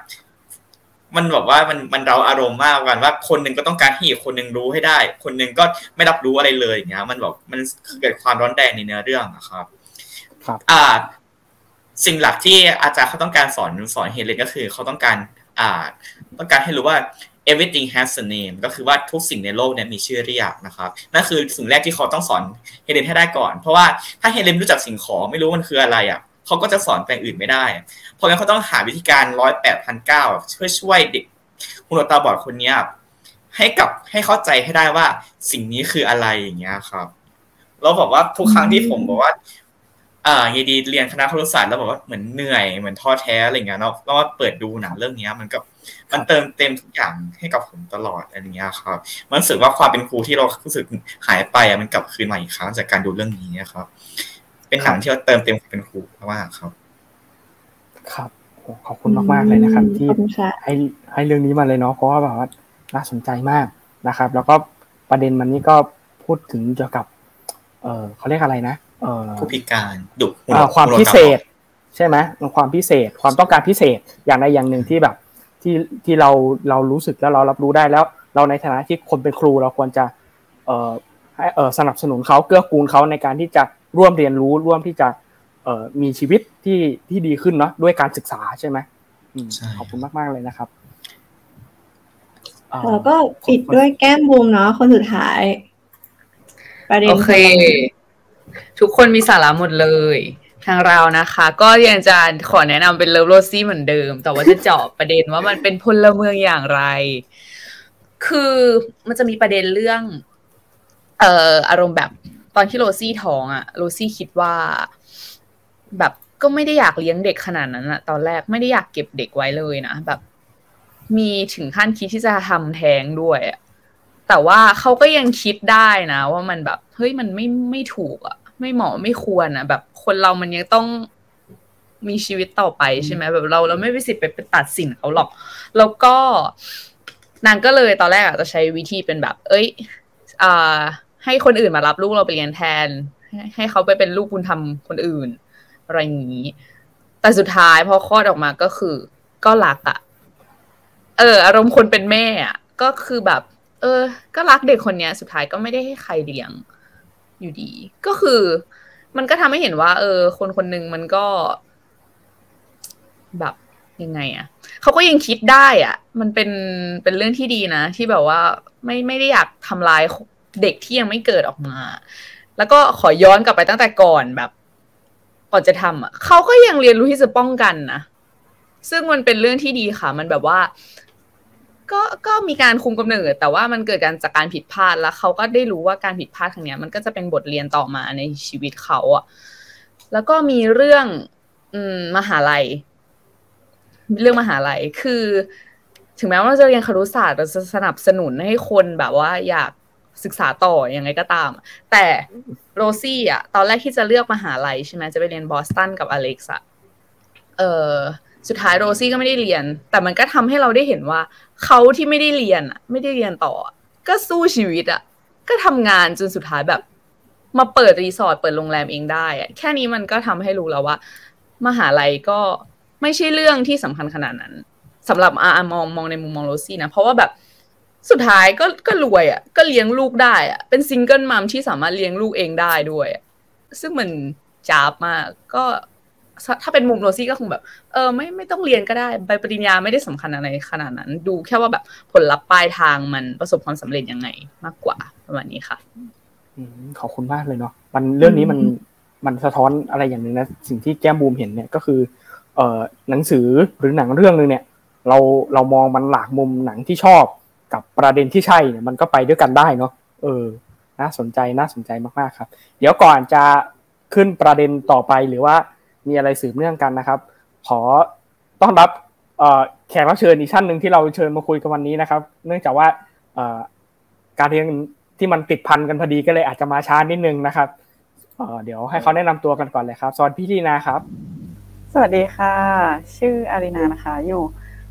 มันบอกว่ามันมันเราอารมณ์มากกันว่าคนหนึ่งก็ต้องการให้อีกคนหนึ่งรู้ให้ได้ คนหนึ่งก็ไม่รับรู้อะไรเลยอย่างเงี้ยมันบอกมันเกิดความร้อนแรงในเนื้อเรื่องนะครับ ครับ อ่า สิ่งหลักที่อาจารย์เขาต้องการสอนสอนเฮเลนก็คือเขาต้องการ อ่า ต้องการให้รู้ว่า everything has a name ก็คือว่าทุกสิ่งในโลกเนี่ยมีชื่อเรียกนะครับนั่นคือสิ่งแรกที่เขาต้องสอนเฮเลนให้ได้ก่อน เพราะว่าถ้าเฮเลนรู้จักสิ่งของไม่รู้มันคืออะไรอะ เขาก็จะสอนแปลงอื่นไม่ได้ เพราะงั้นเขาต้องหาวิธีการร้อยแปดพันเก้าเพื่อช่วยเด็กหูหนวตาบอดคนนี้ให้กับให้เข้าใจให้ได้ว่าสิ่งนี้คืออะไรอย่างเงี้ยครับแล้วบอกว่าทุกครั้งที่ผมบอกว่าอ่ายีดีเรียนคณะครุศาสตร์แล้วบอกว่าเหมือนเหนื่อยเหมือนท้อแท้อะไรเงี้ยเนาะแล้วว่าเปิดดูหนังเรื่องนี้มันก็มันเติมเต็มทุกอย่างให้กับผมตลอดอะไรเงี้ยครับ มันรู้สึกว่าความเป็นครูที่เรารู้สึกหายไปอะมันกลับคืนมาอีกครั้งจากการดูเรื่องนี้นะครับ เป็นหนังที่เติมเต็มความเป็นครูมากครับครับโอ้ขอบคุณมากๆเลยนะครับ ที่ขอบคุณค่ะให้ให้เรื่องนี้มาเลยเนาะเพราะว่าแบบว่าน่าสนใจมากนะครับ แล้วก็ประเด็นมันนี่ก็พูดถึงเกี่ยวกับ เออเขาเรียกอะไรนะเออผู้พิการดุหูอ่าความหูหนกพิตบอดเศษ ใช่ไหมความพิเศษ ความต้องการพิเศษอย่างใดอย่างหนึ่งที่แบบ ที่ที่เราเรารู้สึกแล้วเรารับรู้ได้แล้ว เราในฐานะที่คนเป็นครูเราควรจะ เอ่อให้เอ่อสนับสนุนเขาเกื้อกูลเขาในการที่จะ ร่วมเรียนรู้ร่วมที่จะเอ่อมีชีวิตที่ที่ดีขึ้นเนาะด้วยการศึกษาใช่ไหมอืมใช่ขอบคุณมาก ๆ เลยนะครับอ่าแล้วก็ปิดด้วยแก้มบูมเนาะคนสุดท้ายประเด็นโอเค ทุกคนมีสาระหมดเลย ทางเรานะคะ ก็ยังจะขอแนะนำเป็นเลิฟโรซี่เหมือนเดิม แต่ว่าจะเจาะประเด็นว่ามันเป็นพลเมืองอย่างไร คือมันจะมีประเด็นเรื่อง เอ่ออารมณ์แบบ ตอนที่โรซี่ท้องอะโรซี่คิดว่า แบบก็ไม่ได้อยากเลี้ยงเด็กขนาดนั้นอะตอนแรกไม่ได้อยากเก็บเด็กไว้เลยนะแบบ มีถึงขั้นคิดที่จะทำแท้งด้วยอะแต่ว่าเขาก็ยังคิดได้นะ ว่ามันแบบเฮ้ยมันไม่ไม่ถูกอะไม่เหมาะไม่ควรอะแบบ คนเรามันยังต้องมีชีวิตต่อไปใช่ไหมแบบเราเราไม่มีสิทธิ์ไปไปตัดสินเขาหรอก แล้วก็นางก็เลยตอนแรกอะจะใช้วิธีเป็นแบบ เอ้ยอ่า ให้คนอื่นมารับลูกเราไปเรียนแทนให้ให้เขาไปเป็นลูกบุญธรรมคนอื่น อะไรอย่างนี้ แต่สุดท้ายพอคลอดออกมาก็คือ ก็รักอะเออ อารมณ์คนเป็นแม่อะก็คือแบบ เออ ก็รักเด็กคนเนี้ย สุดท้ายก็ไม่ได้ให้ใครเลี้ยงอยู่ดี ก็คือ มันก็ทำให้เห็นว่า เออ คนคนหนึ่งมันก็ แบบยังไงอะเขาก็ยังคิดได้อะมันเป็นเป็นเรื่องที่ดีนะ ที่แบบว่าไม่ไม่ได้อยากทำลาย เด็กที่ยังไม่เกิดออกมา แล้วก็ขอย้อนกลับไปตั้งแต่ก่อนแบบก่อนจะทำอะเขาก็ยังเรียนรู้ที่จะป้องกันนะซึ่งมันเป็นเรื่องที่ดีค่ะ มันแบบว่า ก็ก็มีการคุมกำเนิด แต่ว่ามันเกิดการจากการผิดพลาดแล้วเขาก็ได้รู้ว่าการผิดพลาดครั้งเนี้ยมันก็จะเป็นบทเรียนต่อมาในชีวิตเขาอะ แล้วก็มีเรื่อง อืมมหาลัย เรื่องมหาลัยคือ ถึงแม้ว่าเราจะเรียนครุศาสตร์เราจะสนับสนุนให้คนแบบว่า อยาก ศึกษาต่ออยังไงก็ตาม แต่โรซี่อะ ตอนแรกที่จะเลือกมหาลัยใช่ไหมจะไปเรียนบอสตันกับอเล็กซ์อะเออสุดท้ายโรซี่ก็ไม่ได้เรียน แต่มันก็ทำให้เราได้เห็นว่าเขาที่ไม่ได้เรียนอะ ไม่ได้เรียนต่อ ก็สู้ชีวิตอะ ก็ทำงานจนสุดท้ายแบบ มาเปิดรีสอร์ทเปิดโรงแรมเองได้อะแค่นี้มันก็ทำให้รู้แล้วว่า มหาลัยก็ไม่ใช่เรื่องที่สำคัญขนาดนั้นสำหรับอามองมองในมุมมองโรซี่นะเพราะว่าแบบ สุดท้ายก็ก็รวยอะ ก็เลี้ยงลูกได้อะ เป็น single mom ที่สามารถเลี้ยงลูกเองได้ด้วยอะซึ่งมันจ๊าบมากก็ถ้าเป็นมุมโรซี่ก็คงแบบ เออไม่ไม่ต้องเรียนก็ได้ใบปริญญาไม่ได้สำคัญอะไรขนาดนั้น ดูแค่ว่าแบบผลลัพธ์ปลายทางมันประสบความสำเร็จยังไงมากกว่าประมาณนี้ค่ะอืมขอบคุณมากเลยเนาะมันเรื่องนี้มันมันสะท้อนอะไรอย่างหนึ่งนะสิ่งที่แก้มบูมเห็นเนี่ยก็คือ เอ่อหนังสือหรือหนังเรื่องนึงเนี่ย เราเรามองมันหลากมุมหนังที่ชอบ กับประเด็นที่ใช่เนี่ยมันก็ไปด้วยกันได้เนาะเออน่าสนใจน่าสนใจมากๆครับ เดี๋ยวก่อนจะขึ้นประเด็นต่อไปหรือว่ามีอะไรสืบเนื่องกันนะครับ ขอต้อนรับแขกรับเชิญอีกท่านหนึ่งที่เราเชิญมาคุยกันวันนี้นะครับ เนื่องจากว่าการเรียนที่มันติดพันกันพอดีก็เลยอาจจะมาช้านิดนึงนะครับเดี๋ยวให้เขาแนะนำตัวกันก่อนเลยครับสวัสดีพี่ลีนาครับ สวัสดีค่ะ ชื่ออารินานะคะ อยู่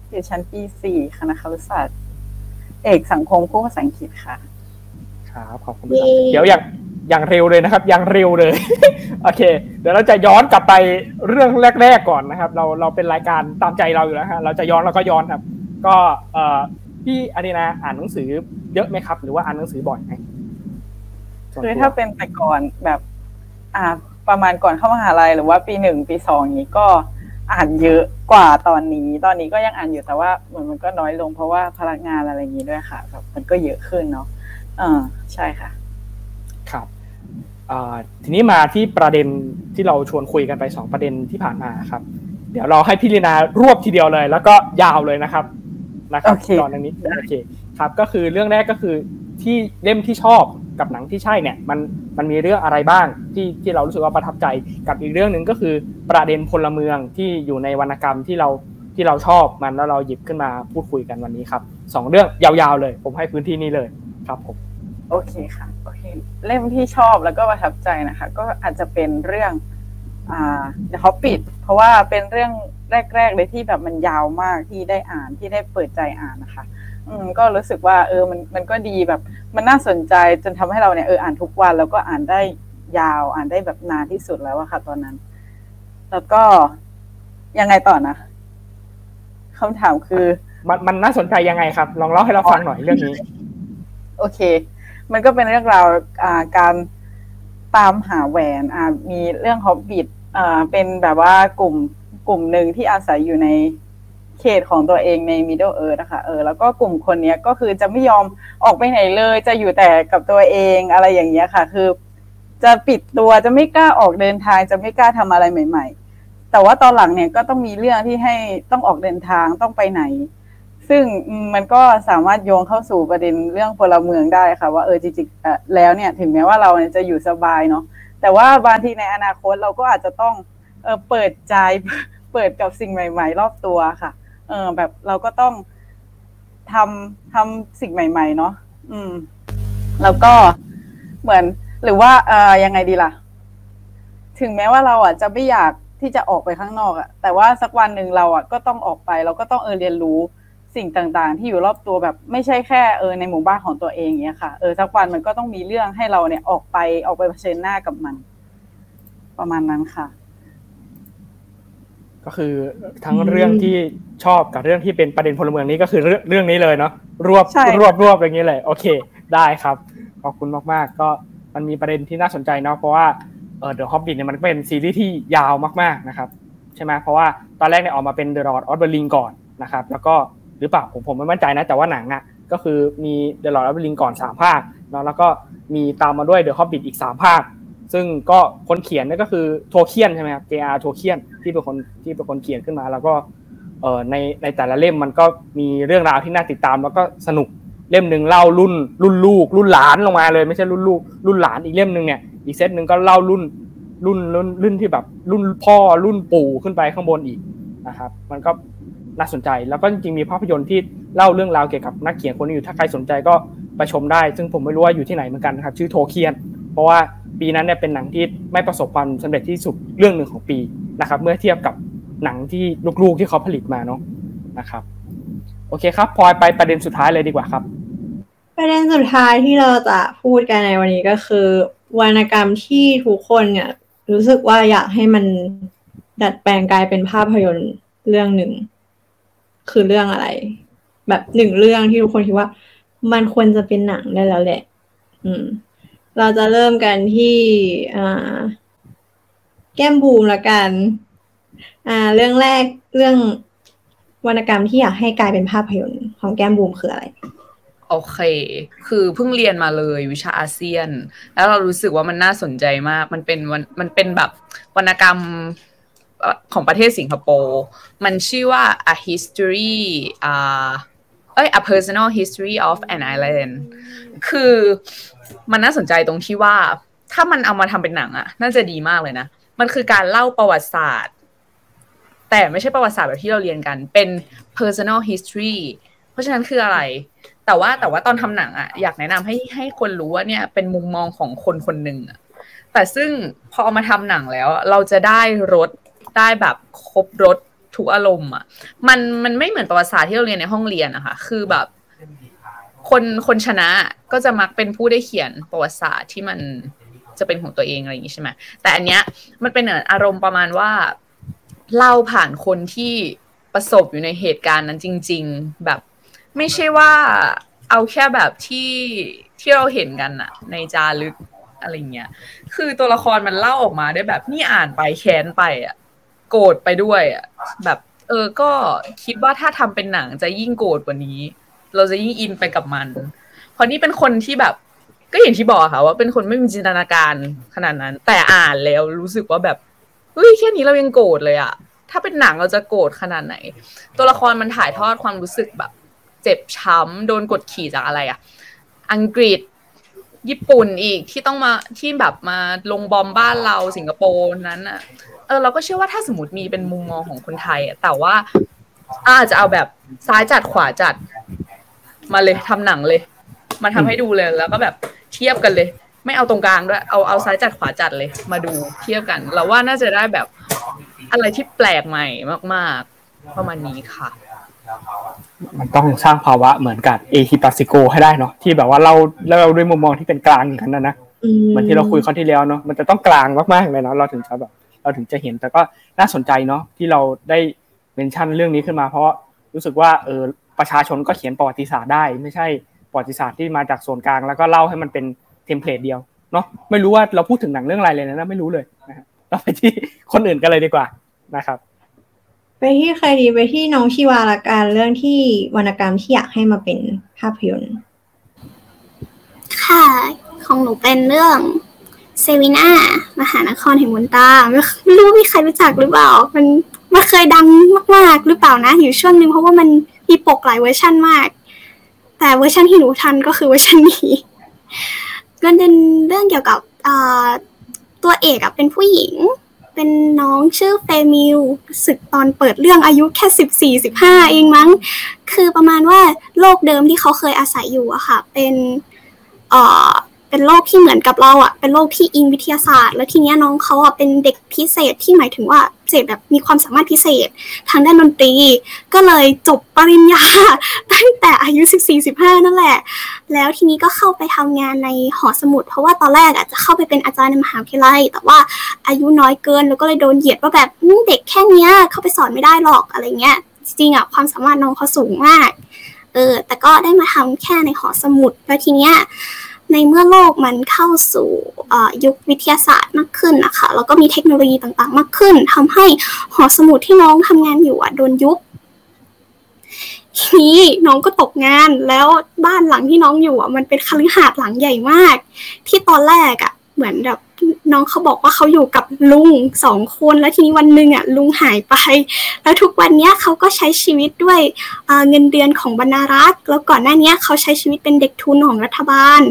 อยู่ชั้นปีสี่คณะครุศาสตร์ เอกสังคมคู่ภาษาอังกฤษค่ะ ครับขอบคุณครับเดี๋ยวอย่างอย่างเร็วเลยนะครับ อย่างเร็วเลย โอเค เดี๋ยวเราจะย้อนกลับไปเรื่องแรก ๆก่อนนะครับ เราเราเป็นรายการตามใจเราอยู่แล้วฮะเราจะย้อนเราก็ย้อนครับ ก็เอ่อพี่อารีนาอ่านหนังสือเยอะไหมครับ หรือว่าอ่านหนังสือบ่อยไหมส่วนคือตัวถ้าเป็นแต่ก่อนแบบ อ่าประมาณก่อนเข้ามหาลัยหรือว่าปีหนึ่งปีสองอย่างนี้ก็ อ่านเยอะกว่าตอนนี้ ตอนนี้ก็ยังอ่านอยู่แต่ว่าเหมือนมันก็น้อยลงเพราะว่าพลังงานอะไรอย่างนี้ด้วยค่ะแบบมันก็เยอะขึ้นเนาะเออใช่ค่ะ ครับอ่าทีนี้มาที่ประเด็นที่เราชวนคุยกันไปสองประเด็นที่ผ่านมาครับ เดี๋ยวเราให้พี่ลีนารวบทีเดียวเลย แล้วก็ยาวเลยนะครับนะครับโอเคตอนนี้โอเคครับก็คือเรื่องแรกก็คือที่เล่มที่ชอบ กับหนังที่ใช่เนี่ยมันมันมีเรื่องอะไรบ้างที่ที่เรารู้สึกว่าประทับใจกับอีกเรื่องหนึ่งก็คือประเด็นพลเมืองที่อยู่ในวรรณกรรมที่เราที่เราชอบมันแล้วเราหยิบขึ้นมาพูดคุยกันวันนี้ครับสองเรื่องยาวๆเลย ผมให้พื้นที่นี้เลยครับผมโอเคค่ะโอเคเล่มที่ชอบแล้วก็ประทับใจนะคะ ก็อาจจะเป็นเรื่องอ่า The Hobbit เพราะว่าเป็นเรื่องแรกๆเลยที่แบบมันยาวมากที่ได้อ่านที่ได้เปิดใจอ่านนะคะ อืมก็รู้สึกว่า เออมันมันก็ดีแบบ มันน่าสนใจจนทำให้เราเนี่ยเอออ่านทุกวันแล้วก็อ่านได้ยาวอ่านได้แบบนานที่สุดแล้วอะค่ะ ตอนนั้น แล้วก็ยังไงต่อนะคำถามคือ มันมันน่าสนใจยังไงครับ ลองเล่าให้เราฟังหน่อยเรื่องนี้ โอเค มันก็เป็นเรื่องราวอ่าการตามหาแหวนอ่ามีเรื่องฮอบบิทอ่าเป็นแบบว่ากลุ่มกลุ่มหนึ่งที่อาศัยอยู่ใน เขตของตัวเองใน Middle Earth นะคะเออแล้วก็กลุ่มคนนี้ก็คือจะไม่ยอมออกไปไหนเลย จะอยู่แต่กับตัวเองอะไรอย่างเงี้ยค่ะ คือ จะปิดตัวจะไม่กล้าออกเดินทางจะไม่กล้าทำอะไรใหม่ ๆ แต่ว่าตอนหลังเนี่ยก็ต้องมีเรื่องที่ให้ต้องออกเดินทางต้องไปไหน ซึ่งมันก็สามารถโยงเข้าสู่ประเด็นเรื่องพลเมืองได้ค่ะ ว่าเออจริงๆแล้วเนี่ยถึงแม้ว่าเราจะอยู่สบายเนาะแต่ว่าบางทีในอนาคตเราก็อาจจะต้องเออเปิดใจเปิดกับสิ่งใหม่ ๆ รอบตัวค่ะ เออแบบเราก็ต้องทำทำสิ่งใหม่ ๆ เนาะอืม แล้วก็เหมือน หรือว่าเออยังไงดีล่ะ ถึงแม้ว่าเราอะจะไม่อยากที่จะออกไปข้างนอกอะ แต่ว่าสักวันหนึ่งเราอะก็ต้องออกไป เราก็ต้องเออเรียนรู้สิ่งต่างๆ ที่อยู่รอบตัวแบบไม่ใช่แค่เออในหมู่บ้านของตัวเองเนี้ยค่ะเออสักวันมันก็ต้องมีเรื่องให้เราเนี่ยออกไปออกไปเผชิญหน้ากับมัน ประมาณนั้นค่ะ ก็คือทั้งเรื่องที่ชอบกับเรื่องที่เป็นประเด็นพลเมืองนี้ก็คือเรื่องเรื่องนี้เลยเนาะรวบใช่รวบรวบอย่างนี้เลย โอเค ได้ครับขอบคุณมากๆ ก็มันมีประเด็นที่น่าสนใจเนาะเพราะว่าเออ The Hobbit เนี่ยมันเป็นซีรีส์ที่ยาวมากๆนะครับใช่ไหมเพราะว่าตอนแรกเนี่ยออกมาเป็น The Lord of the Ring ก่อนนะครับแล้วก็หรือเปล่าผมผมไม่มั่นใจนะแต่ว่าหนังอะก็คือมี The Lord of the Ring ก่อนสามภาคเนาะแล้วก็มีตามมาด้วย The Hobbit อีกสามภาค ซึ่งก็คนเขียนนี่ก็คือโทเคียนใช่ไหมครับ J.R. โทเคียนที่เป็นคนที่เป็นคนเขียนขึ้นมา แล้วก็เออในในแต่ละเล่มมันก็มีเรื่องราวที่น่าติดตาม แล้วก็สนุกเล่มหนึ่งเล่ารุ่นรุ่นลูก รุ่นหลานลงมาเลย ไม่ใช่รุ่นลูก รุ่นหลานอีกเล่มหนึ่งเนี่ยอีกเซตหนึ่งก็เล่ารุ่นรุ่นรุ่นรุ่นที่แบบ รุ่นพ่อรุ่นปู่ขึ้นไปข้างบนอีกนะครับ มันก็น่าสนใจแล้วก็จริงๆมีภาพยนตร์ที่เล่าเรื่องราวเกี่ยวกับนักเขียนคนนี้อยู่ถ้าใครสนใจก็ไปชมได้ ซึ่งผมไม่รู้ว่าอยู่ที่ไหนเหมือนกันนะครับ ชื่อโทเคียน เพราะว่า ปีนั้นเนี่ยเป็นหนังที่ไม่ประสบความสำเร็จที่สุดเรื่องหนึ่งของปีนะครับ เมื่อเทียบกับหนังที่ลูกๆที่เขาผลิตมาเนาะนะครับ โอเคครับพลอยไปประเด็นสุดท้ายเลยดีกว่าครับ ประเด็นสุดท้ายที่เราจะพูดกันในวันนี้ก็คือ วรรณกรรมที่ทุกคนเนี่ยรู้สึกว่าอยากให้มันดัดแปลงกลายเป็นภาพยนตร์เรื่องหนึ่ง คือเรื่องอะไร แบบหนึ่งเรื่องที่ทุกคนคิดว่า มันควรจะเป็นหนังได้แล้วแหละ อืม เราจะเริ่มกันที่แก้มบูมละกัน อ่า เรื่องแรกเรื่องวรรณกรรมที่อยากให้กลายเป็นภาพยนตร์ของแก้มบูมคืออะไร โอเค คือเพิ่งเรียนมาเลยวิชาอาเซียน แล้วเรารู้สึกว่ามันน่าสนใจมาก มันเป็นวันมันเป็นแบบวรรณกรรมของประเทศสิงคโปร์ มันชื่อว่า a history อ่าเอ้ย a personal history of an island คือ มันน่าสนใจตรงที่ว่า ถ้ามันเอามาทำเป็นหนังอะน่าจะดีมากเลยนะ มันคือการเล่าประวัติศาสตร์ แต่ไม่ใช่ประวัติศาสตร์แบบที่เราเรียนกัน เป็น personal history เพราะฉะนั้นคืออะไร แต่ว่าแต่ว่าตอนทำหนังอะอยากแนะนำให้ให้คนรู้ว่าเนี่ยเป็นมุมมองของคนคนหนึ่งอะแต่ซึ่งพอเอามาทำหนังแล้ว เราจะได้รสได้แบบครบรสทุกอารมณ์อะมันมันไม่เหมือนประวัติศาสตร์ที่เราเรียนในห้องเรียนอะค่ะคือแบบ คนคนชนะก็จะมักเป็นผู้ได้เขียนประวัติศาสตร์ที่มันจะเป็นของตัวเองอะไรอย่างนี้ใช่ไหมแต่อันเนี้ยมันเป็นเหออารมณ์ประมาณว่าเล่าผ่านคนที่ประสบอยู่ในเหตุการณ์นั้นจริง ๆ แบบไม่ใช่ว่าเอาแค่แบบที่ที่เราเห็นกันอะในจารึกอะไรเงี้ย คือตัวละครมันเล่าออกมาได้แบบนี่อ่านไปแค้นไปอะโกรธไปด้วยอะแบบ เออก็คิดว่าถ้าทำเป็นหนังจะยิ่งโกรธกว่านี้ เราจะยิ่งอินไปกับมัน เพราะนี่เป็นคนที่แบบ ก็อย่างที่บอกค่ะว่าเป็นคนไม่มีจินตนาการขนาดนั้น แต่อ่านแล้วรู้สึกว่าแบบเฮ้ยแค่นี้เรายังโกรธเลยอะถ้าเป็นหนังเราจะโกรธขนาดไหน ตัวละครมันถ่ายทอดความรู้สึกแบบ เจ็บช้ำโดนกดขี่จากอะไรอะอังกฤษญี่ปุ่นอีกที่ต้องมาที่แบบมาลงบอมบ้านเราสิงคโปร์นั้นอะเออเราก็เชื่อว่าถ้าสมมติมีเป็นมุมมองของคนไทยอะแต่ว่าอาจจะเอาแบบซ้ายจัดขวาจัด มาเลยทำหนังเลย มาทำให้ดูเลยแล้วก็แบบเทียบกันเลย ไม่เอาตรงกลางด้วยเอาเอาซ้ายจัดขวาจัดเลย มาดูเทียบกัน เราว่าน่าจะได้แบบอะไรที่แปลกใหม่มาก ๆ ประมาณนี้ค่ะ มันต้องสร้างภาวะเหมือนกับเอหิปัสสิโกให้ได้เนาะที่แบบว่าเราเราด้วยมุมมองที่เป็นกลางอย่างนั้นนะนะอืมเหมือนที่เราคุยคราวที่แล้วเนาะมันจะต้องกลางมากๆเลยเนาะเราถึงจะแบบเราถึงจะเห็นแต่ก็น่าสนใจเนาะที่เราได้ mention เรื่องนี้ขึ้นมา เพราะรู้สึกว่าเออ ประชาชนก็เขียนประวัติศาสตร์ได้ ไม่ใช่ประวัติศาสตร์ที่มาจากส่วนกลาง แล้วก็เล่าให้มันเป็น template เดียวเนาะไม่รู้ว่าเราพูดถึงหนังเรื่องอะไรเลยนะไม่รู้เลยนะฮะเราไปที่คนอื่นกันเลยดีกว่านะครับ ไปที่ใครดีไปที่น้องชิวาละกันเรื่องที่วรรณกรรมที่อยากให้มาเป็นภาพยนตร์ค่ะของหนูเป็นเรื่องเซวีน่ามหานครแห่งมนตราไม่ไม่รู้มีใครรู้จักหรือเปล่า มันมันเคยดังมากๆหรือเปล่านะ อยู่ช่วงนึงเพราะว่ามัน มีปกหลายเวอร์ชันมาก แต่เวอร์ชันที่หนูทันก็คือเวอร์ชันนี้มันเป็นเรื่องเกี่ยวกับตัวเอกอะเป็นผู้หญิง เป็นน้องชื่อเฟมิลสึกตอนเปิดเรื่องอายุแค่สิบสี่สิบห้าเองมั้ง คือประมาณว่าโลกเดิมที่เขาเคยอาศัยอยู่อะค่ะ เป็น เป็นโลกที่เหมือนกับเราอะเป็นโลกที่อิงวิทยาศาสตร์ แล้วทีเนี้ยน้องเขาอะเป็นเด็กพิเศษที่หมายถึงว่าพิเศษแบบมีความสามารถพิเศษ ทางด้านดนตรี ก็เลยจบปริญญาตั้งแต่อายุ 14-15 นั่นแหละ แล้วทีนี้ก็เข้าไปทำงานในหอสมุด เพราะว่าตอนแรกอะจะเข้าไปเป็นอาจารย์ในมหาวิทยาลัย แต่ว่าอายุน้อยเกินแล้วก็เลยโดนเหยียดว่าแบบเด็กแค่เนี้ยเข้าไปสอนไม่ได้หรอกอะไรเงี้ยจริงๆอะความสามารถน้องเขาสูงมากเออแต่ก็ได้มาทำแค่ในหอสมุดแล้วทีเนี้ย ในเมื่อโลกมันเข้าสู่ยุควิทยาศาสตร์มากขึ้นนะคะแล้วก็มีเทคโนโลยีต่างๆ มากขึ้นทำให้หอสมุดที่น้องทำงานอยู่อะโดนยุบทีนี้น้องก็ตกงานแล้วบ้านหลังที่น้องอยู่อะมันเป็นคฤหาสน์หลังใหญ่มาก ที่ตอนแรกอะ เหมือนแบบน้องเขาบอกว่าเขาอยู่กับลุงสองคนแล้วทีนี้วันหนึ่งอะลุงหายไป แล้วทุกวันเนี้ยเขาก็ใช้ชีวิตด้วยเงินเดือนของบรรณารักษ์แล้วก่อนหน้านี้เขาใช้ชีวิตเป็นเด็กทุนของรัฐบาล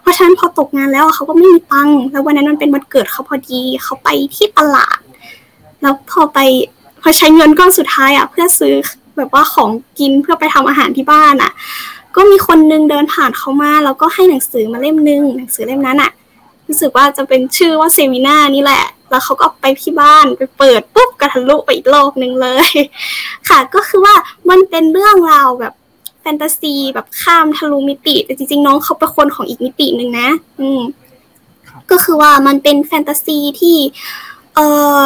เพราะฉะนั้นพอตกงานแล้วเขาก็ไม่มีตังค์แล้ววันนั้นมันเป็นวันเกิดเขาพอดีเขาไปที่ตลาด แล้วพอไปพอใช้เงินก้อนสุดท้ายอะเพื่อซื้อแบบว่าของกินเพื่อไปทำอาหารที่บ้านอะ ก็มีคนนึงเดินผ่านเขามาแล้วก็ให้หนังสือมาเล่มนึงหนังสือเล่มนั้นอะ รู้สึกว่าจะเป็นชื่อว่าเซมินานี่แหละ แล้วเขาก็ไปที่บ้านไปเปิดปุ๊บกระทะลุไปอีกโลกหนึ่งเลย ค่ะ ก็คือว่ามันเป็นเรื่องราวแบบแฟนตาซีแบบข้ามทะลุมิติ แต่จริงๆ น้องเขาเป็นคนของอีกมิติหนึ่งนะ อืมก็คือว่ามันเป็นแฟนตาซีที่ เออ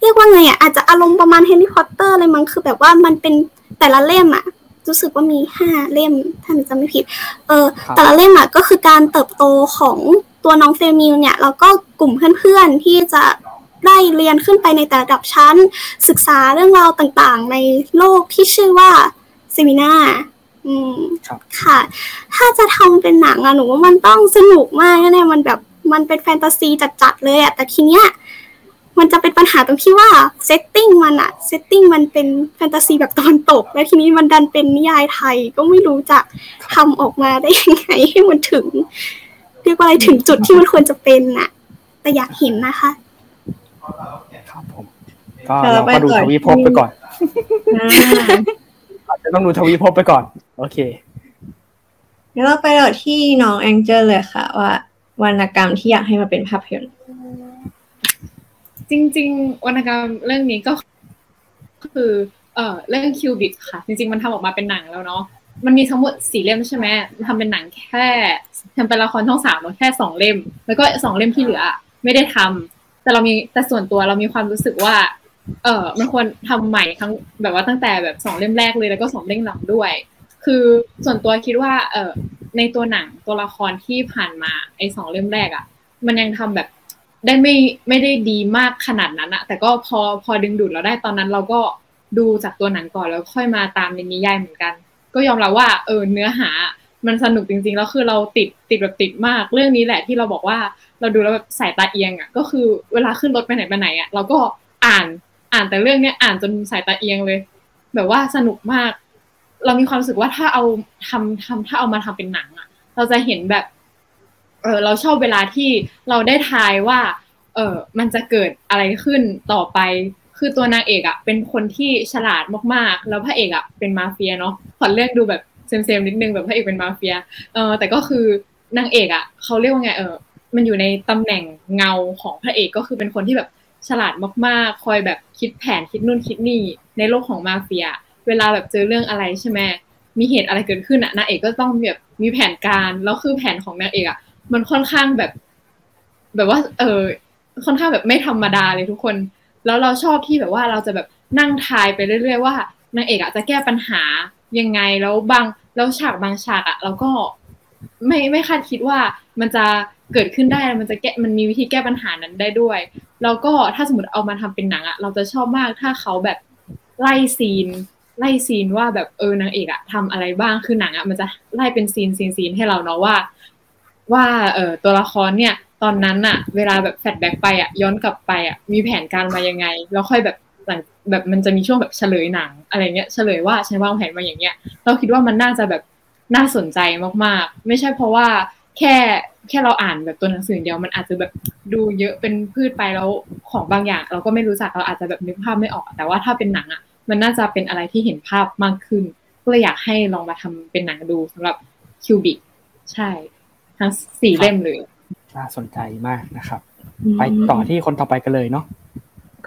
เรียกว่าไงอะอาจจะอารมณ์ประมาณแฮร์รี่พอตเตอร์เลยมั้งคือแบบว่ามันเป็นแต่ละเล่มอะรู้สึกว่ามีห้าเล่มถ้าจำไม่ผิด เออ แต่ละเล่มอะก็คือการเติบโตของ ตัวน้องเฟมิลเนี่ยแล้วก็กลุ่มเพื่อนๆที่จะได้เรียนขึ้นไปในแต่ระดับชั้น ศึกษาเรื่องราวต่างๆ ในโลกที่ชื่อว่าเซวีน่าอืมค่ะ ถ้าจะทำเป็นหนังอะหนูว่ามันต้องสนุกมากแน่ๆมันแบบมันเป็นแฟนตาซีจัดๆเลยอะแต่ทีเนี้ยมันจะเป็นปัญหาตรงที่ว่า setting มันอะ setting มันเป็นแฟนตาซีแบบตะวันตก แล้วทีนี้มันดันเป็นนิยายไทยก็ไม่รู้จะทำออกมาได้ยังไงให้มันถึง เรียกว่าอะไรถึงจุดที่มันควรจะเป็นน่ะ แต่อยากเห็นนะคะครับผมก็เราก็ดูทวีภพไปก่อนอาจจะต้องดูทวีภพไปก่อน โอเคงั้นเราไปต่อที่น้องแองเจลเลยค่ะ ว่าวรรณกรรมที่อยากให้มาเป็นภาพยนตร์จริง ๆวรรณกรรมเรื่องนี้ก็คือ เอ่อเรื่องคิวบิกค่ะ จริง ๆ มันทำออกมาเป็นหนังแล้วเนาะ มันมีทั้งหมดสี่เล่มใช่ไหมทำเป็นหนังแค่ทำเป็นละครช่องสามแค่สองเล่ม แล้วก็สองเล่มที่เหลือ ไม่ได้ทำแต่เรามีแต่ส่วนตัวเรามีความรู้สึกว่า เออมันควรทำใหม่ทั้งแบบว่าตั้งแต่แบบสองเล่มแรกเลยแล้วก็สองเล่มหลังด้วย คือส่วนตัวคิดว่า เออในตัวหนังตัวละครที่ผ่านมาไอ้สองเล่มแรกอะ่ะ มันยังทำแบบได้ไม่ไม่ได้ดีมากขนาดนั้นอะแต่ก็พอพอดึงดูดเราได้ตอนนั้นเราก็ดูจากตัวหนังก่อนแล้วค่อยมาตามในนิยายเหมือนกัน ก็ยอมรับว่าเออเนื้อหามันสนุกจริงๆแล้วคือเราติดติดแบบติดมาก เรื่องนี้แหละที่เราบอกว่าเราดูแล้วแบบสายตาเอียงอะ่ะก็คือเวลาขึ้นรถไปไหนไปไหนอะ่ะเราก็อ่านอ่านแต่เรื่องเนี้ยอ่านจนสายตาเอียงเลย แบบว่าสนุกมาก เรามีความรู้สึกว่าถ้าเอาทำทำถ้าเอามาทำเป็นหนังอะ่ะ เราจะเห็นแบบ เออเราชอบเวลาที่เราได้ทายว่า เออมันจะเกิดอะไรขึ้นต่อไป คือตัวนางเอกอะ่ะเป็นคนที่ฉลาดมากๆ แล้วพระเอกอะ่ะเป็นมาเฟียเนาะขอเรื่องดูแบบเซมๆนิดนึงแบบพระเอกเป็นมาเฟียเออแต่ก็คือนางเอกอะ่ะเขาเรียกว่าไงเออมันอยู่ในตำแหน่งเงาของพระเอกก็คือเป็นคนที่แบบฉลาดมากๆ คอยแบบคิดแผนคิดนู่นคิดนี่ในโลกของมาเฟีย เวลาแบบเจอเรื่องอะไรใช่ไหมมีเหตุอะไรเกิดขึ้นอะนางเอกก็ต้องแบบมีแผนการแล้วคือแผนของนางเอกอะมันค่อนข้างแบบ แบบว่า เออค่อนข้างแบบไม่ธรรมดาเลยทุกคน แล้วเราชอบที่แบบว่าเราจะแบบนั่งทายไปเรื่อยๆว่านางเอกอะจะแก้ปัญหายังไงแล้วบางแล้วฉากบางฉากอะเราก็ไม่ไม่คาดคิดว่ามันจะเกิดขึ้นได้มันจะแก้มันมีวิธีแก้ปัญหานั้นได้ด้วยแล้วก็ถ้าสมมติเอามาทำเป็นหนังอะเราจะชอบมากถ้าเขาแบบไล่ scene ไล่ scene ว่าแบบเออนางเอกอะทำอะไรบ้างคือหนังอะมันจะไล่เป็น scene scene scene ให้เราเนาะว่า ว่าเออตัวละครเนี่ย ตอนนั้นอะเวลาแบบ flashback ไปอะย้อนกลับไปอะมีแผนการมายังไง แล้วค่อยแบบหลังแบบมันจะมีช่วงแบบเฉลยหนัง อะไรเงี้ยเฉลยว่าฉันวางแผนมาอย่างเงี้ย เราคิดว่ามันน่าจะแบบน่าสนใจมากๆ ไม่ใช่เพราะว่าแค่แค่เราอ่านแบบตัวหนังสือเดียวมันอาจจะแบบดูเยอะเป็นพืชไปแล้วของบางอย่าง เราก็ไม่รู้จักเราอาจจะแบบนึกภาพไม่ออก แต่ว่าถ้าเป็นหนังอะมันน่าจะเป็นอะไรที่เห็นภาพมากขึ้น ก็เลยอยากให้ลองมาทำเป็นหนังดูสำหรับคิวบิกใช่ ทั้งสี่เล่มเลย น่าสนใจมากนะครับ ไปต่อที่คนต่อไปกันเลยเนาะ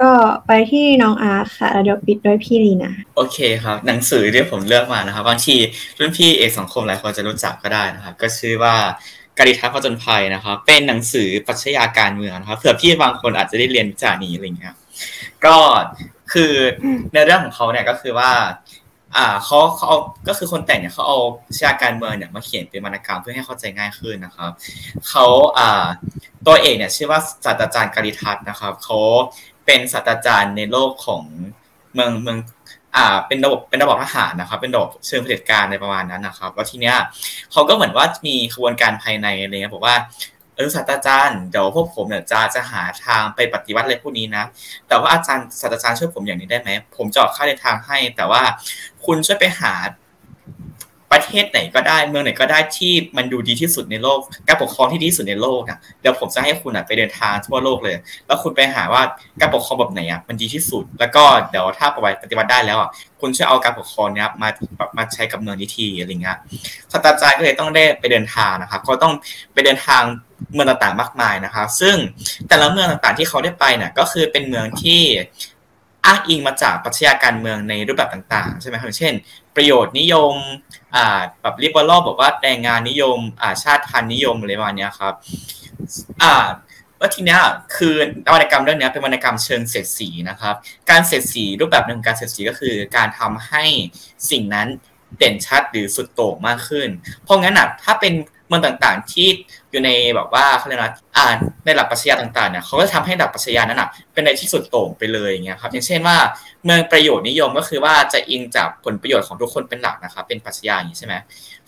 ก็ไปที่น้องอาร์ตค่ะแล้วเดี๋ยวปิดด้วยพี่ลีนาโอเคครับ หนังสือที่ผมเลือกมานะครับบางทีรุ่นพี่เอกสังคมหลายคนจะรู้จักก็ได้นะครับ ก็ชื่อว่าการิทัศน์ผจญภัยนะครับ เป็นหนังสือปรัชญาการเมืองนะครับเผื่อพี่บางคนอาจจะได้เรียนวิจารณ์นี้อะไรเงี้ยก็คือในเรื่องของเขาเนี่ยก็คือว่า อ่าเขาเขาเอาก็คือคนแต่งเนี่ยเขาเอาปรัชาการเมืองเนี่ยมาเขียนเป็นวรรณกรรมเพื่อให้เข้าใจง่ายขึ้นนะครับเขาอ่าตัวเอกเนี่ยชื่อว่าศาสตราจารย์การิทัศน์นะครับเขาเป็นศาสตราจารย์ในโลกของเมืองเมืองอ่าเป็นระบบเป็นระบบทหารนะครับ เป็นระบบเชิงเผด็จการในประมาณนั้นนะครับแล้วทีเนี้ยเขาก็เหมือนว่ามีขบวนการภายในอะไรเงี้ยบอกว่า ออศาสตราจารย์เดี๋ยวพวกผมเนี่ยจะจะหาทางไปปฏิวัติอะไรพวกนี้นะ แต่ว่าอาจารย์ศาสตราจารย์ช่วยผมอย่างนี้ได้ไหมผมจะออกค่าเดินทางให้ แต่ว่าคุณช่วยไปหา ประเทศไหนก็ได้เมืองไหนก็ได้ที่มันดูดีที่สุดในโลก การปกครองที่ดีที่สุดในโลกอะเดี๋ยวผมจะให้คุณอะไปเดินทางทั่วโลกเลย แล้วคุณไปหาว่าการปกครองแบบไหนอะมันดีที่สุด แล้วก็เดี๋ยวถ้าปฏิบัติได้แล้วอะคุณช่วยเอาการปกครองเนี้ยมามาใช้กับเมืองนี้ทีอะไรเงี้ยศาสตราจารย์ก็เลยต้องได้ไปเดินทางนะครับก็ต้องไปเดินทางเมืองต่างๆมากมายนะครับซึ่งแต่ละเมืองต่างๆที่เขาได้ไปเนี่ยก็คือเป็นเมืองที่ อ้างอิงมาจากปรัชญาการเมืองในรูปแบบต่างๆ ใช่ไหมครับเช่น ประโยชน์นิยมแบบลิเบอรัลบอกว่าแรงงานนิยมชาติพันธุ์นิยมอะไรประมาณนี้ครับอ่าทีเนี้ยคือวรรณกรรมเรื่องนี้เป็นวรรณกรรมเชิงเสียดสีนะครับ การเสียดสีรูปแบบหนึ่งการเสียดสีก็คือ การทำให้สิ่งนั้นเด่นชัดหรือสุดโต่งมากขึ้น เพราะงั้นอะถ้าเป็น เมืองต่างๆ ที่อยู่ในแบบว่าเขาเรียกนะอ่าในหลักปรัชญาต่างๆเนี่ยเขาก็จะทำให้หลักปรัชญานั้นอะเป็นในที่สุดโต่งไปเลยอย่างเงี้ยครับอย่างเช่นว่าเมืองประโยชน์นิยมก็คือว่าจะอิงจากผลประโยชน์ของทุกคนเป็นหลักนะครับเป็นปรัชญาอย่างนี้ใช่ไหม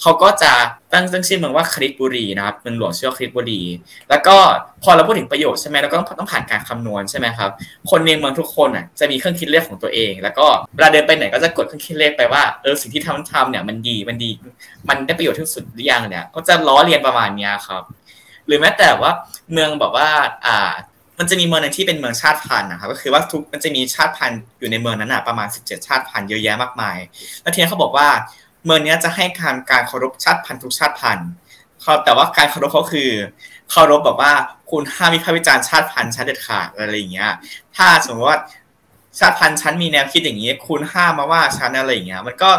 เขาก็จะตั้งตั้งชื่อเมืองว่าคริสบุรีนะครับเมืองหลวงชื่อว่าคริสบุรี แล้วก็พอเราพูดถึงประโยชน์ใช่ไหมเราก็ต้องต้องผ่านการคำนวณใช่ไหมครับคนในเมืองทุกคนอะจะมีเครื่องคิดเลขของตัวเอง แล้วก็เวลาเดินไปไหนก็จะกดเครื่องคิดเลขไปว่าเออสิ่งที่ทำทำเนี่ยมันดีมันดี มันได้ประโยชน์ที่สุดหรือยังเนี่ยก็จะล้อเลียนประมาณนี้ครับหรือแม้แต่ว่าเมืองแบบว่าอ่ามันจะมีเมืองนึงที่เป็นเมืองชาติพันธุ์นะครับก็คือว่าทุกมันจะมีชาติพันธุ์อยู่ในเมืองนั้นนะประมาณ 17 ชาติพันธุ์เยอะแยะมากมาย แล้วทีนี้เขาบอกว่า เมืองนี้จะให้การการเคารพชาติพันธุ์ทุกชาติพันธุ์เขาแต่ว่าการเคารพเขาคือเคารพแบบว่าคุณห้ามวิพากษ์วิจารณ์ชาติพันธุ์ชั้นเด็ดขาดอะไรอย่างเงี้ย ถ้าสมมติว่าชาติพันธุ์ชั้นมีแนวคิดอย่างนี้คุณห้ามมาว่าชั้นอะไรอย่างเงี้ย มันก็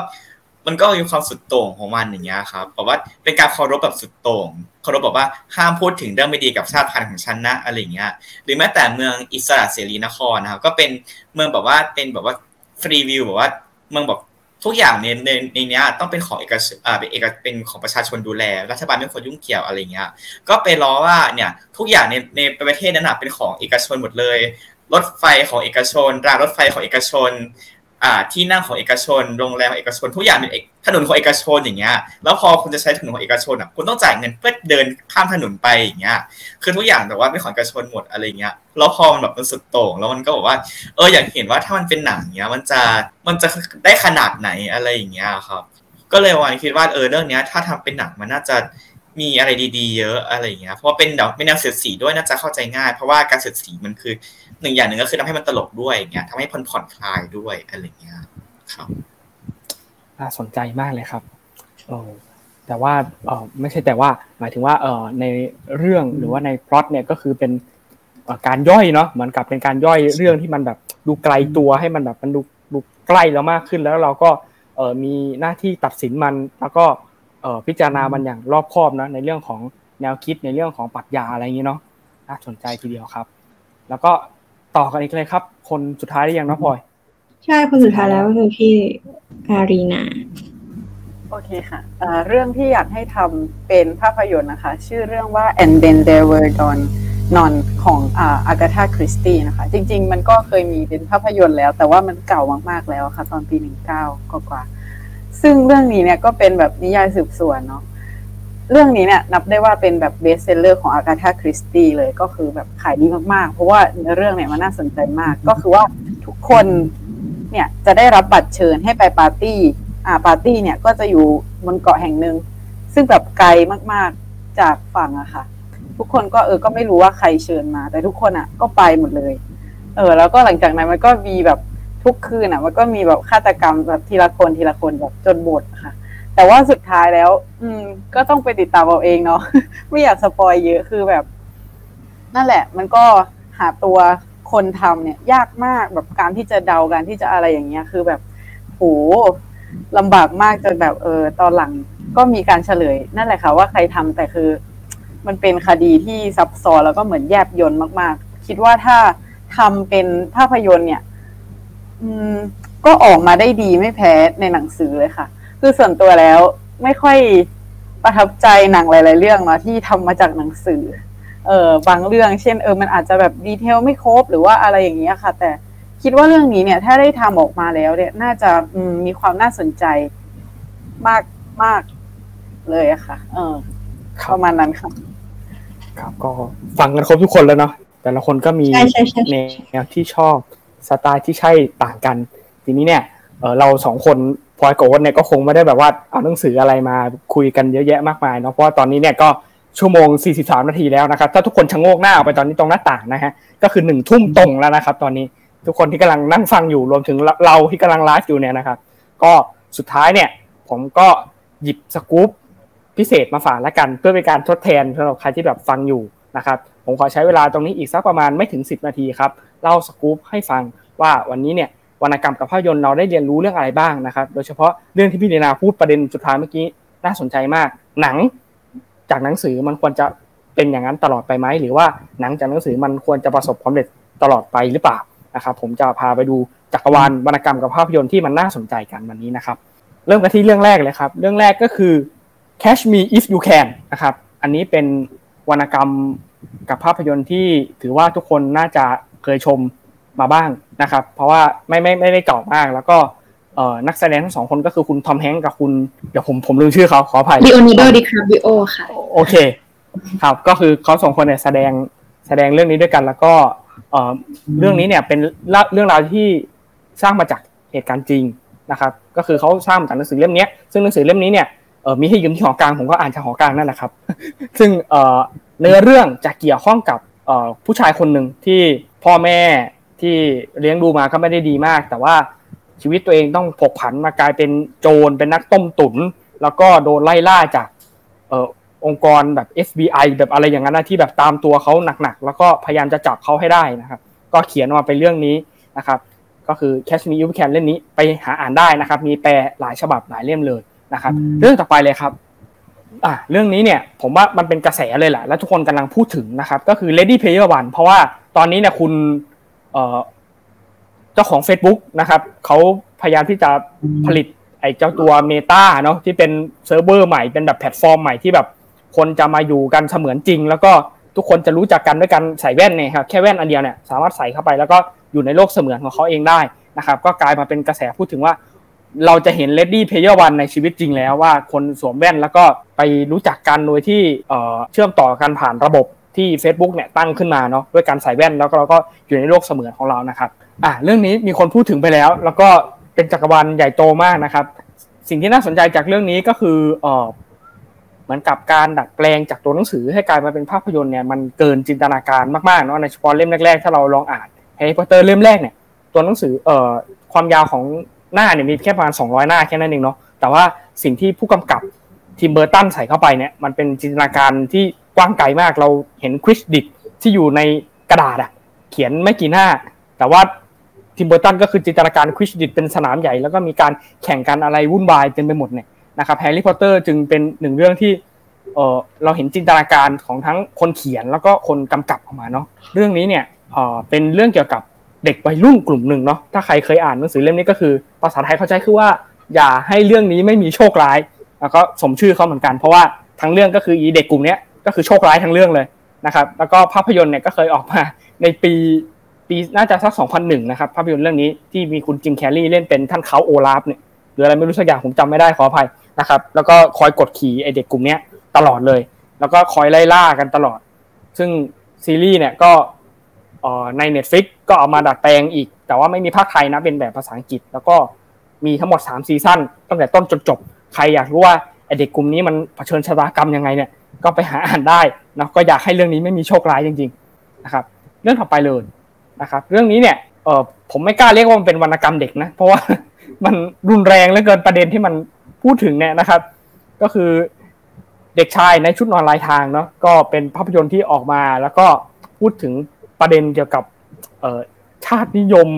มันก็มีความสุดโต่งของมันอย่างเงี้ยครับบอกว่าเป็นการเคารพแบบสุดโต่งเคารพบอกว่าห้ามพูดถึงเรื่องไม่ดีกับชาติพันธุ์ของฉันนะอะไรอย่างเงี้ย หรือแม้แต่เมืองอิสระเสรีนครนะครับก็เป็นเมืองแบบว่าเป็นแบบว่าฟรีวิวแบบว่าเมืองแบบ ทุกอย่างในในในเนี้ยต้องเป็นของเอกชนอ่าเป็นเอกเป็นของประชาชนดูแล รัฐบาลไม่ควรยุ่งเกี่ยวอะไรเงี้ย ก็ไปล้อว่าเนี่ยทุกอย่างในในประเทศนั้นนะเป็นของเอกชนหมดเลย รถไฟของเอกชนรางรถไฟของเอกชน อ่าที่นั่งของเอกชนโรงแรมของเอกชน ทุกอย่างเป็นถนนของเอกชนอย่างเงี้ยแล้วพอคุณจะใช้ถนนของเอกชนอะคุณต้องจ่ายเงินเพื่อเดินข้ามถนนไปอย่างเงี้ยคือทุกอย่างแต่ว่าเป็นของเอกชนหมดอะไรเงี้ยแล้วพอมันแบบมันสุดโต่งแล้วมันก็บอกว่า เอออยากเห็นว่าถ้ามันเป็นหนังเงี้ย มันจะมันจะได้ขนาดไหนอะไรอย่างเงี้ยครับ ก็เลยวันคิดว่าเออเรื่องเนี้ย ถ้าทำเป็นหนังมันน่าจะ มีอะไรดีๆ เยอะอะไรอย่างเงี้ยเพราะว่าเป็นเดี๋ยวเป็นแนวเสียดสีด้วยน่าจะเข้าใจง่าย เพราะว่าการเสียดสีมันคือหนึ่งอย่างหนึ่งก็คือทำให้มันตลกด้วยอย่างเงี้ยทำให้ผ่อนผ่อนคลายด้วยอะไรอย่างเงี้ยครับน่าสนใจมากเลยครับเออแต่ว่าเออไม่ใช่แต่ว่าหมายถึงว่าเออในเรื่องหรือว่าในพล็อตเนี่ยก็คือเป็นการย่อยเนาะเหมือนกับเป็นการย่อยเรื่องที่มันแบบดูไกลตัวให้มันแบบมันดูดูใกล้เรามากขึ้นแล้วเราก็เออมีหน้าที่ตัดสินมันแล้วก็ พิจารณามันอย่างรอบคอบนะในเรื่องของแนวคิดในเรื่องของปรัชญาอะไรอย่างนี้เนาะน่าสนใจทีเดียวครับ แล้วก็ต่อกันอีกเลยครับ คนสุดท้ายได้ยังน้องพลอย ใช่คนสุดท้ายแล้วก็คือพี่อารีนาโอเคค่ะเรื่องที่อยากให้ทำเป็นภาพยนตร์นะคะ ชื่อเรื่องว่า and then there were dawn นอนของอากาธาคริสตี้นะคะ จริง ๆ มันก็เคยมีเป็นภาพยนตร์แล้ว แต่ว่ามันเก่ามากๆแล้วค่ะ ตอนปีหนึ่งเก้ากว่า ซึ่งเรื่องนี้เนี่ยก็เป็นแบบนิยายสืบสวนเนาะเรื่องนี้เนี่ยนับได้ว่าเป็นแบบ best seller ของอากาธาคริสตีเลยก็คือแบบขายดีมากๆ เพราะว่าเรื่องเนี่ยมันน่าสนใจมาก ก็คือว่าทุกคนเนี่ยจะได้รับบัตรเชิญให้ไปปาร์ตี้อ่าปาร์ตี้เนี่ยก็จะอยู่บนเกาะแห่งหนึ่งซึ่งแบบไกลมากๆจากฝั่งอะค่ะ ทุกคนก็เออก็ไม่รู้ว่าใครเชิญมา แต่ทุกคนอะก็ไปหมดเลย เออ แล้วก็หลังจากนั้นมันก็มีแบบ ทุกคืนอะมันก็มีแบบฆาตกรรมแบบทีละคนทีละคนแบบจนหมดค่ะ แต่ว่าสุดท้ายแล้ว อืม ก็ต้องไปติดตามเอาเองเนาะไม่อยากสปอยเยอะคือแบบ นั่นแหละ มันก็หาตัวคนทำเนี่ย ยากมากแบบการที่จะเดาการที่จะอะไรอย่างเงี้ย คือแบบโหลำบากมากจนแบบเออ ตอนหลังก็มีการเฉลย นั่นแหละค่ะว่าใครทำแต่คือ มันเป็นคดีที่ซับซ้อนแล้วก็เหมือนแยบยนต์มาก ๆ คิดว่าถ้าทำเป็นภาพยนตร์เนี่ย ก็ออกมาได้ดีไม่แพ้ในหนังสือเลยค่ะ คือส่วนตัวแล้วไม่ค่อยประทับใจหนังหลาย ๆ เรื่องเนาะที่ทำมาจากหนังสือ เออบางเรื่อง เช่นเออมันอาจจะแบบดีเทลไม่ครบหรือว่าอะไรอย่างเงี้ยค่ะ แต่คิดว่าเรื่องนี้เนี่ย ถ้าได้ทำออกมาแล้ว เนี่ย น่าจะอืมมีความน่าสนใจมากมากเลยอะค่ะ เออประมาณนั้นค่ะ ครับ ก็ฟังกันครบทุกคนแล้วเนาะแต่ละคนก็มีใช่ใช่ใช่แนวที่ชอบ สไตล์ที่ใช่ต่างกัน ทีนี้เนี่ยเราสองคนพลอยกับโอ๊ตเนี่ยก็คงไม่ได้แบบว่าเอาหนังสืออะไรมาคุยกันเยอะแยะมากมายเนาะเพราะว่าตอนนี้เนี่ยก็ชั่วโมง 43 นาทีแล้วนะครับ ถ้าทุกคนชะโงกหน้าออกไปตอนนี้ตรงหน้าต่างนะฮะก็คือหนึ่งทุ่มตรงแล้วนะครับ ตอนนี้ทุกคนที่กำลังนั่งฟังอยู่รวมถึงเราที่กำลังไลฟ์อยู่เนี่ยนะครับ ก็สุดท้ายเนี่ย ผมก็หยิบสกู๊ปพิเศษมาฝากแล้วกัน เพื่อเป็นการทดแทนสำหรับใครที่แบบฟังอยู่นะครับ ผมขอใช้เวลาตรงนี้อีกสักประมาณไม่ถึง 10 นาทีครับ เล่าสกู๊ปให้ฟังว่าวันนี้เนี่ยวรรณกรรมกับภาพยนตร์เราได้เรียนรู้เรื่องอะไรบ้างนะครับ โดยเฉพาะเรื่องที่พี่เดนาพูดประเด็นสุดท้ายเมื่อกี้น่าสนใจมาก หนังจากหนังสือมันควรจะเป็นอย่างนั้นตลอดไปไหมหรือว่าหนังจากหนังสือมันควรจะประสบความสำเร็จตลอดไปหรือเปล่านะครับผมจะพาไปดูจักรวาลวรรณกรรมกับภาพยนตร์ที่มันน่าสนใจกันวันนี้นะครับ เริ่มกันที่เรื่องแรกเลยครับ เรื่องแรกก็คือ Catch Me If You Can นะครับอันนี้เป็นวรรณกรรมกับภาพยนตร์ที่ถือว่าทุกคนน่าจะ เคยชมมาบ้างนะครับ เพราะว่าไม่ไม่ไม่ได้เก่ามาก แล้วก็เอ่อนักแสดงทั้งสองคนก็คือคุณทอมแฮงก์กับคุณเดี๋ยวผมผมลืมชื่อเขาขออภัยลีโอนาร์โดดิคาปริโอค่ะ โอเค ครับก็คือเขาสองคนเนี่ยแสดงแสดงเรื่องนี้ด้วยกัน แล้วก็เอ่อเรื่องนี้เนี่ยเป็นเรื่องราวที่สร้างมาจากเหตุการณ์จริงนะครับก็คือเขาสร้างมาจากหนังสือเล่มนี้ซึ่งหนังสือเล่มนี้เนี่ยเออมีให้ยืมที่หอกลางผมก็อ่านจากหอกลางนั่นแหละครับ ซึ่งเออเนื้อเรื่องจะเกี่ยวข้องกับเออผู้ชายคนหนึ่งที่ พ่อแม่ที่เลี้ยงดูมาก็ไม่ได้ดีมาก แต่ว่าชีวิตตัวเองต้องผกผันมากลายเป็นโจรเป็นนักต้มตุน แล้วก็โดนไล่ล่าจากเออองค์กรแบบ FBI แบบอะไรอย่างนั้นนะที่แบบตามตัวเขาหนักๆ แล้วก็พยายามจะจับเขาให้ได้นะครับ ก็เขียนมาเป็นเรื่องนี้นะครับ ก็คือ Catch Me If You Can เล่มนี้ไปหาอ่านได้นะครับ มีแปลหลายฉบับหลายเล่มเลยนะครับ เรื่องต่อไปเลยครับอะเรื่องนี้เนี่ยผมว่ามันเป็นกระแสเลยแหละและทุกคนกำลังพูดถึงนะครับ ก็คือ Lady Player One เพราะว่า ตอนนี้เนี่ยคุณเจ้าของ Facebook นะครับเขาพยายามที่จะผลิตไอ้เจ้าตัว Meta เนาะที่เป็นเซิร์ฟเวอร์ใหม่เป็นแบบแพลตฟอร์มใหม่ที่แบบคนจะมาอยู่กันเสมือนจริง แล้วก็ทุกคนจะรู้จักกันด้วยการใส่แว่นเนี่ยครับแค่แว่นอันเดียวเนี่ยสามารถใส่เข้าไปแล้วก็อยู่ในโลกเสมือนของเขาเองได้นะครับ ก็กลายมาเป็นกระแสพูดถึงว่า เราจะเห็น Ready Player One ในชีวิตจริงแล้วว่าคนสวมแว่นแล้วก็ไปรู้จักกันโดยที่เชื่อมต่อกันผ่านระบบ ที่ Facebook เนี่ยตั้งขึ้นมาเนาะด้วยการใส่แว่นแล้วก็เราก็อยู่ในโลกเสมือนของเรานะครับอะเรื่องนี้มีคนพูดถึงไปแล้ว แล้วก็เป็นจักรวาลใหญ่โตมากนะครับ สิ่งที่น่าสนใจจากเรื่องนี้ก็คือเออเหมือนกับการดัดแปลงจากตัวหนังสือให้กลายมาเป็นภาพยนตร์เนี่ยมันเกินจินตนาการมากๆเนาะในเฉพาะเล่มแรกๆ ถ้าเราลองอ่านแฮร์รี่พอตเตอร์เล่มแรกเนี่ยตัวหนังสือเอ่อความยาวของหน้าเนี่ยมีแค่ประมาณ200 หน้าแค่นั้นเองเนาะแต่ว่าสิ่งที่ผู้กำกับทิมเบอร์ตันใส่เข้าไปเนี่ยมันเป็นจินตนาการที่ กว้างไกลมากเราเห็นควิดดิชที่อยู่ในกระดาษอะเขียนไม่กี่หน้า แต่ว่าทิมเบอร์ตันก็คือจินตนาการควิดดิชเป็นสนามใหญ่ แล้วก็มีการแข่งกันอะไรวุ่นวายเต็มไปหมดเนี่ยนะครับแฮร์รี่พอตเตอร์จึงเป็นหนึ่งเรื่องที่เออเราเห็นจินตนาการของทั้งคนเขียนแล้วก็คนกำกับออกมาเนาะเรื่องนี้เนี่ยเออเป็นเรื่องเกี่ยวกับเด็กวัยรุ่นกลุ่มหนึ่งเนาะถ้าใครเคยอ่านหนังสือเล่มนี้ก็คือภาษาไทยเขาใช้คือว่า อยากให้เรื่องนี้ไม่มีโชคร้าย แล้วก็สมชื่อเขาเหมือนกัน เพราะว่าทั้งเรื่องก็คืออีเด็กกลุ่มนี้ ก็คือโชคร้ายทั้งเรื่องเลยนะครับ แล้วก็ภาพยนตร์เนี่ยก็เคยออกมาในปีปีน่าจะสัก 2001 นะครับ ภาพยนตร์เรื่องนี้ที่มีคุณจิมแคลรี่เล่นเป็นท่านเขาโอลาฟเนี่ยหรืออะไรไม่รู้สักอย่างผมจำไม่ได้ขออภัยนะครับ แล้วก็คอยกดขี่ไอเด็กกลุ่มนี้ตลอดเลย แล้วก็คอยไล่ล่ากันตลอด ซึ่งซีรีส์เนี่ยก็ใน Netflix ก็เอามาดัดแปลงอีก แต่ว่าไม่มีภาคไทยนะเป็นแบบภาษาอังกฤษ แล้วก็มีทั้งหมด 3 ซีซั่นตั้งแต่ต้นจนจบ ใครอยากรู้ว่าไอเด็กกลุ่มนี้มันเผชิญชะตากรรมยังไงเนี่ย ก็ไปหาอ่านได้นะก็อยากให้เรื่องนี้ไม่มีโชคร้ายจริงๆนะครับ เรื่องต่อไปเลยนะครับ เรื่องนี้เนี่ยเออผมไม่กล้าเรียกว่ามันเป็นวรรณกรรมเด็กนะ เพราะว่ามันรุนแรงเหลือเกินประเด็นที่มันพูดถึงเนี่ยนะครับ ก็คือเด็กชายในชุดนอนลายทางเนาะก็เป็นภาพยนตร์ที่ออกมา แล้วก็พูดถึงประเด็นเกี่ยวกับเออชาตินิยม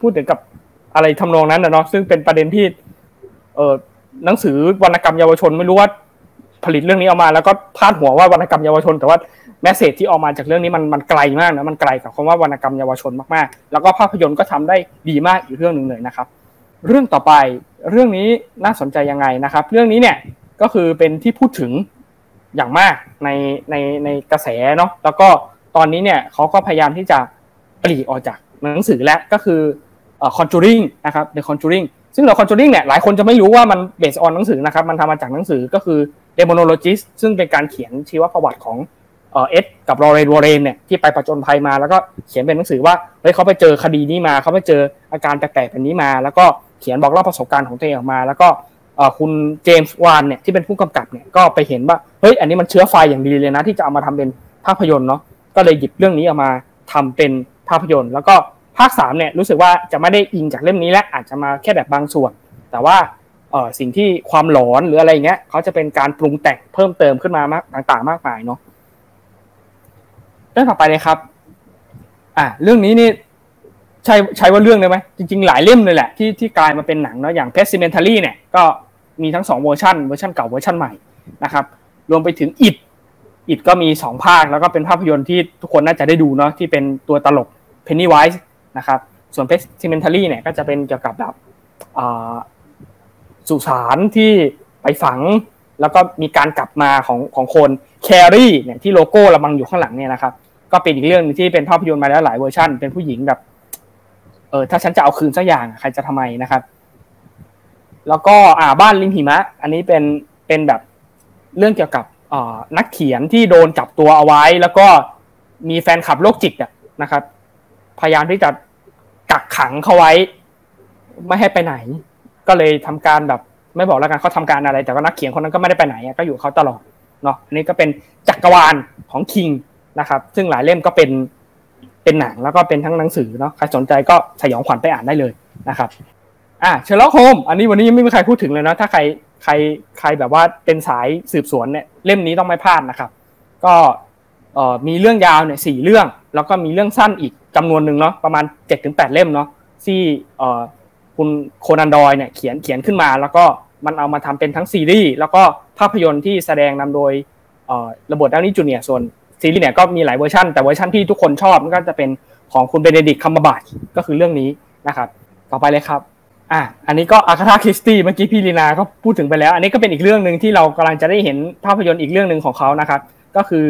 พูดถึงกับอะไรทำนองนั้นนะเนาะซึ่งเป็นประเด็นที่เออหนังสือวรรณกรรมเยาวชนไม่รู้ว่า ผลิตเรื่องนี้ออกมาแล้วก็พาดหัวว่าวรรณกรรมเยาวชน แต่ว่าแมสเซจที่ออกมาจากเรื่องนี้มันมันไกลมากนะมันไกลกับคำว่าวรรณกรรมเยาวชนมากๆ แล้วก็ภาพยนตร์ก็ทำได้ดีมากอีกเรื่องหนึ่งเลยนะครับ เรื่องต่อไปเรื่องนี้น่าสนใจยังไงนะครับ เรื่องนี้เนี่ยก็คือเป็นที่พูดถึงอย่างมากในในในกระแสเนาะแล้วก็ตอนนี้เนี่ยเขาก็พยายามที่จะปลีกออกจากหนังสือแล้วก็คือเอ่อ Conjuring นะครับ The Conjuring ซึ่ง The Conjuring เนี่ยหลายคนจะไม่รู้ว่ามัน based on หนังสือนะครับมันทำมาจากหนังสือก็คือ Demonologist ซึ่งเป็นการเขียนชีวประวัติของเอ็ดกับลอเรนวอร์เรนเนี่ยที่ไปประจนภัยมาแล้วก็เขียนเป็นหนังสือว่าเฮ้ยเขาไปเจอคดีนี้มาเขาไปเจออาการแปลกๆแบบนี้มา แล้วก็เขียนบอกเล่าประสบการณ์ของตัวเองออกมา แล้วก็คุณเจมส์วานเนี่ยที่เป็นผู้กำกับเนี่ยก็ไปเห็นว่าเฮ้ยอันนี้มันเชื้อไฟอย่างดีเลยนะ ที่จะเอามาทำเป็นภาพยนตร์เนาะก็เลยหยิบเรื่องนี้ออกมาทำเป็นภาพยนตร์ แล้วก็ภาคสามเนี่ยรู้สึกว่าจะไม่ได้อิงจากเล่มนี้และอาจจะมาแค่แบบบางส่วน แต่ว่า สิ่งที่ความหลอนหรืออะไรเงี้ยเขาจะเป็นการปรุงแต่งเพิ่มเติมขึ้นมามากต่าง ๆ มากมายเนาะเรื่องต่อไปเลยครับ อะเรื่องนี้นี่ใช้ใช้ว่าเรื่องเลยไหมจริง ๆ หลายเล่มเลยแหละที่ที่กลายมาเป็นหนังเนาะอย่าง Pessimentary เนี่ยก็มีทั้งสองเวอร์ชันเวอร์ชันเก่าเวอร์ชันใหม่นะครับ รวมไปถึง It It ก็มีสองภาคแล้วก็เป็นภาพยนตร์ที่ทุกคนน่าจะได้ดูเนาะที่เป็นตัวตลก Pennywise นะครับ ส่วน Pet Sematary เนี่ยก็จะเป็นเกี่ยวกับแบบ สุสานที่ไปฝัง แล้วก็มีการกลับมาของของคน Carrie เนี่ยที่โลโก้ระบังอยู่ข้างหลังเนี่ยนะครับ ก็เป็นอีกเรื่องที่เป็นภาพยนตร์มาแล้วหลายเวอร์ชันเป็นผู้หญิงแบบเออถ้าฉันจะเอาคืนสักอย่างใครจะทำไมนะครับ แล้วก็อ่าบ้านริมหิมะ อันนี้เป็นเป็นแบบเรื่องเกี่ยวกับนักเขียนที่โดนจับตัวเอาไว้ แล้วก็มีแฟนคลับโรคจิตนะครับ พยายามที่จะกักขังเขาไว้ ไม่ให้ไปไหน ก็เลยทำการแบบไม่บอกแล้วกันเขาทำการอะไร แต่ก็นักเขียนคนนั้นก็ไม่ได้ไปไหนก็อยู่เขาตลอดเนาะอันนี้ก็เป็นจักรวาลของคิงนะครับ ซึ่งหลายเล่มก็เป็นเป็นหนังแล้วก็เป็นทั้งหนังสือเนาะใครสนใจก็สยองขวัญไปอ่านได้เลยนะครับอ่าเชอร์ล็อกโฮมส์อันนี้วันนี้ยังไม่มีใครพูดถึงเลยนะถ้าใครใครใครแบบว่าเป็นสายสืบสวนเนี่ยเล่มนี้ต้องไม่พลาดนะครับ ก็เอ่อมีเรื่องยาวเนี่ยสี่เรื่อง แล้วก็มีเรื่องสั้นอีกจำนวนหนึ่งเนาะประมาณเจ็ดถึงแปดเล่มเนาะที่เอ่อ คุณโคนันดอยล์เนี่ยเขียนเขียนขึ้นมาแล้วก็มันเอามาทำเป็นทั้งซีรีส์แล้วก็ภาพยนตร์ที่แสดงนำโดยโรเบิร์ตดาวนีย์จูเนียร์ส่วนซีรีส์เนี่ยก็มีหลายเวอร์ชันแต่เวอร์ชันที่ทุกคนชอบมันก็จะเป็นของคุณเบเนดิกต์คัมเบอร์แบตช์ก็คือเรื่องนี้นะครับต่อไปเลยครับอะอันนี้ก็อกาธาคริสตี้เมื่อกี้พี่ลีนาก็พูดถึงไปแล้ว อันนี้ก็เป็นอีกเรื่องหนึ่งที่เรากำลังจะได้เห็นภาพยนตร์อีกเรื่องหนึ่งของเขานะครับ ก็คือ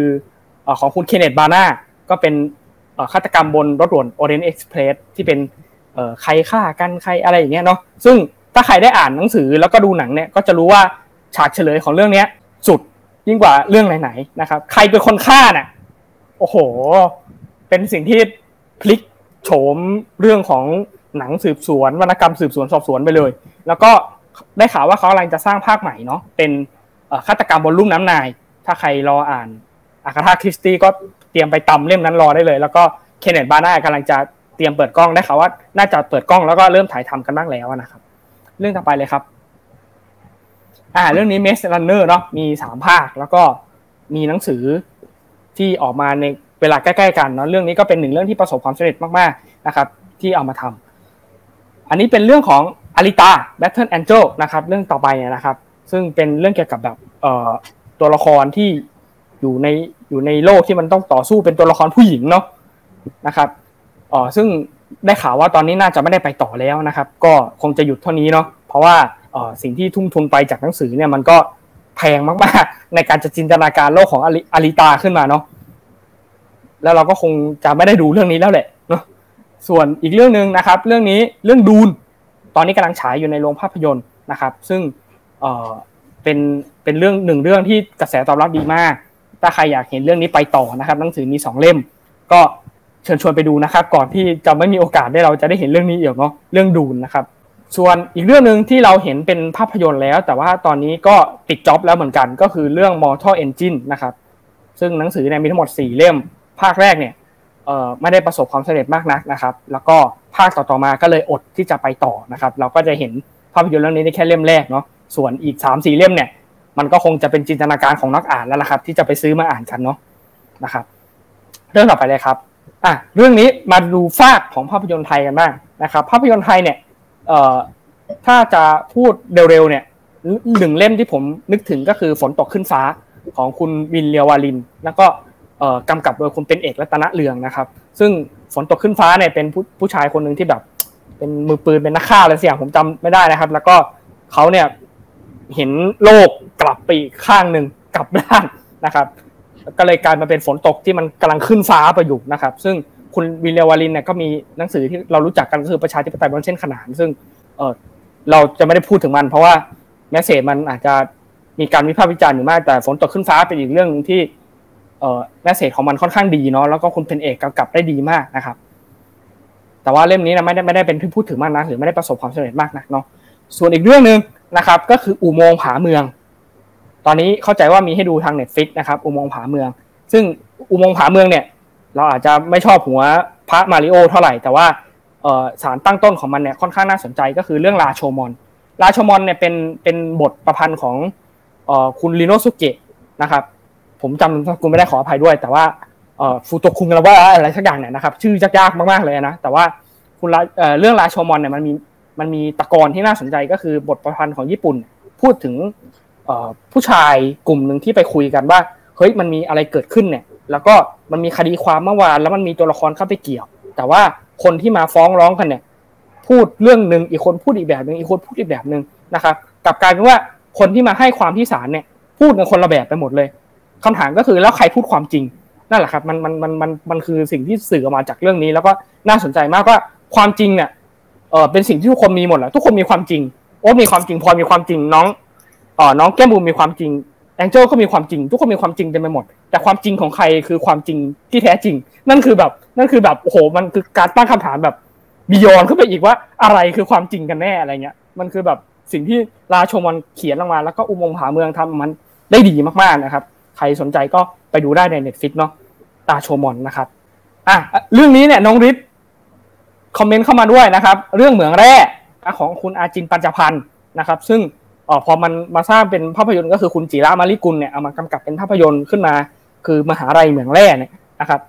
ของคุณเคนเนธบรานาห์ก็เป็นฆาตกรรมบนรถด่วนโอเรียนท์เอ็กซ์เพรสที่เป็น ใครฆ่ากันใครอะไรอย่างเงี้ยเนาะซึ่งถ้าใครได้อ่านหนังสือแล้วก็ดูหนังเนี่ยก็จะรู้ว่าฉากเฉลยของเรื่องเนี้ยสุดยิ่งกว่าเรื่องไหนๆนะครับ ใครเป็นคนฆ่าน่ะโอ้โห เป็นสิ่งที่พลิกโฉมเรื่องของหนังสืบสวนวรรณกรรมสืบสวนสอบสวนไปเลย แล้วก็ได้ข่าวว่าเขากำลังจะสร้างภาคใหม่เนาะเป็นฆาตกรรมบนลุ่มน้ำนาย ถ้าใครรออ่านอาคาธาคริสตี้ก็เตรียมไปตำเล่มนั้นรอได้เลย แล้วก็เคนเนตบาร์น่ากำลังจะ เตรียมเปิดกล้องได้ข่าวว่า น่าจะเปิดกล้องแล้วก็เริ่มถ่ายทำกันบ้างแล้วนะครับ เรื่องต่อไปเลยครับ อ่า เรื่องนี้เมสลันเนอร์เนาะมีสามภาคแล้วก็มีหนังสือที่ออกมาในเวลาใกล้ๆกันเนาะเรื่องนี้ก็เป็นหนึ่งเรื่องที่ประสบความสำเร็จมากๆนะครับ ที่เอามาทำอันนี้เป็นเรื่องของอาริตา Battle Angel นะครับ เรื่องต่อไปเนี่ยนะครับ ซึ่งเป็นเรื่องเกี่ยวกับแบบเอ่อตัวละครที่อยู่ในอยู่ในโลกที่มันต้องต่อสู้เป็นตัวละครผู้หญิงเนาะนะครับ อ่อซึ่งได้ข่าวว่าตอนนี้น่าจะไม่ได้ไปต่อแล้วนะครับ ก็คงจะหยุดเท่านี้เนาะเพราะว่าอ่อสิ่งที่ทุ่มทุนไปจากหนังสือเนี่ยมันก็แพงมากๆ ในการจะจินตนาการโลกของอาริตาขึ้นมาเนาะแล้วเราก็คงจะไม่ได้ดูเรื่องนี้แล้วแหละเนาะส่วนอีกเรื่องหนึ่งนะครับ เรื่องนี้เรื่องดูนตอนนี้กำลังฉายอยู่ในโรงภาพยนตร์นะครับ ซึ่งเออเป็นเป็นเรื่องหนึ่งเรื่องที่กระแสตอบรับดีมาก ถ้าใครอยากเห็นเรื่องนี้ไปต่อนะครับ หนังสือมีสองเล่ม ก็ เชิญชวนไปดูนะครับ ก่อนที่จะไม่มีโอกาสได้เราจะได้เห็นเรื่องนี้อีกเนาะเรื่องดูนนะครับ ส่วนอีกเรื่องหนึ่งที่เราเห็นเป็นภาพยนตร์แล้ว แต่ว่าตอนนี้ก็ติดจ็อบแล้วเหมือนกัน ก็คือเรื่อง Mortal Engine นะครับ ซึ่งหนังสือเนี่ยมีทั้งหมด 4 เล่ม ภาคแรกเนี่ยเอ่อไม่ได้ประสบความสำเร็จมากนักนะครับ แล้วก็ภาคต่อๆมาก็เลยอดที่จะไปต่อนะครับ เราก็จะเห็นภาพยนตร์เรื่องนี้ได้แค่เล่มแรกเนาะ ส่วนอีก3 4เล่มเนี่ยมันก็คงจะเป็นจินตนาการของนักอ่านแล้วล่ะครับ ที่จะไปซื้อมาอ่านกันเนาะนะครับ เรื่องต่อไปเลยครับ อะเรื่องนี้มาดูฟากของภาพยนตร์ไทยกันบ้างนะครับ ภาพยนตร์ไทยเนี่ยเอ่อถ้าจะพูดเร็วๆเนี่ยหนึ่งเล่มที่ผมนึกถึงก็คือฝนตกขึ้นฟ้าของคุณวินเลียววาลิน แล้วก็เอ่อกำกับโดยคุณเป็นเอกรัตนเรืองนะครับ ซึ่งฝนตกขึ้นฟ้าเนี่ยเป็นผู้ผู้ชายคนหนึ่งที่แบบ เป็นมือปืนเป็นนักฆ่าอะไรสักอย่างผมจำไม่ได้นะครับ แล้วก็เขาเนี่ยเห็นโลกกลับไปอีกข้างหนึ่งกลับด้านนะครับ ก็เลยกลายมาเป็นฝนตกที่มันกำลังขึ้นฟ้าไปอยู่นะครับ ซึ่งคุณวิลเลยวาลินเนี่ยก็มีหนังสือที่เรารู้จักกันก็คือประชาธิปไตยบนเส้นขนาน ซึ่งเออเราจะไม่ได้พูดถึงมัน เพราะว่าแมสเซจมันอาจจะมีการวิพากษ์วิจารณ์อยู่มาก แต่ฝนตกขึ้นฟ้าเป็นอีกเรื่องที่เออแมสเซจของมันค่อนข้างดีเนาะแล้วก็คุณเพนเอกกำกับได้ดีมากนะครับ แต่ว่าเล่มนี้นะไม่ได้ไม่ได้เป็นที่พูดถึงมากนะหรือไม่ได้ประสบความสำเร็จมากนักเนาะส่วนอีกเรื่องหนึ่งนะครับ ก็คืออุโมงค์ผาเมือง ตอนนี้เข้าใจว่ามีให้ดูทาง Netflix นะครับอุโมงค์ผาเมือง ซึ่งอุโมงค์ผาเมืองเนี่ย เราอาจจะไม่ชอบหัวพระมาริโอเท่าไหร่ แต่ว่าสารตั้งต้นของมันเนี่ยค่อนข้างน่าสนใจก็คือเรื่องราโชมอนราโชมอนเนี่ยเป็นเป็นบทประพันธ์ของคุณริโนสุเกะนะครับ ผมจำนามสกุลไม่ได้ขออภัยด้วย แต่ว่าฟูโตคุงเราว่าอะไรสักอย่างเนี่ยนะครับ ชื่อยากๆมากๆเลยนะแต่ว่าคุณเรื่องราโชมอนเนี่ยมันมีมันมีตะกอนที่น่าสนใจก็คือบทประพันธ์ของญี่ปุ่น พูดถึง ผู้ชายกลุ่มหนึ่งที่ไปคุยกันว่าเฮ้ยมันมีอะไรเกิดขึ้นเนี่ย แล้วก็มันมีคดีความเมื่อวานแล้วมันมีตัวละครเข้าไปเกี่ยว แต่ว่าคนที่มาฟ้องร้องกันเนี่ย พูดเรื่องหนึ่งอีกคนพูดอีกแบบหนึ่งอีกคนพูดอีกแบบหนึ่งนะครับกลับกลายเป็นว่าคนที่มาให้ความที่ศาลเนี่ย พูดกันคนละแบบไปหมดเลยคำถามก็คือแล้วใครพูดความจริงนั่นแหละครับมันมันมันมันมันคือสิ่งที่สื่อออกมาจากเรื่องนี้ แล้วก็น่าสนใจมากว่าความจริงเนี่ยเออเป็นสิ่งที่ทุกคนมีหมดแหละทุกคนมีความจริงโอ๊ตมีความจริงพลอยมีความจริงน้อง ออน้องแก้มบูมมีความจริงแองเจิลก็มีความจริง ทุกคนมีความจริงเต็มไปหมด แต่ความจริงของใครคือความจริงที่แท้จริง นั่นคือแบบ นั่นคือแบบโอ้โหมันคือการตั้งคำถามแบบbeyond ขึ้นไปอีกว่าอะไรคือความจริงกันแน่อะไรเงี้ย มันคือแบบสิ่งที่ราโชมอนเขียนลงมา แล้วก็อุโมงค์ผาเมืองทำมันได้ดีมากๆนะครับ ใครสนใจก็ไปดูได้ใน Netflix เนาะราโชมอนนะครับอะเรื่องนี้เนี่ยน้องริฟคอมเมนต์เข้ามาด้วยนะครับ เรื่องเหมืองแร่ของคุณอาจินต์ปัญจพรรค์นะครับ ซึ่ง ออพอมันมาสร้างเป็นภาพยนตร์ก็คือคุณจิระมะลิกุลเนี่ยเอามากำกับเป็นภาพยนตร์ขึ้นมา คือมหาลัยเหมืองแร่เนี่ยนะครับ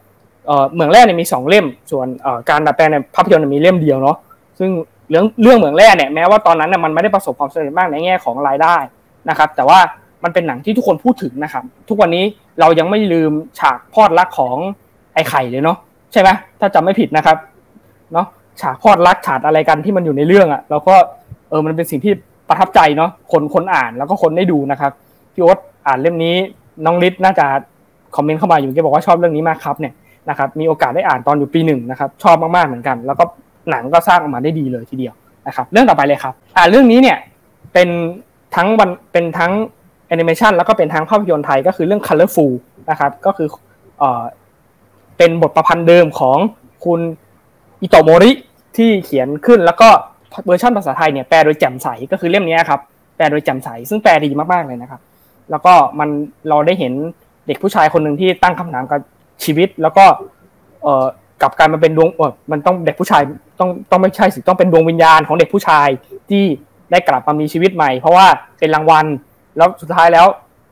เออเหมืองแร่เนี่ยมีสองเล่ม ส่วนเออการดัดแปลงในภาพยนตร์มีเล่มเดียวเนาะซึ่งเรื่องเรื่องเหมืองแร่เนี่ยแม้ว่าตอนนั้นเนี่ยมันไม่ได้ประสบความสำเร็จมากในแง่ของรายได้นะครับ แต่ว่ามันเป็นหนังที่ทุกคนพูดถึงนะครับ ทุกวันนี้เรายังไม่ลืมฉากพอดรักของไอ้ไข่เลยเนาะใช่ไหมถ้าจำไม่ผิดนะครับเนาะฉากพอดรักฉากอะไรกันที่มันอยู่ในเรื่องอะ่ะเราก็เออมันเป็นสิ่งที่ ประทับใจเนาะคนคนอ่านแล้วก็คนได้ดูนะครับพี่โอ๊ตอ่านเล่มนี้น้องฤทธิ์น่าจะคอมเมนต์เข้ามาอยู่แกบอกว่าชอบเรื่องนี้มากครับเนี่ยนะครับมีโอกาสได้อ่านตอนอยู่ปีหนึ่งนะครับชอบมากๆเหมือนกัน แล้วก็หนังก็สร้างออกมาได้ดีเลยทีเดียวนะครับเรื่องต่อไปเลยครับอ่าเรื่องนี้เนี่ยเป็นทั้งวันเป็นทั้งแอนิเมชันแล้วก็เป็นทั้งภาพยนตร์ไทยก็คือเรื่อง Colorful นะครับก็คือเอ่อเป็นบทประพันธ์เดิมของคุณเอโตะโมริที่เขียนขึ้นแล้วก็ เวอร์ชันภาษาไทยเนี่ยแปลโดยแจ่มใสก็คือเล่มนี้ครับแปลโดยแจ่มใสซึ่งแปลดีมากๆเลยนะครับ แล้วก็มันเราได้เห็นเด็กผู้ชายคนหนึ่งที่ตั้งคำถามกับชีวิต แล้วก็ เอ่อกลับกลายมาเป็นดวงเออมันต้องเด็กผู้ชายต้องต้องไม่ใช่สิต้องเป็นดวงวิญญาณของเด็กผู้ชายที่ได้กลับมามีชีวิตใหม่ เพราะว่าเป็นรางวัลแล้วสุดท้ายแล้ว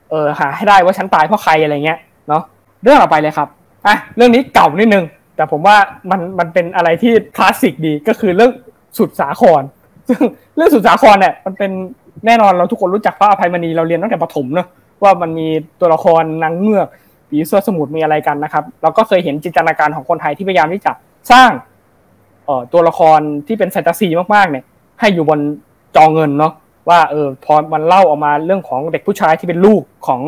เออหาให้ได้ว่าฉันตายเพราะใครอะไรเงี้ยเนาะเรื่องต่อไปเลยครับอะเรื่องนี้เก่านิดนึงแต่ผมว่ามันมันเป็นอะไรที่คลาสสิกดีก็คือเรื่อง สุดสาคร ซึ่งเรื่องสุดสาครเนี่ยมันเป็นแน่นอนเราทุกคนรู้จักพระอภัยมณีเราเรียนตั้งแต่ประถมเนอะว่ามันมีตัวละครนางเงือกผีเสื้อสมุทรมีอะไรกันนะครับ เราก็เคยเห็นจินตนาการของคนไทยที่พยายามที่จะสร้างเอ่อตัวละครที่เป็นแฟนตาซีมากๆเนี่ย ให้อยู่บนจอเงินเนาะว่าเออพอมันเล่าออกมาเรื่องของเด็กผู้ชายที่เป็นลูกของ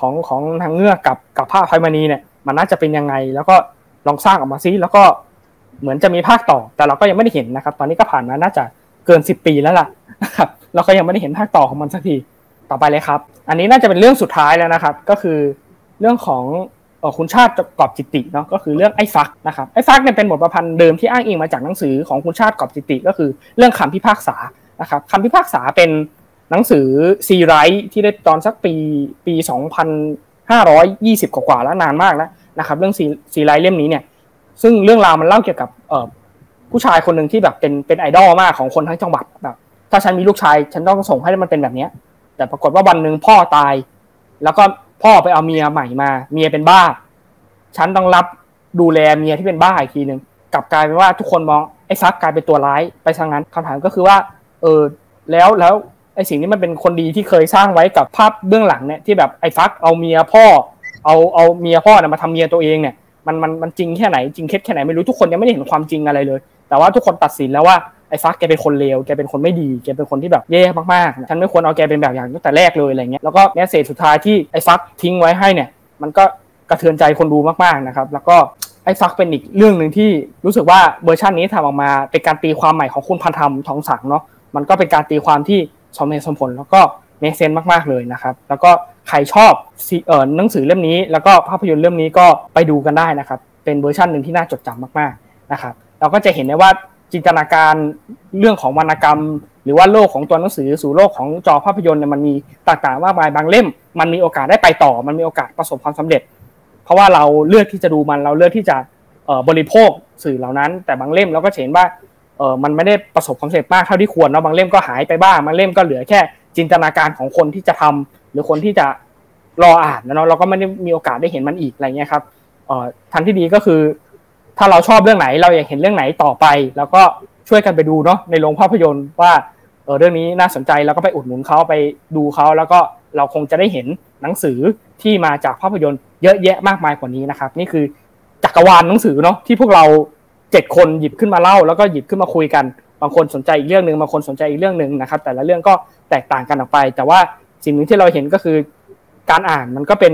ของของนางเงือกกับกับพระอภัยมณีเนี่ย มันน่าจะเป็นยังไง แล้วก็ลองสร้างออกมาซิแล้วก็ เหมือนจะมีภาคต่อ แต่เราก็ยังไม่ได้เห็นนะครับ ตอนนี้ก็ผ่านมาน่าจะเกินสิบปีแล้วล่ะนะครับเราก็ยังไม่ได้เห็นภาคต่อของมันสักทีต่อไปเลยครับ อันนี้น่าจะเป็นเรื่องสุดท้ายแล้วนะครับ ก็คือเรื่องของคุณชาติกอบจิตติเนาะก็คือเรื่องไอ้ฟักนะครับไอ้ฟักเนี่ยเป็นบทประพันธ์เดิมที่อ้างอิงมาจากหนังสือของคุณชาติกอบจิตติก็คือเรื่องคำพิพากษานะครับคำพิพากษาเป็นหนังสือซีไรท์ที่ได้ตอนสักปีปี 2520 กว่าๆแล้วนานมากแล้วนะครับ เรื่องซีซีไรท์เล่มนี้เนี่ย ซึ่งเรื่องราวมันเล่าเกี่ยวกับเอผู้ชายคนหนึ่งที่แบบเป็นเป็นไอดอลมากของคนทั้งจังหวัดแบบ ถ้าฉันมีลูกชาย ฉันต้องส่งให้มันเป็นแบบเนี้ย แต่ปรากฏว่าวันหนึ่งพ่อตาย แล้วก็พ่อไปเอาเมียใหม่มา เมียเป็นบ้า ฉันต้องรับดูแลเมียที่เป็นบ้าอีกทีหนึ่งกลับกลายเป็นว่าทุกคนมองไอ้ฟักกลายเป็นตัวร้ายไปซะงั้นคำถามก็คือว่า เออแล้วแล้วไอ้สิ่งที่มันเป็นคนดีที่เคยสร้างไว้กับภาพเบื้องหลังเนี่ยที่แบบไอ้ฟักเอาเมียพ่อ เอาเอาเมียพ่อเนี่ยมาทำเมียตัวเองเนี่ย มันมันมันจริงแค่ไหนจริงเท็จแค่ไหนไม่รู้ทุกคนยังไม่ได้เห็นความจริงอะไรเลย แต่ว่าทุกคนตัดสินแล้วว่าไอ้ฟักแกเป็นคนเลวแกเป็นคนไม่ดีแกเป็นคนที่แบบแย่มากๆฉันไม่ควรเอาแกเป็นแบบอย่างตั้งแต่แรกเลยอะไรเงี้ยแล้วก็แมสเซจสุดท้ายที่ไอ้ฟักทิ้งไว้ให้เนี่ย มันก็กระเทือนใจคนดูมากๆนะครับ แล้วก็ไอ้ฟักเป็นอีกเรื่องหนึ่งที่รู้สึกว่าเวอร์ชันนี้ทำออกมาเป็นการตีความใหม่ของคุณพันธุ์ธรรมทองสังข์เนาะมันก็เป็นการตีความที่สมเหตุสมผลแล้วก็ make sense มากๆเลยนะครับ แล้วก็ ใครชอบเอ่อหนังสือเล่มนี้ แล้วก็ภาพยนตร์เล่มนี้ก็ไปดูกันได้นะครับ เป็นเวอร์ชันหนึ่งที่น่าจดจำมากๆนะครับ เราก็จะเห็นได้ว่าจินตนาการเรื่องของวรรณกรรม หรือว่าโลกของตัวหนังสือสู่โลกของจอภาพยนตร์เนี่ยมันมีต่างๆมากมายบางเล่ม มันมีโอกาสได้ไปต่อ มันมีโอกาสประสบความสำเร็จ เพราะว่าเราเลือกที่จะดูมันเราเลือกที่จะบริโภคสื่อเหล่านั้น แต่บางเล่มเราก็เห็นว่าเออมันไม่ได้ประสบความสำเร็จมากเท่าที่ควรเนาะบางเล่มก็หายไปบ้างบางเล่มก็เหลือแค่จินตนาการของคนที่จะทำห รือคนที่จะรออ่านนะเนาะเราก็ไม่ได้มีโอกาสได้เห็นมันอีกอะไรเงี้ยครับเอ่อทางที่ดีก็คือ ถ้าเราชอบเรื่องไหนเราอยากเห็นเรื่องไหนต่อไป แล้วก็ช่วยกันไปดูเนาะในโรงภาพยนตร์ว่าเออเรื่องนี้น่าสนใจแล้วก็ไปอุดหนุนเขาไปดูเขาแล้วก็เราคงจะได้เห็นหนังสือที่มาจากภาพยนตร์เยอะแยะมากมายกว่านี้นะครับ นี่คือจักรวาลหนังสือเนาะที่พวกเราเจ็ดคนหยิบขึ้นมาเล่า แล้วก็หยิบขึ้นมาคุยกัน บางคนสนใจอีกเรื่องหนึ่งบางคนสนใจอีกเรื่องหนึ่งนะครับ แต่ละเรื่องก็แตกต่างกันออกไป แต่ว่า สิ่งหนึ่งที่เราเห็นก็คือการอ่านมันก็เป็น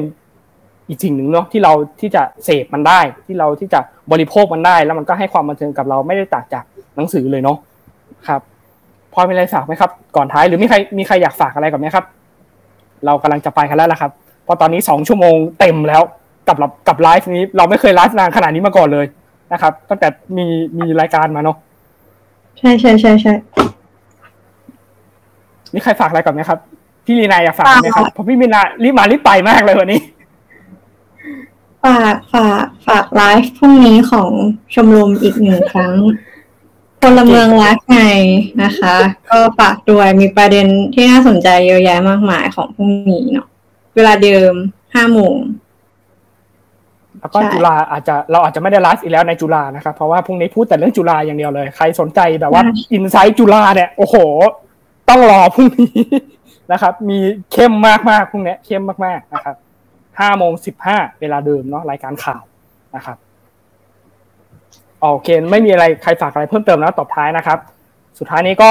อีกสิ่งหนึ่งเนาะที่เราที่จะเสพมันได้ ที่เราที่จะบริโภคมันได้ แล้วมันก็ให้ความบันเทิงกับเราไม่ได้ต่างจากหนังสือเลยเนาะครับ พอมีอะไรฝากไหมครับ ก่อนท้ายหรือมีใครมีใครอยากฝากอะไรกับไหมครับ เรากำลังจะไปกันแล้วละครับเพราะตอนนี้สองชั่วโมงเต็มแล้วกับกับไลฟ์นี้ เราไม่เคยไลฟ์นานขนาดนี้มาก่อนเลยนะครับ ตั้งแต่มีมีรายการมาเนาะใช่ใช่ใช่ใช่มีใครฝากอะไรก่อนไหมครับ พี่ลีนายอยากฝากไหมครับเพราะพี่มีนารีบมารีบไปมากเลยวันนี้ ฝากฝากฝากไลฟ์พรุ่งนี้ของชมรมอีกหนึ่งครั้งพลเมืองรักไงนะคะ ก็ฝากด้วยมีประเด็นที่น่าสนใจเยอะแยะมากมายของพรุ่งนี้เนาะเวลาเดิมห้าโมงแล้วก็จุฬาอาจจะเราอาจจะไม่ได้ไลฟ์อีกแล้วในจุฬานะครับ เพราะว่าพรุ่งนี้พูดแต่เรื่องจุฬาอย่างเดียวเลย ใครสนใจแบบว่าอินไซต์จุฬาเนี่ย โอ้โห ต้องรอพรุ่งนี้ นะครับ มีเข้มมากมากพรุ่งนี้เข้มมากๆนะครับห้าโมงสิบห้าเวลาเดิมเนาะรายการข่าวนะครับโอเคไม่มีอะไรใครฝากอะไรเพิ่มเติมแล้วตบท้ายนะครับ สุดท้ายนี้ก็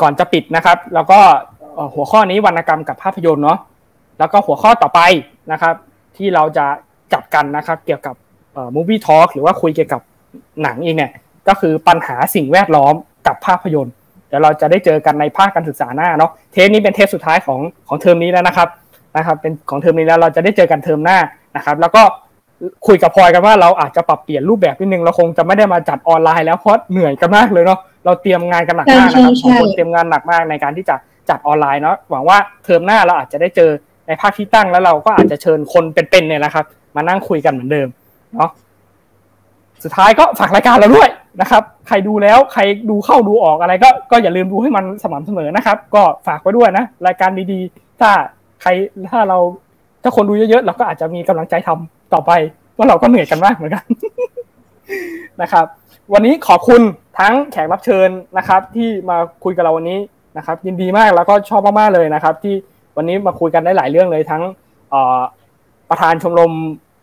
ก่อนจะปิดนะครับ แล้วก็หัวข้อนี้วรรณกรรมกับภาพยนตร์เนาะแล้วก็หัวข้อต่อไปนะครับ ที่เราจะจัดกันนะครับ เกี่ยวกับเอ่อ movie talk หรือว่าคุยเกี่ยวกับหนังเองเนี่ยก็คือปัญหาสิ่งแวดล้อมกับภาพยนตร์ ดี๋ยวเราจะได้เจอกันในภาคการศึกษาหน้าเนาะเทปนี้เป็นเทปสุดท้ายของของเทอมนี้แล้วนะครับนะครับเป็นของเทอมนี้แล้วเราจะได้เจอกันเทอมหน้านะครับแล้วก็คุยกับพลอยกันว่าเราอาจจะปรับเปลี่ยนรูปแบบนิดนึงเราคงจะไม่ได้มาจัดออนไลน์แล้วเพราะเหนื่อยกันมากเลยเนาะเราเตรียมงานกันหนักมากนะครับสองคนเตรียมงานหนักมากในการที่จะจัดออนไลน์เนาะหวังว่าเทอมหน้าเราอาจจะได้เจอในภาคที่ตั้งแล้วเราก็อาจจะเชิญคนเป็นๆเนี่ยนะครับ มานั่งคุยกันเหมือนเดิมเนาะสุดท้ายก็ฝากรายการเราด้วย นะครับ ใครดูแล้วใครดูเข้าดูออกอะไรก็ก็อย่าลืมดูให้มันสม่ำเสมอนะครับ ก็ฝากไว้ด้วยนะ รายการดีๆ ถ้าใครถ้าเราถ้าคนดูเยอะๆเราก็อาจจะมีกำลังใจทำต่อไปว่าเราก็เหนื่อยกันมากเหมือนกันนะครับ วันนี้ขอบคุณทั้งแขกรับเชิญนะครับ ที่มาคุยกับเราวันนี้นะครับ ยินดีมากแล้วก็ชอบมากๆเลยนะครับ ที่วันนี้มาคุยกันได้หลายเรื่องเลยทั้งประธานชมรม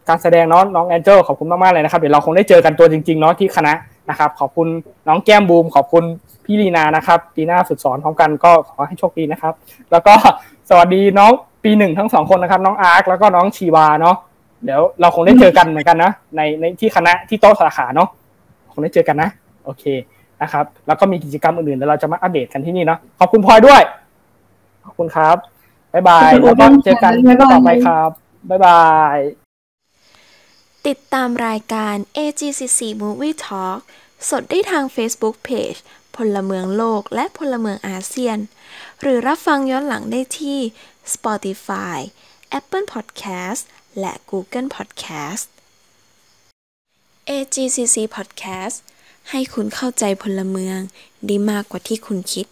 การแสดงน้องน้องแอนเจลขอบคุณมากๆเลยนะครับเดี๋ยวเราคงได้เจอกันตัวจริงๆเนาะที่คณะ นะครับ ขอบคุณน้องแก้มบูม ขอบคุณพี่ลีนานะครับ ปีหน้าฝึกสอนพร้อมกันก็ขอให้โชคดีนะครับ แล้วก็สวัสดีน้องปีหนึ่งทั้งสองคนนะครับ น้องอาร์คแล้วก็น้องชีวาเนาะเดี๋ยวเราคงได้เจอกันเหมือนกันนะในในที่คณะที่โต๊ะสาขาเนาะคงได้เจอกันนะ โอเคนะครับ แล้วก็มีกิจกรรมอื่นๆเดี๋ยวเราจะมาอัปเดตกันที่นี่เนาะขอบคุณพลอยด้วย ขอบคุณครับบ๊ายบายแล้วก็เจอกันต่อไปครับบ๊ายบาย ติดตามรายการ AGCC Movie Talk สดได้ทาง Facebook Page พลเมืองโลกและพลเมืองอาเซียน หรือรับฟังย้อนหลังได้ที่ Spotify Apple Podcast และ Google Podcast AGCC Podcast ให้คุณเข้าใจพลเมืองด้มากกว่าที่คุณคิด